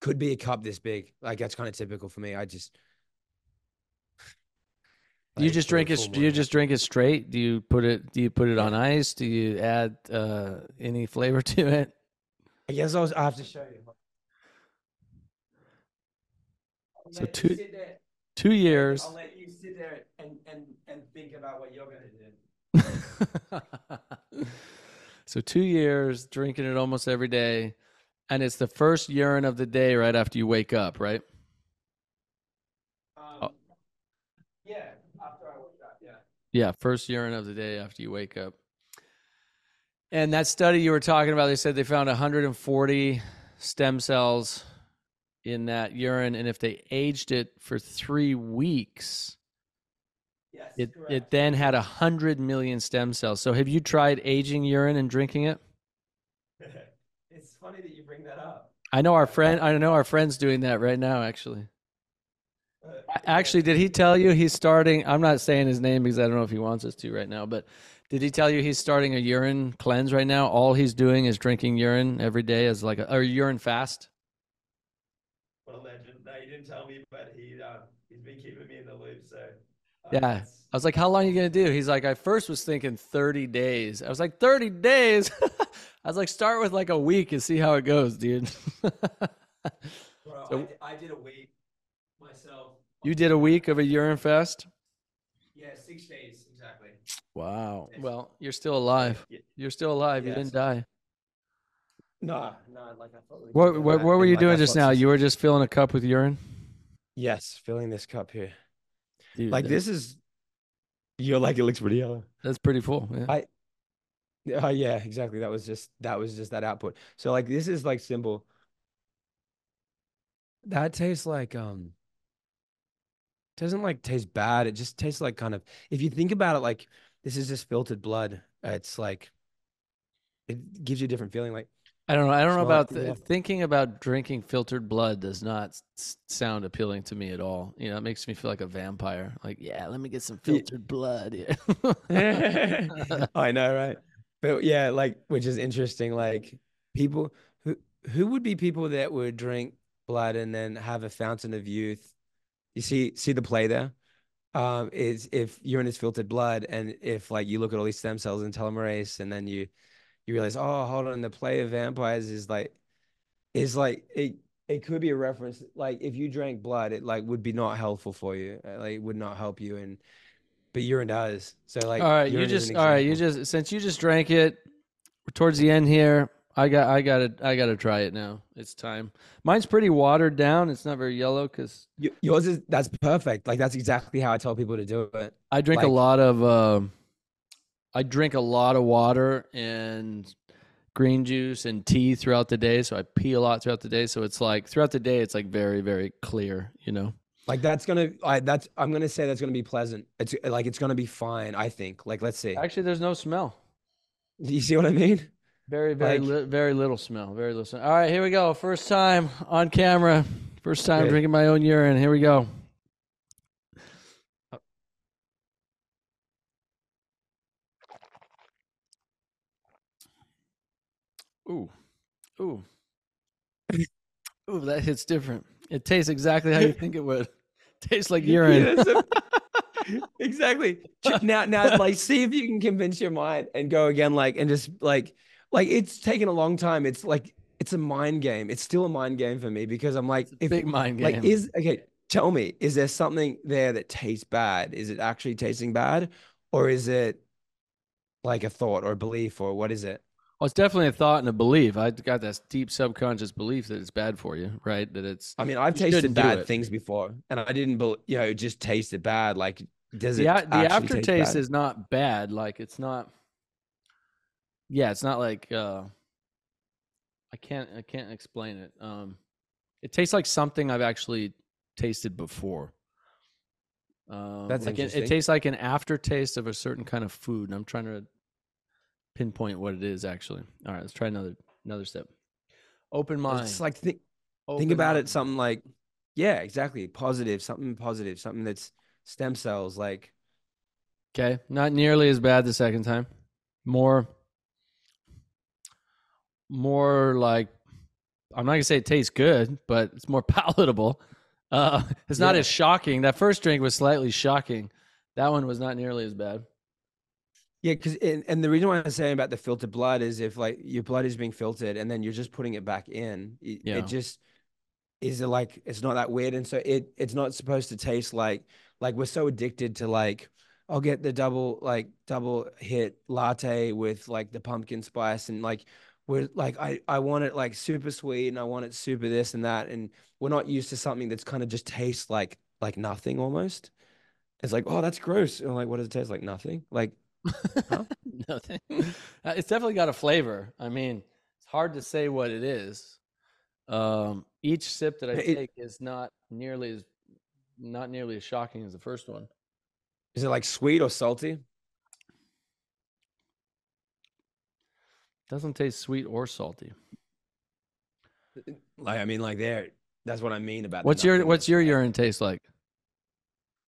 Speaker 2: could be a cup this big. Like that's kind of typical for me. I just
Speaker 1: you just drink it? Do you just drink it straight? Do you put it? Do you put it on ice? Do you add uh, any flavor to it?
Speaker 2: I guess I was. I have to show you. I'll
Speaker 1: So two- Two years.
Speaker 2: I'll let you sit there and and and think about what you're gonna do.
Speaker 1: so two years drinking it almost every day, and it's the first urine of the day right after you wake up, right?
Speaker 2: Um,
Speaker 1: Oh.
Speaker 2: Yeah, after I wake up, yeah.
Speaker 1: Yeah, first urine of the day after you wake up. And that study you were talking about, they said they found 140 stem cells in that urine, and if they aged it for three weeks,
Speaker 2: Yes,
Speaker 1: it it then had a hundred million stem cells. So, have you tried aging urine and drinking it?
Speaker 2: it's funny that you bring that up.
Speaker 1: I know our friend. I know our friend's doing that right now. Actually, A- actually, did he tell you he's starting? I'm not saying his name because I don't know if he wants us to right now. But did he tell you he's starting a urine cleanse right now? All he's doing is drinking urine every day as like a or urine fast.
Speaker 2: What a legend. No, he didn't tell me, but he uh, he's been keeping me in the loop. So uh,
Speaker 1: Yeah. I was like, "How long are you gonna do?" He's like, "I first was thinking 30 days." I was like, "30 days." I was like, "Start with like a week and see how it goes, dude."
Speaker 2: Bro,
Speaker 1: So-
Speaker 2: I, did, I did a week.
Speaker 1: You did a week of a urine fast.
Speaker 2: Yeah, six days exactly.
Speaker 1: Wow.
Speaker 2: Yes.
Speaker 1: Well, you're still alive. You're still alive. You didn't die.
Speaker 2: No, no, like I thought. we
Speaker 1: What what, what were you
Speaker 2: like,
Speaker 1: doing just now?
Speaker 2: six-
Speaker 1: You were just filling a cup with urine.
Speaker 2: Yes, filling this cup here.
Speaker 1: Dude,
Speaker 2: Like this is. You're like it looks pretty yellow.
Speaker 1: That's pretty full. Yeah.
Speaker 2: I- Oh yeah, exactly. That was just that was just that output. So like this is like simple. That tastes like um doesn't like taste bad. It just tastes like kind of if you think about it like this is just filtered blood. It's like it gives you a different feeling like
Speaker 1: I don't know. I don't know about th-
Speaker 2: yeah.
Speaker 1: thinking about drinking filtered blood. Does not s- sound appealing to me at all. You know, it makes me feel like a vampire. Like, yeah, let me get some filtered blood. Yeah.
Speaker 2: I know, right? But yeah, like which is interesting. Like people who who would be people that would drink blood and then have a fountain of youth. You see see the play there? Um, is if urine is filtered blood, and if like you look at all these stem cells in telomerase, and then you you realize, oh, hold on, the play of vampires is like is like it it could be a reference. Like if you drank blood, it like would be not helpful for you. uh, Like it would not help you, and but urine does. So like
Speaker 1: all right, you just all right. You just since you just drank it towards the end here. I got I got to I got to try it now. It's time. Mine's pretty watered down. It's not very yellow because
Speaker 2: yours is that's perfect. Like that's exactly how I tell people to do it.
Speaker 1: I drink a lot of um I drink a lot of water and green juice and tea throughout the day. So I pee a lot throughout the day. So it's like throughout the day, it's like very, very clear, you know?
Speaker 2: Like that's gonna I that's I'm gonna say that's gonna be pleasant. It's like it's gonna be fine, I think. Like let's see.
Speaker 1: Actually, there's no smell.
Speaker 2: You see what I mean?
Speaker 1: Very, very,
Speaker 2: Like-
Speaker 1: li- very little smell. Very little smell. All right, here we go. First time on camera. First time
Speaker 2: Okay.
Speaker 1: drinking my own urine. Here we go. Ooh, ooh, ooh! That hits different. It tastes exactly how you think it would. Tastes like urine.
Speaker 2: Yeah, so- exactly. Now now like see if you can convince your mind and go again like and just like like it's taken a long time. It's like it's a mind game. It's still a mind game for me because I'm like if
Speaker 1: Big mind game.
Speaker 2: Like, is okay. Tell me, is there something there that tastes bad? Is it actually tasting bad, or is it like a thought or a belief, or what is it?
Speaker 1: well, it's definitely a thought and a belief. I got this deep subconscious belief that it's bad for you, right? That it's
Speaker 2: I mean, I've tasted bad things before, and I didn't, bel you know, it just tasted bad. Like, does it?
Speaker 1: the, a- the aftertaste is not bad. Like it's not. Yeah, it's not like uh I can't I can't explain it. Um it tastes like something I've actually tasted before. Um,
Speaker 2: That's
Speaker 1: like it, it tastes like an aftertaste of a certain kind of food, and I'm trying to pinpoint what it is actually. All right, let's try another another step. Open mind.
Speaker 2: It's like think, think about
Speaker 1: mind.
Speaker 2: it. Something like, yeah, exactly, positive. Something positive. Something that's stem cells. Like,
Speaker 1: Okay, not nearly as bad the second time. More, more like I'm not gonna say it tastes good, but it's more palatable. Uh, it's not
Speaker 2: Yeah.
Speaker 1: as shocking. That first drink was slightly shocking. That one was not nearly as bad.
Speaker 2: Yeah, because and, and the reason why I'm saying about the filtered blood is if like your blood is being filtered and then you're just putting it back in, it,
Speaker 1: Yeah.
Speaker 2: it just is it like it's not that weird, and so it it's not supposed to taste like like we're so addicted to like I'll get the double like double hit latte with like the pumpkin spice and like we're like I I want it like super sweet and I want it super this and that and we're not used to something that's kind of just tastes like like nothing almost. It's like oh that's gross. And I'm like what does it taste like nothing like.
Speaker 1: Nothing. Uh, It's definitely got a flavor. I mean, it's hard to say what it is. Um, each sip that I
Speaker 2: It-
Speaker 1: take is not nearly as not nearly as shocking as the first one.
Speaker 2: Is it like sweet or salty?
Speaker 1: Doesn't taste sweet or salty.
Speaker 2: Like I mean, like there. That's what I mean about.
Speaker 1: What's your. What's your urine taste like?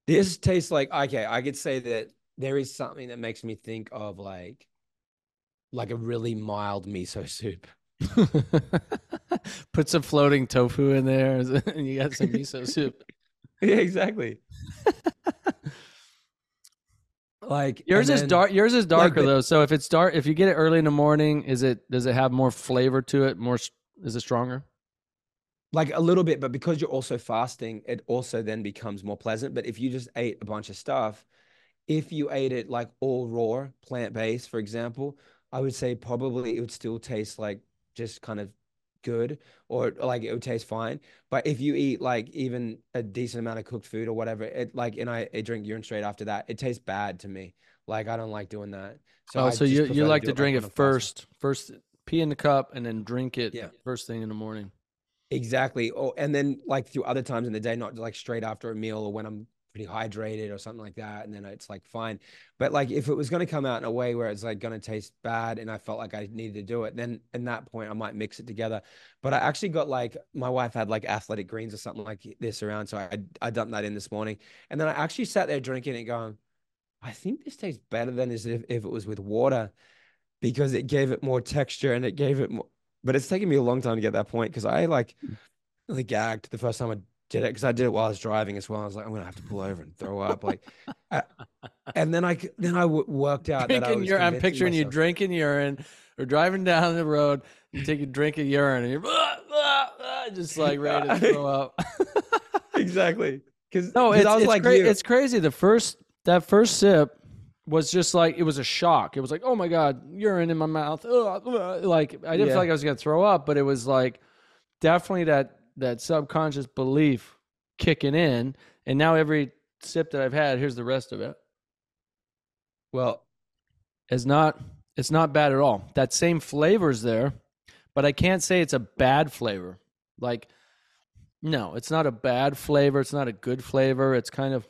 Speaker 2: This tastes like okay. I could say that there is something that makes me think of like, like a really mild miso soup.
Speaker 1: Put some floating tofu in there, and you got some miso soup.
Speaker 2: yeah, exactly. Like
Speaker 1: Yours is
Speaker 2: then-
Speaker 1: dark. Yours is darker
Speaker 2: the-
Speaker 1: though. So if it's dark, if you get it early in the morning, is it does it have more flavor to it? More is it stronger?
Speaker 2: like a little bit, but because you're also fasting, it also then becomes more pleasant. But if you just ate a bunch of stuff, if you ate it like all raw, plant based, for example, I would say probably it would still taste like just kind of good or like it would taste fine. But if you eat like even a decent amount of cooked food or whatever, it like and I, I drink urine straight after that, it tastes bad to me. Like I don't like doing that.
Speaker 1: So, oh,
Speaker 2: I
Speaker 1: oh, so you you like
Speaker 2: do
Speaker 1: to drink it
Speaker 2: fasting.
Speaker 1: first, first pee in the cup and then drink it
Speaker 2: Yeah.
Speaker 1: first thing in the morning.
Speaker 2: Exactly. Oh, and then like through other times in the day, not like straight after a meal or when I'm pretty hydrated or something like that. And then it's like fine. But like if it was going to come out in a way where it's like going to taste bad and I felt like I needed to do it, then in that point I might mix it together. But I actually got like my wife had like athletic greens or something like this around. So I I dumped that in this morning. And then I actually sat there drinking it going, I think this tastes better than as if, if it was with water because it gave it more texture and it gave it more but it's taken me a long time to get that point because I like hmm. really gagged the first time I did it because I did it while I was driving as well. I was like, I'm gonna have to pull over and throw up, like, I- and then I then I w- worked out that I
Speaker 1: Drinking
Speaker 2: was
Speaker 1: urine. I'm picturing you drinking urine or driving down the road. You take a drink of urine and you're "Ah, ah, ah," just like ready to throw up.
Speaker 2: exactly because
Speaker 1: No, it's,
Speaker 2: I was
Speaker 1: it's,
Speaker 2: like
Speaker 1: cra- it's crazy. The first that first sip was just like it was a shock. It was like, oh my god, urine in my mouth. Ugh, ugh. Like I didn't
Speaker 2: Yeah.
Speaker 1: feel like I was gonna throw up, but it was like definitely that that subconscious belief kicking in. And now every sip that I've had, here's the rest of it.
Speaker 2: well,
Speaker 1: It's not it's not bad at all. That same flavor's there, but I can't say it's a bad flavor. Like no, it's not a bad flavor. It's not a good flavor. It's kind of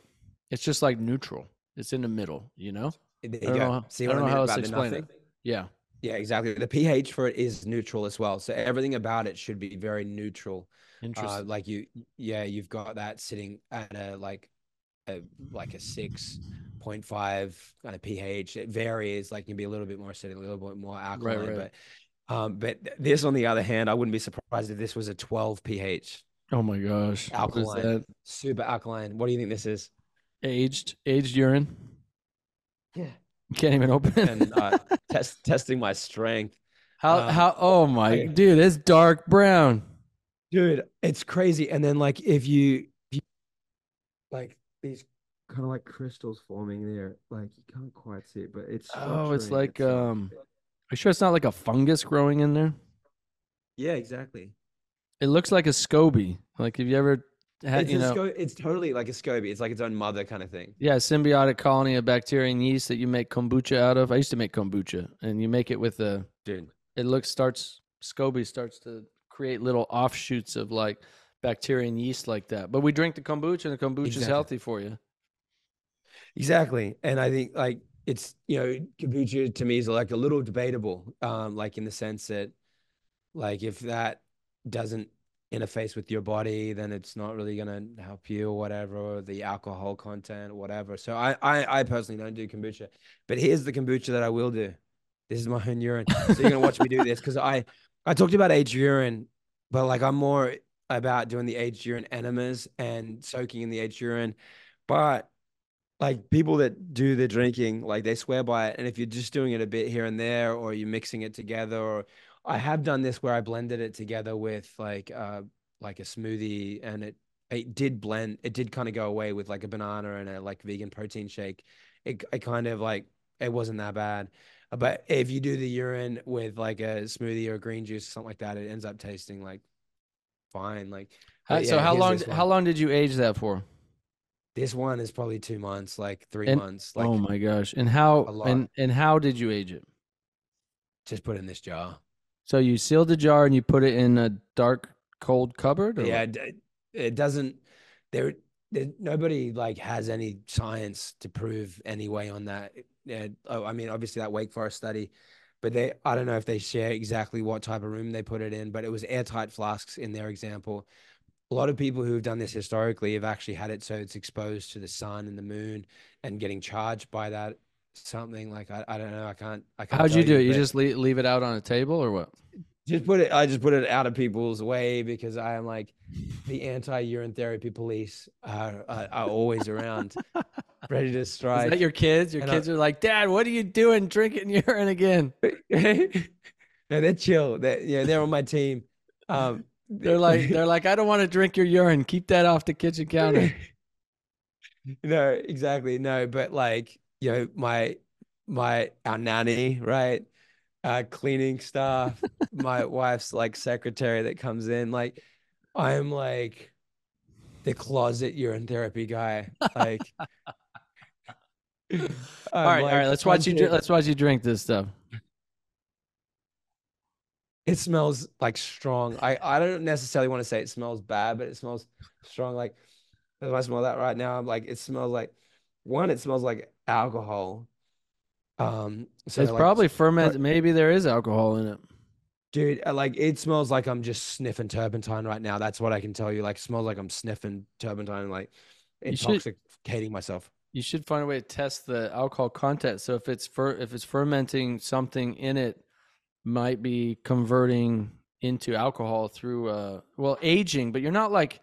Speaker 1: it's just like neutral. It's in the middle, you know?
Speaker 2: there you
Speaker 1: I don't
Speaker 2: go.
Speaker 1: know how-
Speaker 2: See
Speaker 1: I don't
Speaker 2: I
Speaker 1: know
Speaker 2: mean
Speaker 1: how else to explain
Speaker 2: nothing?
Speaker 1: it. Yeah.
Speaker 2: Yeah, exactly. The pH for it is neutral as well. So everything about it should be very neutral. Uh,
Speaker 1: Interesting.
Speaker 2: like you, yeah, you've got that sitting at a like a like a six point five kind of pH. It varies. Like you can be a little bit more acidic, a little bit more alkaline.
Speaker 1: right.
Speaker 2: But um, but this on the other hand, I wouldn't be surprised if this was a twelve pH,
Speaker 1: oh my gosh.
Speaker 2: Alkaline. super alkaline. What do you think this is?
Speaker 1: Aged aged urine.
Speaker 2: Yeah.
Speaker 1: Can't even open it.
Speaker 2: And uh, test testing my strength.
Speaker 1: how
Speaker 2: um,
Speaker 1: how oh my
Speaker 2: I-
Speaker 1: dude, it's dark brown.
Speaker 2: dude it's crazy and then like if you, if you like these kind of like crystals forming there like you can't quite see it but it's
Speaker 1: Oh, it's like
Speaker 2: itself.
Speaker 1: um are you sure it's not like a fungus growing in there?
Speaker 2: yeah exactly
Speaker 1: It looks like a SCOBY. Like, have you ever had,
Speaker 2: it's,
Speaker 1: you know,
Speaker 2: sco- it's totally like a scoby it's like its own mother kind of thing
Speaker 1: yeah, a symbiotic colony of bacteria and yeast that you make kombucha out of. I used to make kombucha, and you make it with a.
Speaker 2: dude
Speaker 1: It looks starts SCOBY starts to create little offshoots of like bacteria and yeast like that. But we drink the kombucha, and the kombucha is
Speaker 2: Exactly.
Speaker 1: healthy for you.
Speaker 2: exactly and i think like it's you know kombucha to me is like a little debatable um like in the sense that like if that doesn't interface with your body then it's not really going to help you or whatever or the alcohol content or whatever. So I, I i personally don't do kombucha but here's the kombucha that i will do. This is my own urine. So you're gonna watch me do this because i i talked about aged urine but like i'm more about doing the aged urine enemas and soaking in the aged urine. But like people that do the drinking, like they swear by it. And if you're just doing it a bit here and there, or you're mixing it together, or I have done this where I blended it together with like uh like a smoothie, and it it did blend. It did kind of go away with like a banana and a like vegan protein shake. It it kind of like it wasn't that bad. But if you do the urine with like a smoothie or green juice or something like that, it ends up tasting like fine. Like
Speaker 1: How-
Speaker 2: but
Speaker 1: so how long how long did you age that for?
Speaker 2: This one is probably two months, like three
Speaker 1: And-
Speaker 2: months. Like
Speaker 1: oh my gosh! And how and and how did you age it?
Speaker 2: just put it in this jar.
Speaker 1: So you seal the jar and you put it in a dark, cold cupboard. Or
Speaker 2: Yeah, it, it doesn't. There, there, nobody like has any science to prove any way on that. Yeah, oh, I mean, obviously that Wake Forest study, but they, I don't know if they share exactly what type of room they put it in, but it was airtight flasks in their example. A lot of people who have done this historically have actually had it so it's exposed to the sun and the moon and getting charged by that. Something like I, I don't know. I can't. I can't.
Speaker 1: How'd you do it? You just leave, leave it out on a table or what?
Speaker 2: just put it i just put it out of people's way because i am like the anti-urine therapy police are, are, are always around ready to
Speaker 1: Is
Speaker 2: strike
Speaker 1: that your kids? Your
Speaker 2: And I-
Speaker 1: kids are like, Dad, what are you doing drinking urine again?
Speaker 2: no they're chill they yeah they're on my team um
Speaker 1: They're like, they're like, I don't want to drink your urine. Keep that off the kitchen counter.
Speaker 2: no exactly no but like you know my my our nanny right uh cleaning staff my wife's like secretary that comes in like i'm like the closet urine therapy guy like
Speaker 1: all right, all right. Let's watch you. dr- Let's watch you drink this stuff.
Speaker 2: it smells like strong i i don't necessarily want to say it smells bad but it smells strong like if i smell that right now i'm like it smells like one it smells like alcohol um so
Speaker 1: it's
Speaker 2: like,
Speaker 1: probably fermented. Maybe there is alcohol in it.
Speaker 2: Dude, uh, like it smells like I'm just sniffing turpentine right now. That's what I can tell you. Like, smells like I'm sniffing turpentine, like
Speaker 1: You should-
Speaker 2: intoxicating myself.
Speaker 1: You should find a way to test the alcohol content. So if it's fer- if it's fermenting something in it, might be converting into alcohol through uh well aging. But you're not like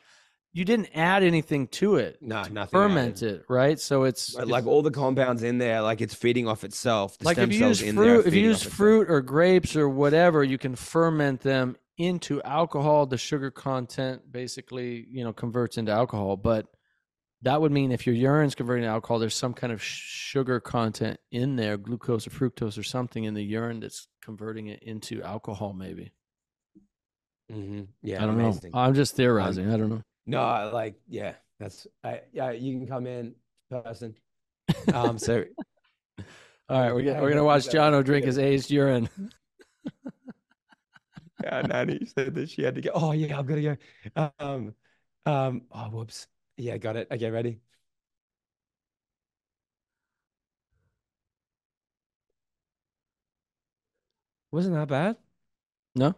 Speaker 1: you didn't add anything to it.
Speaker 2: No,
Speaker 1: to
Speaker 2: nothing.
Speaker 1: ferment
Speaker 2: added.
Speaker 1: it, right? So it's,
Speaker 2: Like
Speaker 1: it's-
Speaker 2: all the compounds in there, like it's feeding off itself. The
Speaker 1: like
Speaker 2: stem
Speaker 1: if you
Speaker 2: cells
Speaker 1: use
Speaker 2: in
Speaker 1: fruit, if you use
Speaker 2: off itself.
Speaker 1: or grapes or whatever, you can ferment them into alcohol. The sugar content basically, you know, converts into alcohol. But that would mean if your urine's converting to alcohol, there's some kind of sugar content in there, glucose or fructose or something in the urine that's converting it into alcohol. Maybe
Speaker 2: Mhm. Yeah,
Speaker 1: I don't
Speaker 2: amazing.
Speaker 1: know. I'm just theorizing. I don't know.
Speaker 2: No, I- like yeah, that's I yeah. You can come in, person. Um, so
Speaker 1: All right, we're gonna, we're gonna watch. Jono drink his aged urine.
Speaker 2: yeah, Nanny said that she had to go. Oh yeah, I'm gonna go. Um, um. Oh whoops. Yeah, got it. Okay, ready. Wasn't that bad?
Speaker 1: No,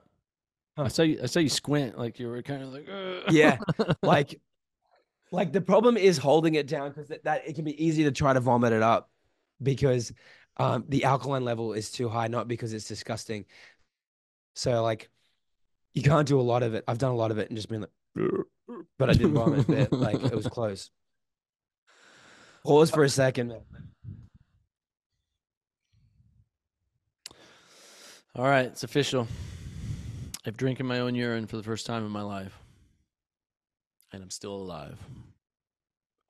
Speaker 1: I saw you. I saw you squint like you were kind of like. "Ugh."
Speaker 2: Yeah, like like the problem is holding it down because that, that it can be easy to try to vomit it up because um the alkaline level is too high not because it's disgusting so like you can't do a lot of it i've done a lot of it and just been like but i didn't vomit it like it was close pause for a second
Speaker 1: All right, it's official. I've drinking my own urine for the first time in my life. And I'm still alive.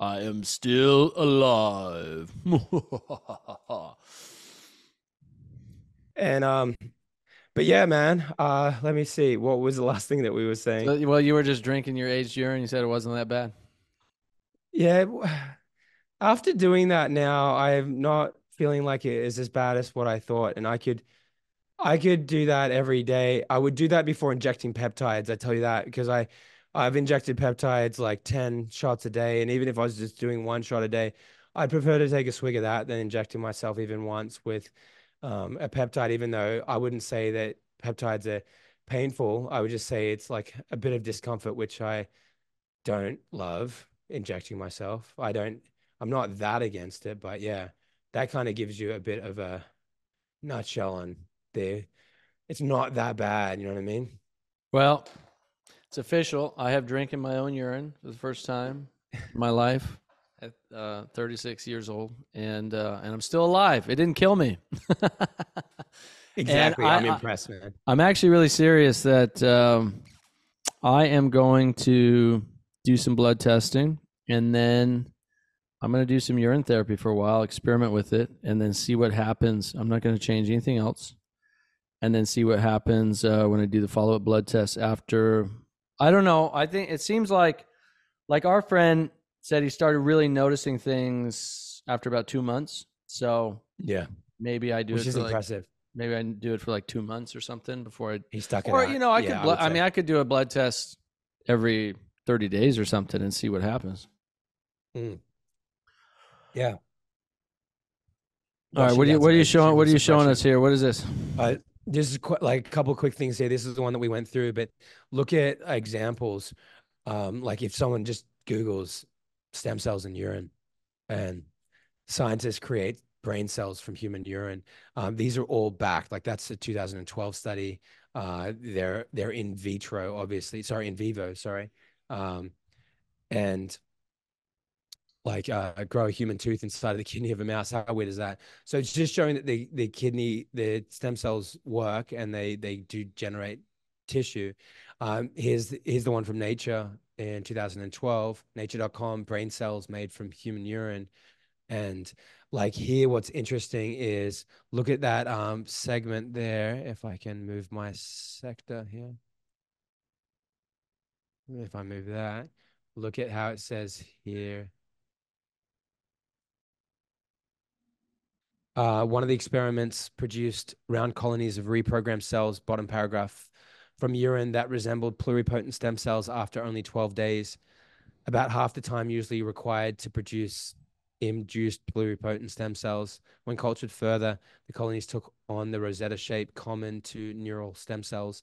Speaker 1: I am still alive.
Speaker 2: and um but yeah man uh let me see what was the last thing that we were saying
Speaker 1: So, well, you were just drinking your aged urine. You said it wasn't that bad.
Speaker 2: Yeah, after doing that now, I'm not feeling like it is as bad as what I thought, and I could, I could do that every day. I would do that before injecting peptides. I tell you that because I, I've injected peptides like 10 shots a day, and even if I was just doing one shot a day, I'd prefer to take a swig of that than injecting myself even once with um, a peptide, even though I wouldn't say that peptides are painful. I would just say it's like a bit of discomfort, which I don't love injecting myself. I don't, I'm not that against it, but yeah, that kind of gives you a bit of a nutshell on it's not that bad. You know what I mean?
Speaker 1: Well, it's official. I have drinking my own urine for the first time in my life. at uh, 36 years old, and uh, and I'm still alive. It didn't kill me.
Speaker 2: Exactly.
Speaker 1: I-
Speaker 2: I'm
Speaker 1: I-
Speaker 2: impressed, man.
Speaker 1: I'm actually really serious that um, I am going to do some blood testing, and then I'm going to do some urine therapy for a while, experiment with it, and then see what happens. I'm not going to change anything else, and then see what happens uh, when I do the follow up blood test after. I don't know. I think it seems like, like our friend said, he started really noticing things after about two months. So
Speaker 2: Yeah,
Speaker 1: maybe I do
Speaker 2: which
Speaker 1: it
Speaker 2: is
Speaker 1: for like
Speaker 2: impressive.
Speaker 1: maybe I do it for like two months or something before I
Speaker 2: He stuck it
Speaker 1: or you know, I
Speaker 2: Yeah,
Speaker 1: could.
Speaker 2: Would
Speaker 1: I, mean, I could do a blood test every thirty days or something and see what happens.
Speaker 2: yeah.
Speaker 1: All right,
Speaker 2: Gosh,
Speaker 1: what are you what are you showing? What are you showing us here? What is this?
Speaker 2: Uh, this is like a couple quick things here. This is the one that we went through, but look at examples. Um, like if someone just Googles stem cells in urine, and scientists create brain cells from human urine. Um, these are all backed. Like that's a 2012 study. Uh, they're they're in vitro, obviously. Sorry, in vivo. Sorry, um, and like uh, grow a human tooth inside of the kidney of a mouse. How weird is that? So it's just showing that the the kidney, the stem cells work and they they do generate tissue. Um, here's here's the one from Nature in 2012, Nature.com, brain cells made from human urine, and like here, what's interesting is look at that um segment there. If I can move my sector here, if I move that, look at how it says here. Uh, one of the experiments produced round colonies of reprogrammed cells, bottom paragraph, from urine that resembled pluripotent stem cells after only 12 days, about half the time usually required to produce induced pluripotent stem cells. When cultured further, the colonies took on the rosetta shape common to neural stem cells.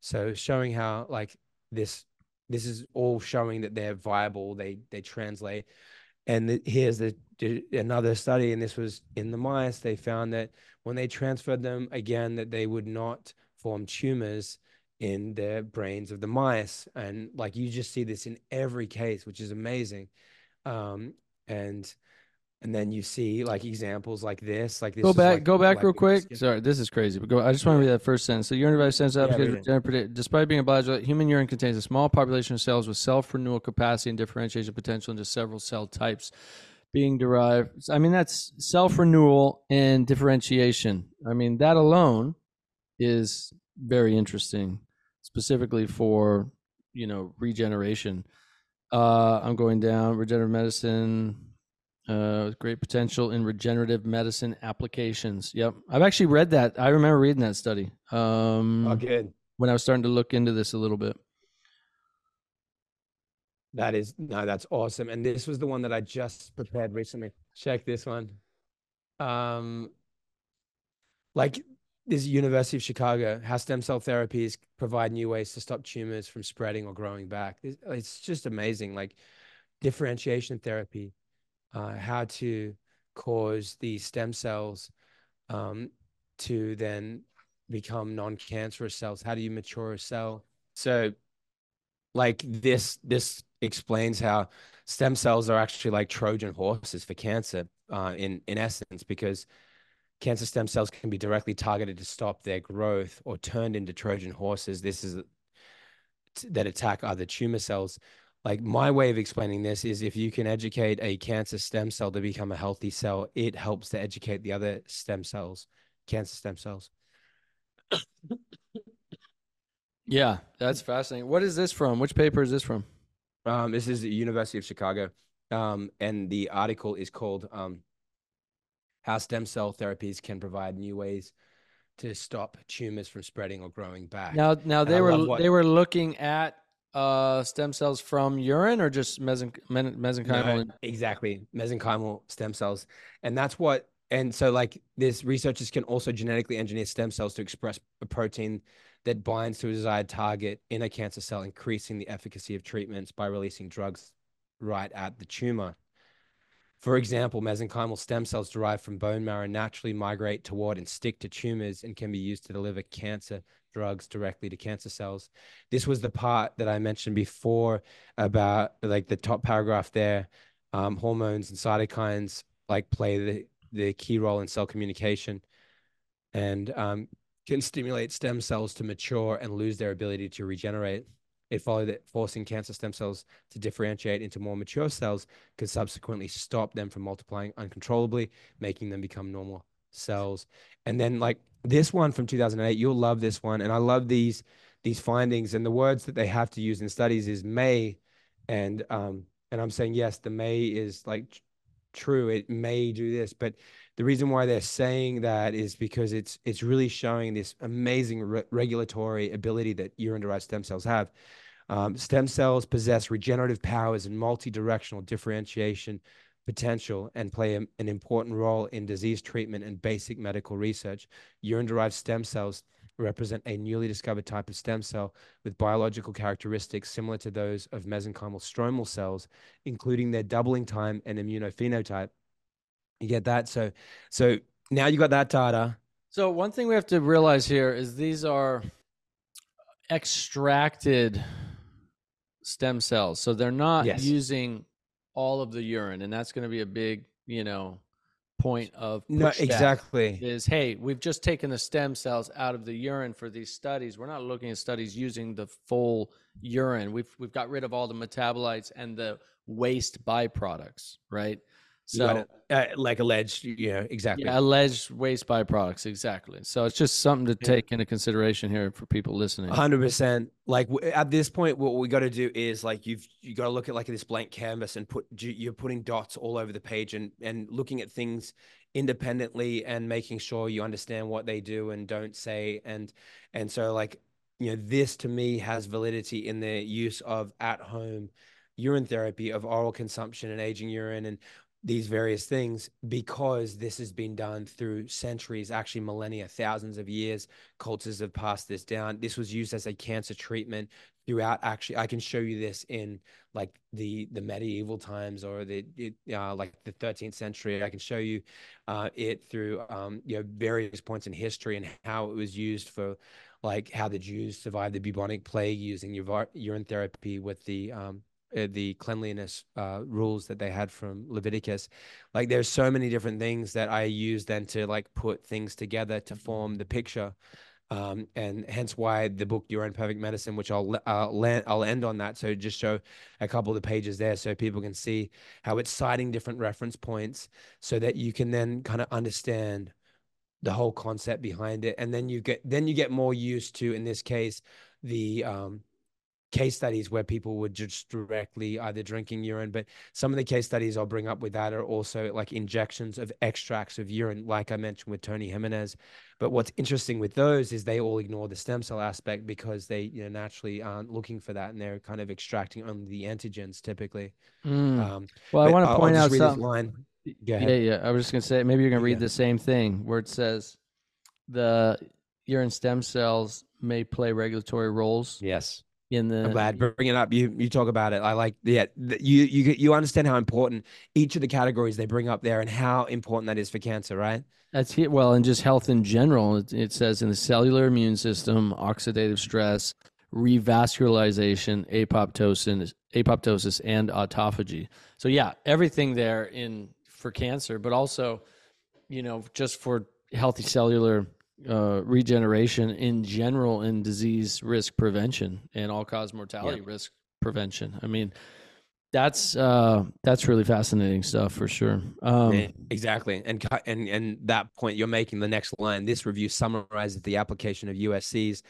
Speaker 2: So showing how like this this is all showing that they're viable, they they translate. And the, here's the the- another study, and this was in the mice. They found that when they transferred them again, that they would not form tumors in the brains of the mice. And like you just see this in every case, which is amazing. Um, and and then you see like examples like this, like this.
Speaker 1: Go back,
Speaker 2: like-
Speaker 1: go back
Speaker 2: like
Speaker 1: real quick.
Speaker 2: skin-
Speaker 1: Sorry, this is crazy. But go. I just want to read that first sentence. So, urine device sends out
Speaker 2: Yeah,
Speaker 1: because
Speaker 2: read it.
Speaker 1: regenerate- despite being a biological, human urine contains a small population of cells with self-renewal capacity and differentiation potential into several cell types being derived. I mean, that's self-renewal and differentiation. I mean, that alone is very interesting, specifically for you know regeneration. Uh, I'm going down regenerative medicine. Uh, with great potential in regenerative medicine applications. Yep, I've actually read that. I remember reading that study um,
Speaker 2: Oh, good.
Speaker 1: when I was starting to look into this a little bit.
Speaker 2: That is no, that's awesome. And this was the one that I just prepared recently. Check this one. Um, like this University of Chicago, how stem cell therapies provide new ways to stop tumors from spreading or growing back. It's, it's just amazing. Like differentiation therapy, uh, how to cause the stem cells um, to then become non-cancerous cells. How do you mature a cell? So like this this explains how stem cells are actually like trojan horses for cancer uh, in in essence because cancer stem cells can be directly targeted to stop their growth or turned into trojan horses this is that attack other tumor cells like my way of explaining this is if you can educate a cancer stem cell to become a healthy cell it helps to educate the other stem cells cancer stem cells
Speaker 1: Yeah, that's fascinating. What is this from? Which paper is this from?
Speaker 2: Um, this is the University of Chicago. Um, and the article is called um, How Stem Cell Therapies Can Provide New Ways to Stop Tumors from Spreading or Growing Back.
Speaker 1: Now, now they were
Speaker 2: what-
Speaker 1: they were looking at uh, stem cells from urine or just men- mesenchymal.
Speaker 2: No, exactly. Mesenchymal stem cells. And that's what, and so like this researchers can also genetically engineer stem cells to express a protein that binds to a desired target in a cancer cell, increasing the efficacy of treatments by releasing drugs right at the tumor. For example, mesenchymal stem cells derived from bone marrow naturally migrate toward and stick to tumors and can be used to deliver cancer drugs directly to cancer cells. This was the part that I mentioned before about like the top paragraph there. um, hormones and cytokines like play the, the key role in cell communication and um, can stimulate stem cells to mature and lose their ability to regenerate. It followed that forcing cancer stem cells to differentiate into more mature cells could subsequently stop them from multiplying uncontrollably, making them become normal cells. And then like this one from 2008, you'll love this one. And I love these these findings and the words that they have to use in studies is may and um and I'm saying yes, the may is like true. It may do this, but the reason why they're saying that is because it's it's really showing this amazing re regulatory ability that urine-derived stem cells have. Um, stem cells possess regenerative powers and multi-directional differentiation potential and play a, an important role in disease treatment and basic medical research. Urine-derived stem cells represent a newly discovered type of stem cell with biological characteristics similar to those of mesenchymal stromal cells, including their doubling time and immunophenotype. You get that? So, so now you got that data.
Speaker 1: So one thing we have to realize here is these are extracted stem cells. So they're not
Speaker 2: Yes.
Speaker 1: using all of the urine, and that's going to be a big, you know, point of
Speaker 2: No, exactly.
Speaker 1: Is hey, we've just taken the stem cells out of the urine for these studies. We're not looking at studies using the full urine. We've we've got rid of all the metabolites and the waste byproducts, right? So.
Speaker 2: Uh, like alleged, yeah, exactly.
Speaker 1: yeah, alleged waste byproducts, exactly. So it's just something to
Speaker 2: Yeah.
Speaker 1: take into consideration here for people listening.
Speaker 2: hundred percent. Like at this point, what we got to do is like you've you got to look at like this blank canvas and put you- you're putting dots all over the page and and looking at things independently and making sure you understand what they do and don't say and and so like you know this to me has validity in the use of at home urine therapy of oral consumption and aging urine and these various things because this has been done through centuries actually millennia thousands of years cultures have passed this down. This was used as a cancer treatment throughout. Actually, I can show you this in like the the medieval times or the uh, like the 13th century. I can show you uh, it through um, you know various points in history and how it was used for like how the Jews survived the bubonic plague using urine therapy with the um, the cleanliness uh, rules that they had from Leviticus. Like there's so many different things that I use then to like put things together to form the picture. Um, and hence why the book Your Own Perfect Medicine, which I'll uh, land, I'll end on that. So just show a couple of the pages there, so people can see how it's citing different reference points, so that you can then kind of understand the whole concept behind it, and then you get then you get more used to, in this case, the um, case studies where people were just directly either drinking urine, but some of the case studies I'll bring up with that are also like injections of extracts of urine, like I mentioned with Tony Jimenez. But what's interesting with those is they all ignore the stem cell aspect because they you know naturally aren't looking for that and they're kind of extracting only the antigens typically.
Speaker 1: Mm.
Speaker 2: Um,
Speaker 1: Well, I want to point out something.
Speaker 2: line.
Speaker 1: Yeah, yeah. I was just gonna say maybe you're gonna read
Speaker 2: Yeah.
Speaker 1: the same thing where it says the urine stem cells may play regulatory roles
Speaker 2: Yes.
Speaker 1: In the
Speaker 2: I'm glad bring it up. You you talk about it. I like yeah. You you you understand how important each of the categories they bring up there and how important that is for cancer, right?
Speaker 1: That's here. Well, and just health in general. It, it says in the cellular immune system, oxidative stress, revascularization, apoptosis, apoptosis, and autophagy. So yeah, everything there in for cancer, but also, you know, just for healthy cellular uh, regeneration in general in disease risk prevention and all cause mortality risk prevention. I mean, that's uh, that's really fascinating stuff for sure. Um,
Speaker 2: Yeah, exactly. And and and that point you're making the next line. This review summarizes the application of USCs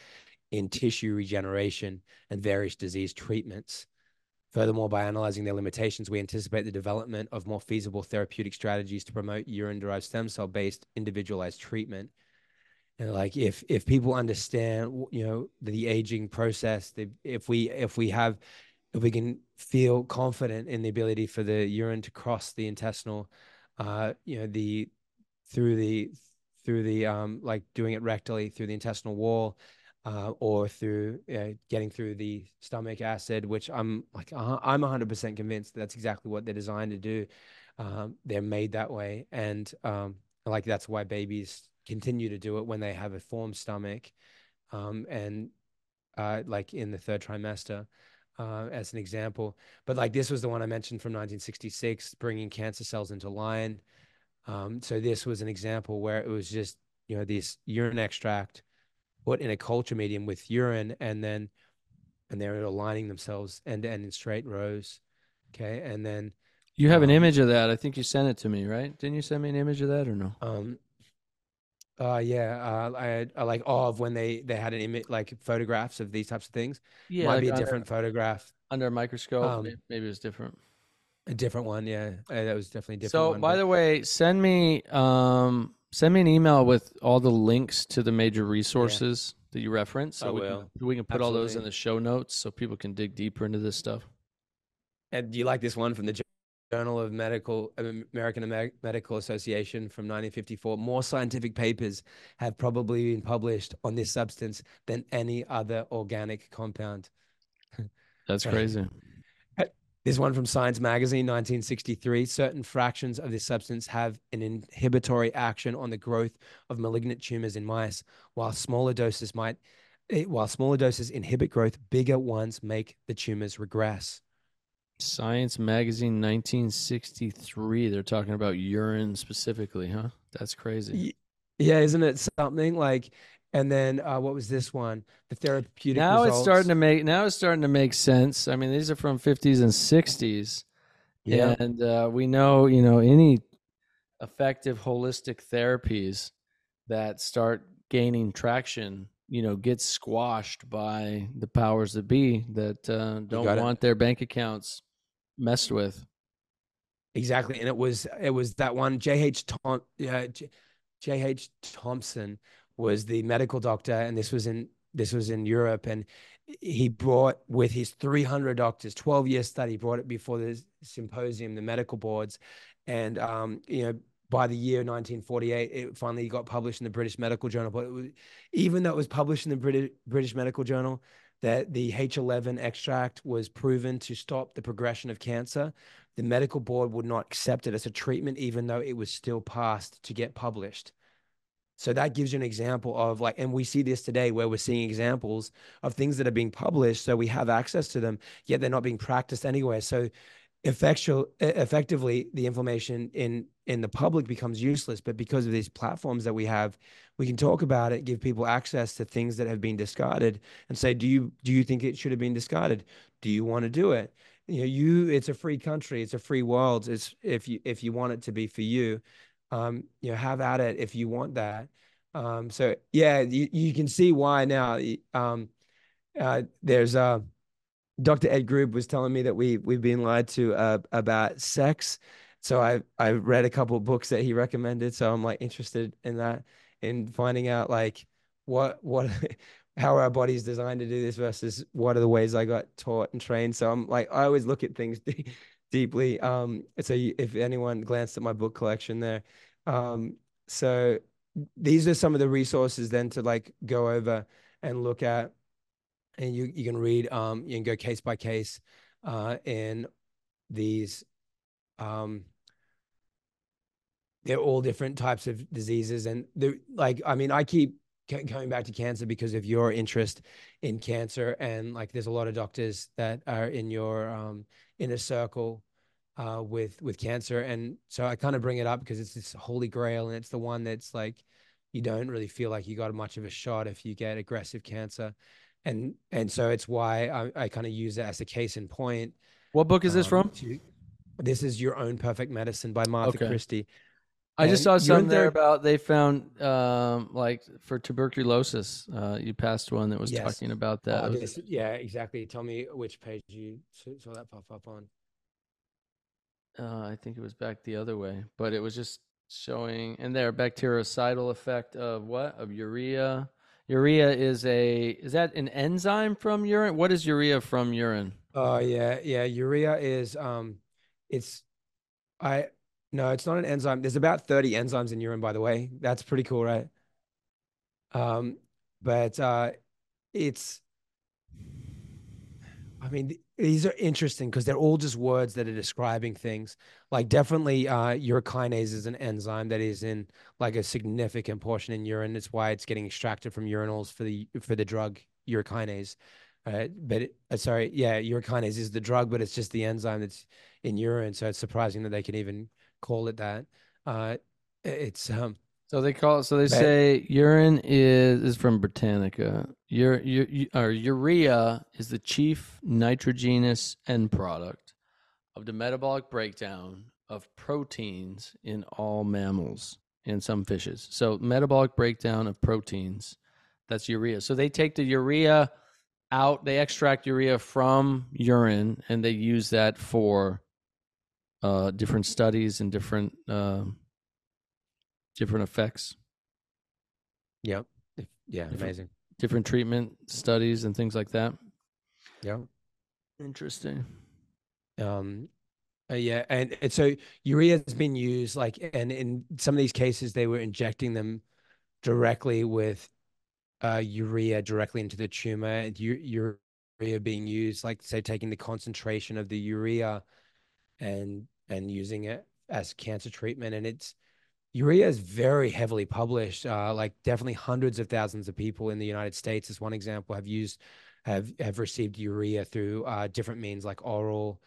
Speaker 2: in tissue regeneration and various disease treatments. Furthermore, by analyzing their limitations, we anticipate the development of more feasible therapeutic strategies to promote urine-derived stem cell-based individualized treatment. And like if if people understand, you know, the aging process, if we if we have if we can feel confident in the ability for the urine to cross the intestinal, uh, you know, the through the through the um like doing it rectally through the intestinal wall, uh, or through uh, getting through the stomach acid, which I'm like I'm 100% convinced that's exactly what they're designed to do. Um, they're made that way, and um, like that's why babies continue to do it when they have a formed stomach, um, and uh, like in the third trimester. uh, as an example. But like this was the one I mentioned from 1966, bringing cancer cells into line. Um, so this was an example where it was just you know this urine extract put in a culture medium with urine, and then and they're aligning themselves end to end in straight rows. Okay, and then
Speaker 1: You have an
Speaker 2: Um,
Speaker 1: image of that. I think you sent it to me, right? Didn't you send me an image of that or no?
Speaker 2: um, uh, yeah, uh, I, I like all of when they they had an image like photographs of these types of things.
Speaker 1: Yeah,
Speaker 2: Might
Speaker 1: like
Speaker 2: be a
Speaker 1: under,
Speaker 2: different photograph,
Speaker 1: under a microscope.
Speaker 2: Um,
Speaker 1: maybe it was different.
Speaker 2: a different one. Yeah, uh, that was definitely a different.
Speaker 1: So,
Speaker 2: one,
Speaker 1: by
Speaker 2: but-
Speaker 1: the way, send me um send me an email with all the links to the major resources that you reference. So
Speaker 2: I
Speaker 1: we
Speaker 2: will.
Speaker 1: Can, we can put all those in the show notes so people can dig deeper into this stuff.
Speaker 2: And do you like this one from the Jour- Journal of Medical American Amer- Medical Association from 1954? More scientific papers have probably been published on this substance than any other organic compound.
Speaker 1: That's crazy.
Speaker 2: This one from Science Magazine, 1963. Certain fractions of this substance have an inhibitory action on the growth of malignant tumors in mice, while smaller doses might, eh, while smaller doses inhibit growth, bigger ones make the tumors regress.
Speaker 1: Science Magazine 1963. They're talking about urine specifically, huh? That's crazy.
Speaker 2: Yeah, isn't it something like? And then uh, what was this one? The therapeutic.
Speaker 1: now it's starting to make now it's starting to make sense. I mean, these are from 50s and 60s.
Speaker 2: Yeah,
Speaker 1: And uh, we know, you know, any effective holistic therapies that start gaining traction, you know, get squashed by the powers that be that uh, don't
Speaker 2: got it.
Speaker 1: want their bank accounts messed with.
Speaker 2: exactly. And it was it was that one. J H Tom. Yeah, J H Thompson was the medical doctor, and this was in this was in Europe, and he brought with his 300 doctors, 12 year study, brought it before the symposium, the medical boards, and um, you know. By the year 1948, it finally got published in the British Medical Journal. But it was, even though it was published in the British British Medical Journal, that the H11 extract was proven to stop the progression of cancer, the medical board would not accept it as a treatment, even though it was still passed to get published. So that gives you an example of like, and we see this today where we're seeing examples of things that are being published. So we have access to them, yet they're not being practiced anywhere. So effectual, effectively, the information in in the public becomes useless. But because of these platforms that we have, we can talk about it, give people access to things that have been discarded, and say, do you do you think it should have been discarded? Do you want to do it? You know, you it's a free country, it's a free world. It's if you if you want it to be for you, um, you know, have at it if you want that. Um, so yeah, you, you can see why now. Um, uh, there's uh, Dr. Ed Group was telling me that we we've been lied to uh, about sex. So I I read a couple of books that he recommended. So I'm like interested in that, in finding out like what what how our bodies designed to do this versus what are the ways I got taught and trained. So I'm like I always look at things de- deeply. Um, so if anyone glanced at my book collection there, um, so these are some of the resources then to like go over and look at and you you can read um you can go case by case uh in these um they're all different types of diseases and they're like i mean i keep coming back to cancer because of your interest in cancer and like there's a lot of doctors that are in your um inner circle uh with with cancer and so i kind of bring it up because it's this holy grail and it's the one that's like you don't really feel like you got much of a shot if you get aggressive cancer and and so it's why I, I kind of use it as a case in point.
Speaker 1: What book is this
Speaker 2: um,
Speaker 1: from?
Speaker 2: to- this is Your Own Perfect Medicine by Martha
Speaker 1: Okay.
Speaker 2: Christy.
Speaker 1: I just saw something there about they found um like for tuberculosis. Uh, you passed one that was
Speaker 2: Yes.
Speaker 1: talking about that. Was-
Speaker 2: this- yeah, exactly. Tell me which page you saw that pop up on.
Speaker 1: uh, I think it was back the other way, but it was just showing and there bactericidal effect of what of urea. Urea is a is that an enzyme from urine? What is urea from urine?
Speaker 2: Oh yeah, yeah. Urea is um, it's I no, it's not an enzyme. There's about 30 enzymes in urine, by the way. That's pretty cool, right? Um, but uh, it's I mean, these are interesting because they're all just words that are describing things. Like definitely, uh, urokinase is an enzyme that is in like a significant portion in urine. It's why it's getting extracted from urinals for the for the drug urokinase. Right, but it, uh, sorry, yeah, urokinase is the drug, but it's just the enzyme that's in urine. So it's surprising that they can even call it that. Uh, it's um,
Speaker 1: So they call it. So they say urine is is from Britannica. Ur, ur, or urea is the chief nitrogenous end product of the metabolic breakdown of proteins in all mammals and some fishes. So metabolic breakdown of proteins, that's urea. So they take the urea out. They extract urea from urine and they use that for uh, different studies and different. Uh, different effects,
Speaker 2: yep, If- yeah,
Speaker 1: Different-
Speaker 2: amazing.
Speaker 1: different treatment studies, and things like that.
Speaker 2: Yeah.
Speaker 1: Interesting.
Speaker 2: Um, uh, yeah, and, and so urea has been used like, and in some of these cases, they were injecting them directly with uh, urea directly into the tumor. and u- Urea being used, like say, taking the concentration of the urea and and using it as cancer treatment, and it's urea is very heavily published. Uh, like definitely hundreds of thousands of people in the United States, as one example, have used have have received urea through uh, different means like oral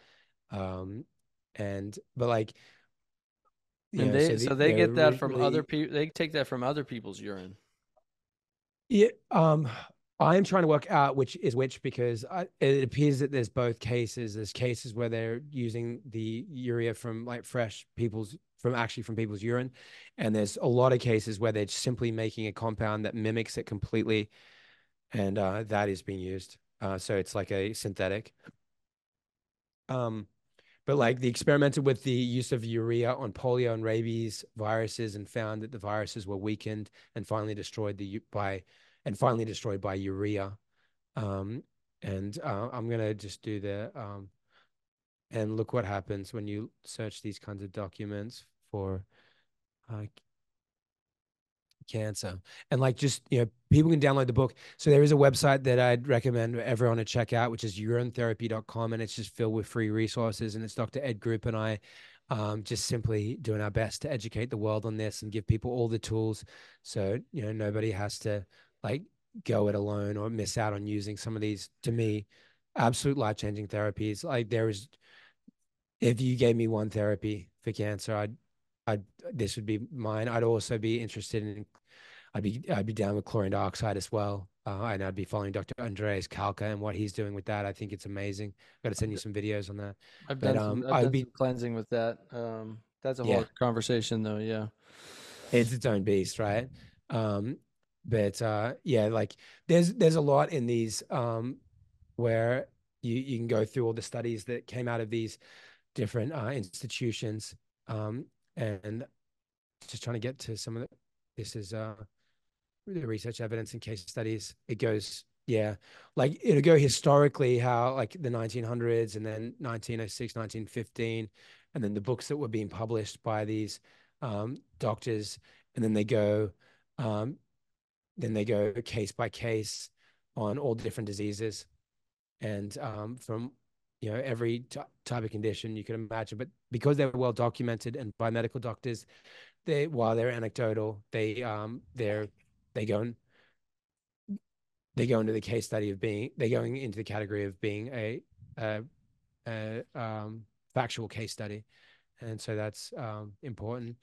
Speaker 2: um and but like
Speaker 1: and
Speaker 2: know,
Speaker 1: they
Speaker 2: the-
Speaker 1: so they
Speaker 2: they're
Speaker 1: get that
Speaker 2: really-
Speaker 1: from other people. They take that from other people's urine.
Speaker 2: yeah um i'm trying to work out which is which because I, it appears that there's both cases. There's cases where they're using the urea from like fresh people's from actually from people's urine. And there's a lot of cases where they're simply making a compound that mimics it completely and uh that is being used. Uh so it's like a synthetic. Um but like they experimented with the use of urea on polio and rabies viruses and found that the viruses were weakened and finally destroyed the by and finally destroyed by urea. Um and uh, i'm gonna just do the um and look what happens when you search these kinds of documents for uh, cancer. And like just you know people can download the book. So there is a website that i'd recommend everyone to check out which is urinetherapy.com and it's just filled with free resources. And it's dr ed group and i um, just simply doing our best to educate the world on this and give people all the tools. So you know nobody has to like go it alone or miss out on using some of these to me absolute life-changing therapies like there is if you gave me one therapy for cancer i'd I'd this would be mine. I'd also be interested in I'd be I'd be down with chlorine dioxide as well. Uh, and I'd be following Dr. Andreas Kalcker and what he's doing with that. I think it's amazing. I've got to send you some videos on that.
Speaker 1: I've
Speaker 2: But,
Speaker 1: done, some,
Speaker 2: um,
Speaker 1: I've
Speaker 2: I'd
Speaker 1: done
Speaker 2: be-
Speaker 1: some cleansing with that. Um, that's a
Speaker 2: Yeah.
Speaker 1: whole conversation, though. Yeah.
Speaker 2: It's its own beast, right? Um, but uh, yeah, like there's there's a lot in these um, where you you can go through all the studies that came out of these different uh, institutions um, and just trying to get to some of the this is uh the research evidence and case studies it goes yeah like it'll go historically how like the 1900s and then 1906 1915 and then the books that were being published by these um, doctors and then they go um, then they go case by case on all different diseases. And um, from you know every t- type of condition you can imagine. But because they're well documented and by medical doctors they while they're anecdotal they um they're they go in, they go into the case study of being they're going into the category of being a a, a um factual case study. And so that's um important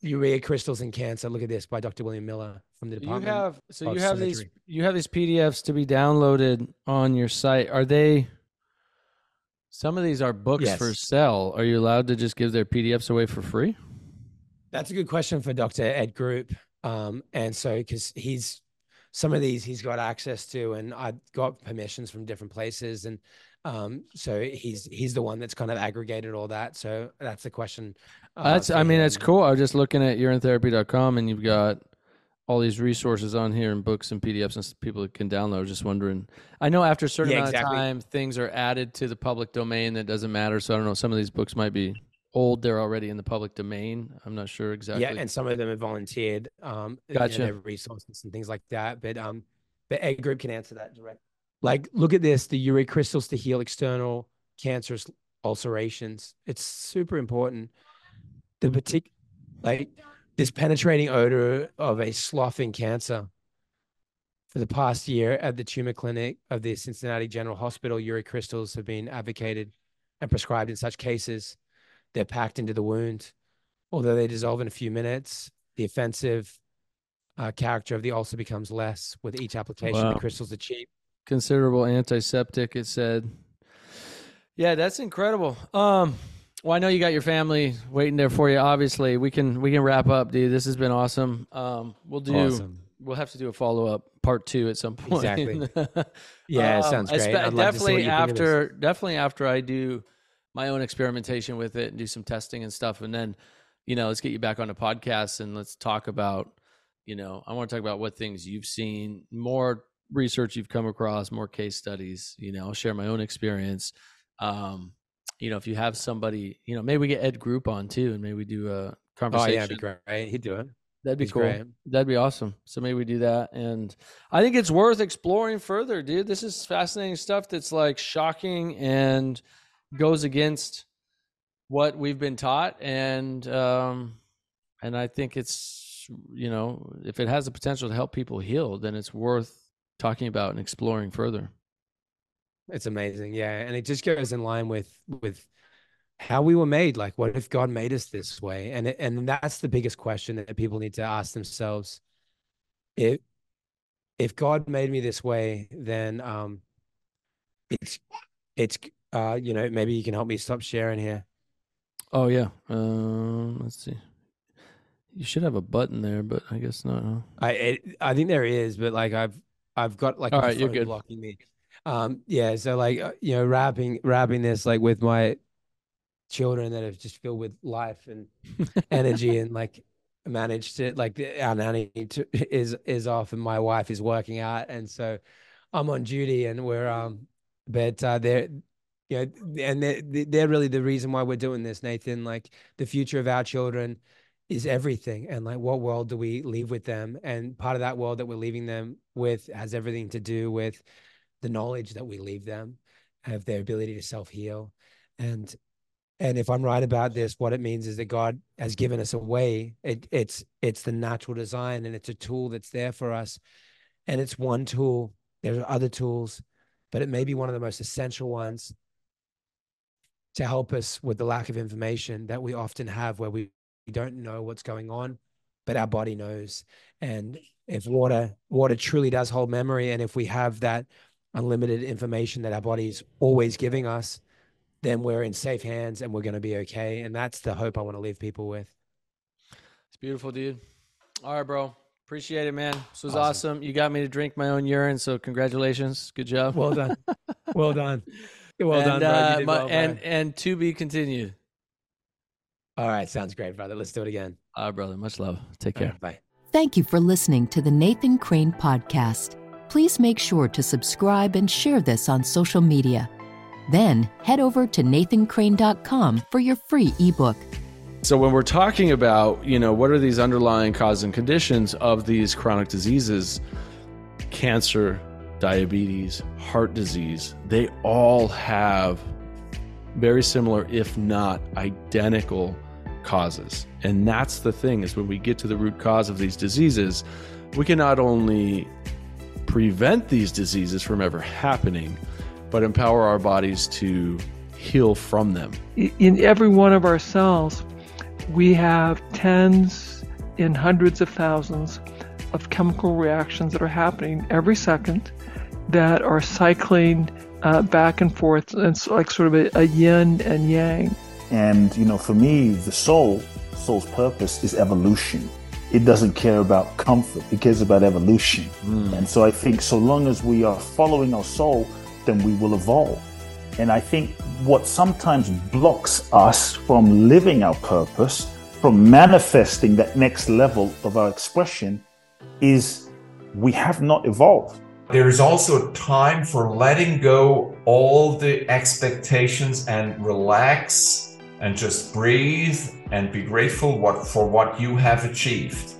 Speaker 2: urea crystals in cancer look at this by dr william miller from the department.
Speaker 1: You have so you have these you have these PDFs to be downloaded on your site. Are they? Some of these are books for sale. Are you allowed to just give their PDFs away for free?
Speaker 2: That's a good question for Dr. Ed Group. Um, and so, because he's some of these he's got access to, and I got permissions from different places, and um, so he's he's the one that's kind of aggregated all that. So that's the question. uh,
Speaker 1: That's. I mean, it's
Speaker 2: him.
Speaker 1: cool. I was just looking at urinetherapy.com, and you've got all these resources on here and books and PDFs and people can download. I was just wondering. I know after a certain
Speaker 2: Yeah,
Speaker 1: amount
Speaker 2: exactly.
Speaker 1: of time, things are added to the public domain that doesn't matter. So I don't know. Some of these books might be old. They're already in the public domain. I'm not sure exactly.
Speaker 2: Yeah, and some of them are volunteered. Um, you know,
Speaker 1: Gotcha.
Speaker 2: resources and things like that. But um, but Ed Group can answer that direct. Like, look at this: the urea crystals to heal external cancerous ulcerations. It's super important. The partic, like this penetrating odor of a sloughing cancer. for the past year at the tumor clinic of the Cincinnati General Hospital, urea crystals have been advocated and prescribed in such cases. They're packed into the wound. Although they dissolve in a few minutes, the offensive uh, character of the ulcer becomes less with each application.
Speaker 1: Wow.
Speaker 2: The crystals are cheap.
Speaker 1: Considerable antiseptic, it said. Yeah, that's incredible. Um, well, I know you got your family waiting there for you. Obviously, we can we can wrap up, dude. This has been awesome. Um, we'll do.
Speaker 2: Awesome.
Speaker 1: We'll have to do a follow up part two at some point.
Speaker 2: Exactly. Yeah, it
Speaker 1: Um,
Speaker 2: sounds great.
Speaker 1: espe-
Speaker 2: I'd love to see what
Speaker 1: definitely
Speaker 2: you think of this.
Speaker 1: after definitely after I do my own experimentation with it and do some testing and stuff, and then you know let's get you back on the podcast and let's talk about you know I want to talk about what things you've seen, more research you've come across, more case studies. You know, I'll share my own experience. Um, you know, if you have somebody, you know, maybe we get Ed Group on too, and maybe we do a conversation.
Speaker 2: Oh yeah, that'd be great. He'd do it.
Speaker 1: That'd be
Speaker 2: He's
Speaker 1: cool.
Speaker 2: great.
Speaker 1: That'd be awesome. So maybe we do that. And I think it's worth exploring further, dude. This is fascinating stuff that's like shocking and goes against what we've been taught. And um and I think it's you know, if it has the potential to help people heal, then it's worth talking about and exploring further.
Speaker 2: It's amazing, yeah, and it just goes in line with with how we were made. Like, what if God made us this way? And and that's the biggest question that people need to ask themselves. If if God made me this way, then um, it's it's uh, you know, maybe you can help me stop sharing here.
Speaker 1: Oh yeah. Um let's see. You should have a button there, but I guess not. Huh?
Speaker 2: I it, I think there is, but like I've I've got like
Speaker 1: All right, you're good.
Speaker 2: blocking me. Um, yeah, so like uh, you know, wrapping wrapping this like with my children that have just filled with life and energy and like managed to like our nanny to, is is off and my wife is working out and so I'm on duty and we're um but uh they're you know and they're, they're really the reason why we're doing this Nathan like the future of our children is everything and like what world do we leave with them and part of that world that we're leaving them with has everything to do with the knowledge that we leave them of their ability to self-heal and and if I'm right about this, what it means is that God has given us a way. It, it's it's the natural design, and it's a tool that's there for us. And it's one tool. There are other tools, but it may be one of the most essential ones to help us with the lack of information that we often have, where we, we don't know what's going on, but our body knows. And if water water truly does hold memory, and if we have that unlimited information that our body's always giving us, then we're in safe hands and we're going to be okay. And that's the hope I want to leave people with.
Speaker 1: It's beautiful, dude. All right, bro. Appreciate it, man. This was
Speaker 2: Awesome.
Speaker 1: awesome. You got me to drink my own urine, so congratulations. Good job.
Speaker 2: Well done. well done. Well
Speaker 1: and,
Speaker 2: done.
Speaker 1: Uh,
Speaker 2: well, bro.
Speaker 1: and and to be continued.
Speaker 2: All right. Sounds great, brother. Let's do it again.
Speaker 1: All right, brother. Much love. Take care.
Speaker 2: right, bye.
Speaker 6: Thank you for listening to the Nathan Crane Podcast. Please make sure to subscribe and share this on social media. Then head over to nathancrane.com for your free ebook.
Speaker 1: So when we're talking about, you know, what are these underlying causes and conditions of these chronic diseases, cancer, diabetes, heart disease, they all have very similar if not identical causes. And that's the thing is when we get to the root cause of these diseases, we can not only prevent these diseases from ever happening, but empower our bodies to heal from them.
Speaker 7: in every one of our cells, we have tens and hundreds of thousands of chemical reactions that are happening every second that are cycling uh, back and forth. It's like sort of a, a yin and yang.
Speaker 8: And you know, for me, the soul, soul's purpose is evolution. It doesn't care about comfort; it cares about evolution. Hmm. And so, I think so long as we are following our soul, then we will evolve. And I think what sometimes blocks us from living our purpose, from manifesting that next level of our expression, is we have not evolved.
Speaker 9: There is also a time for letting go all the expectations and relax and just breathe and be grateful what, for what you have achieved.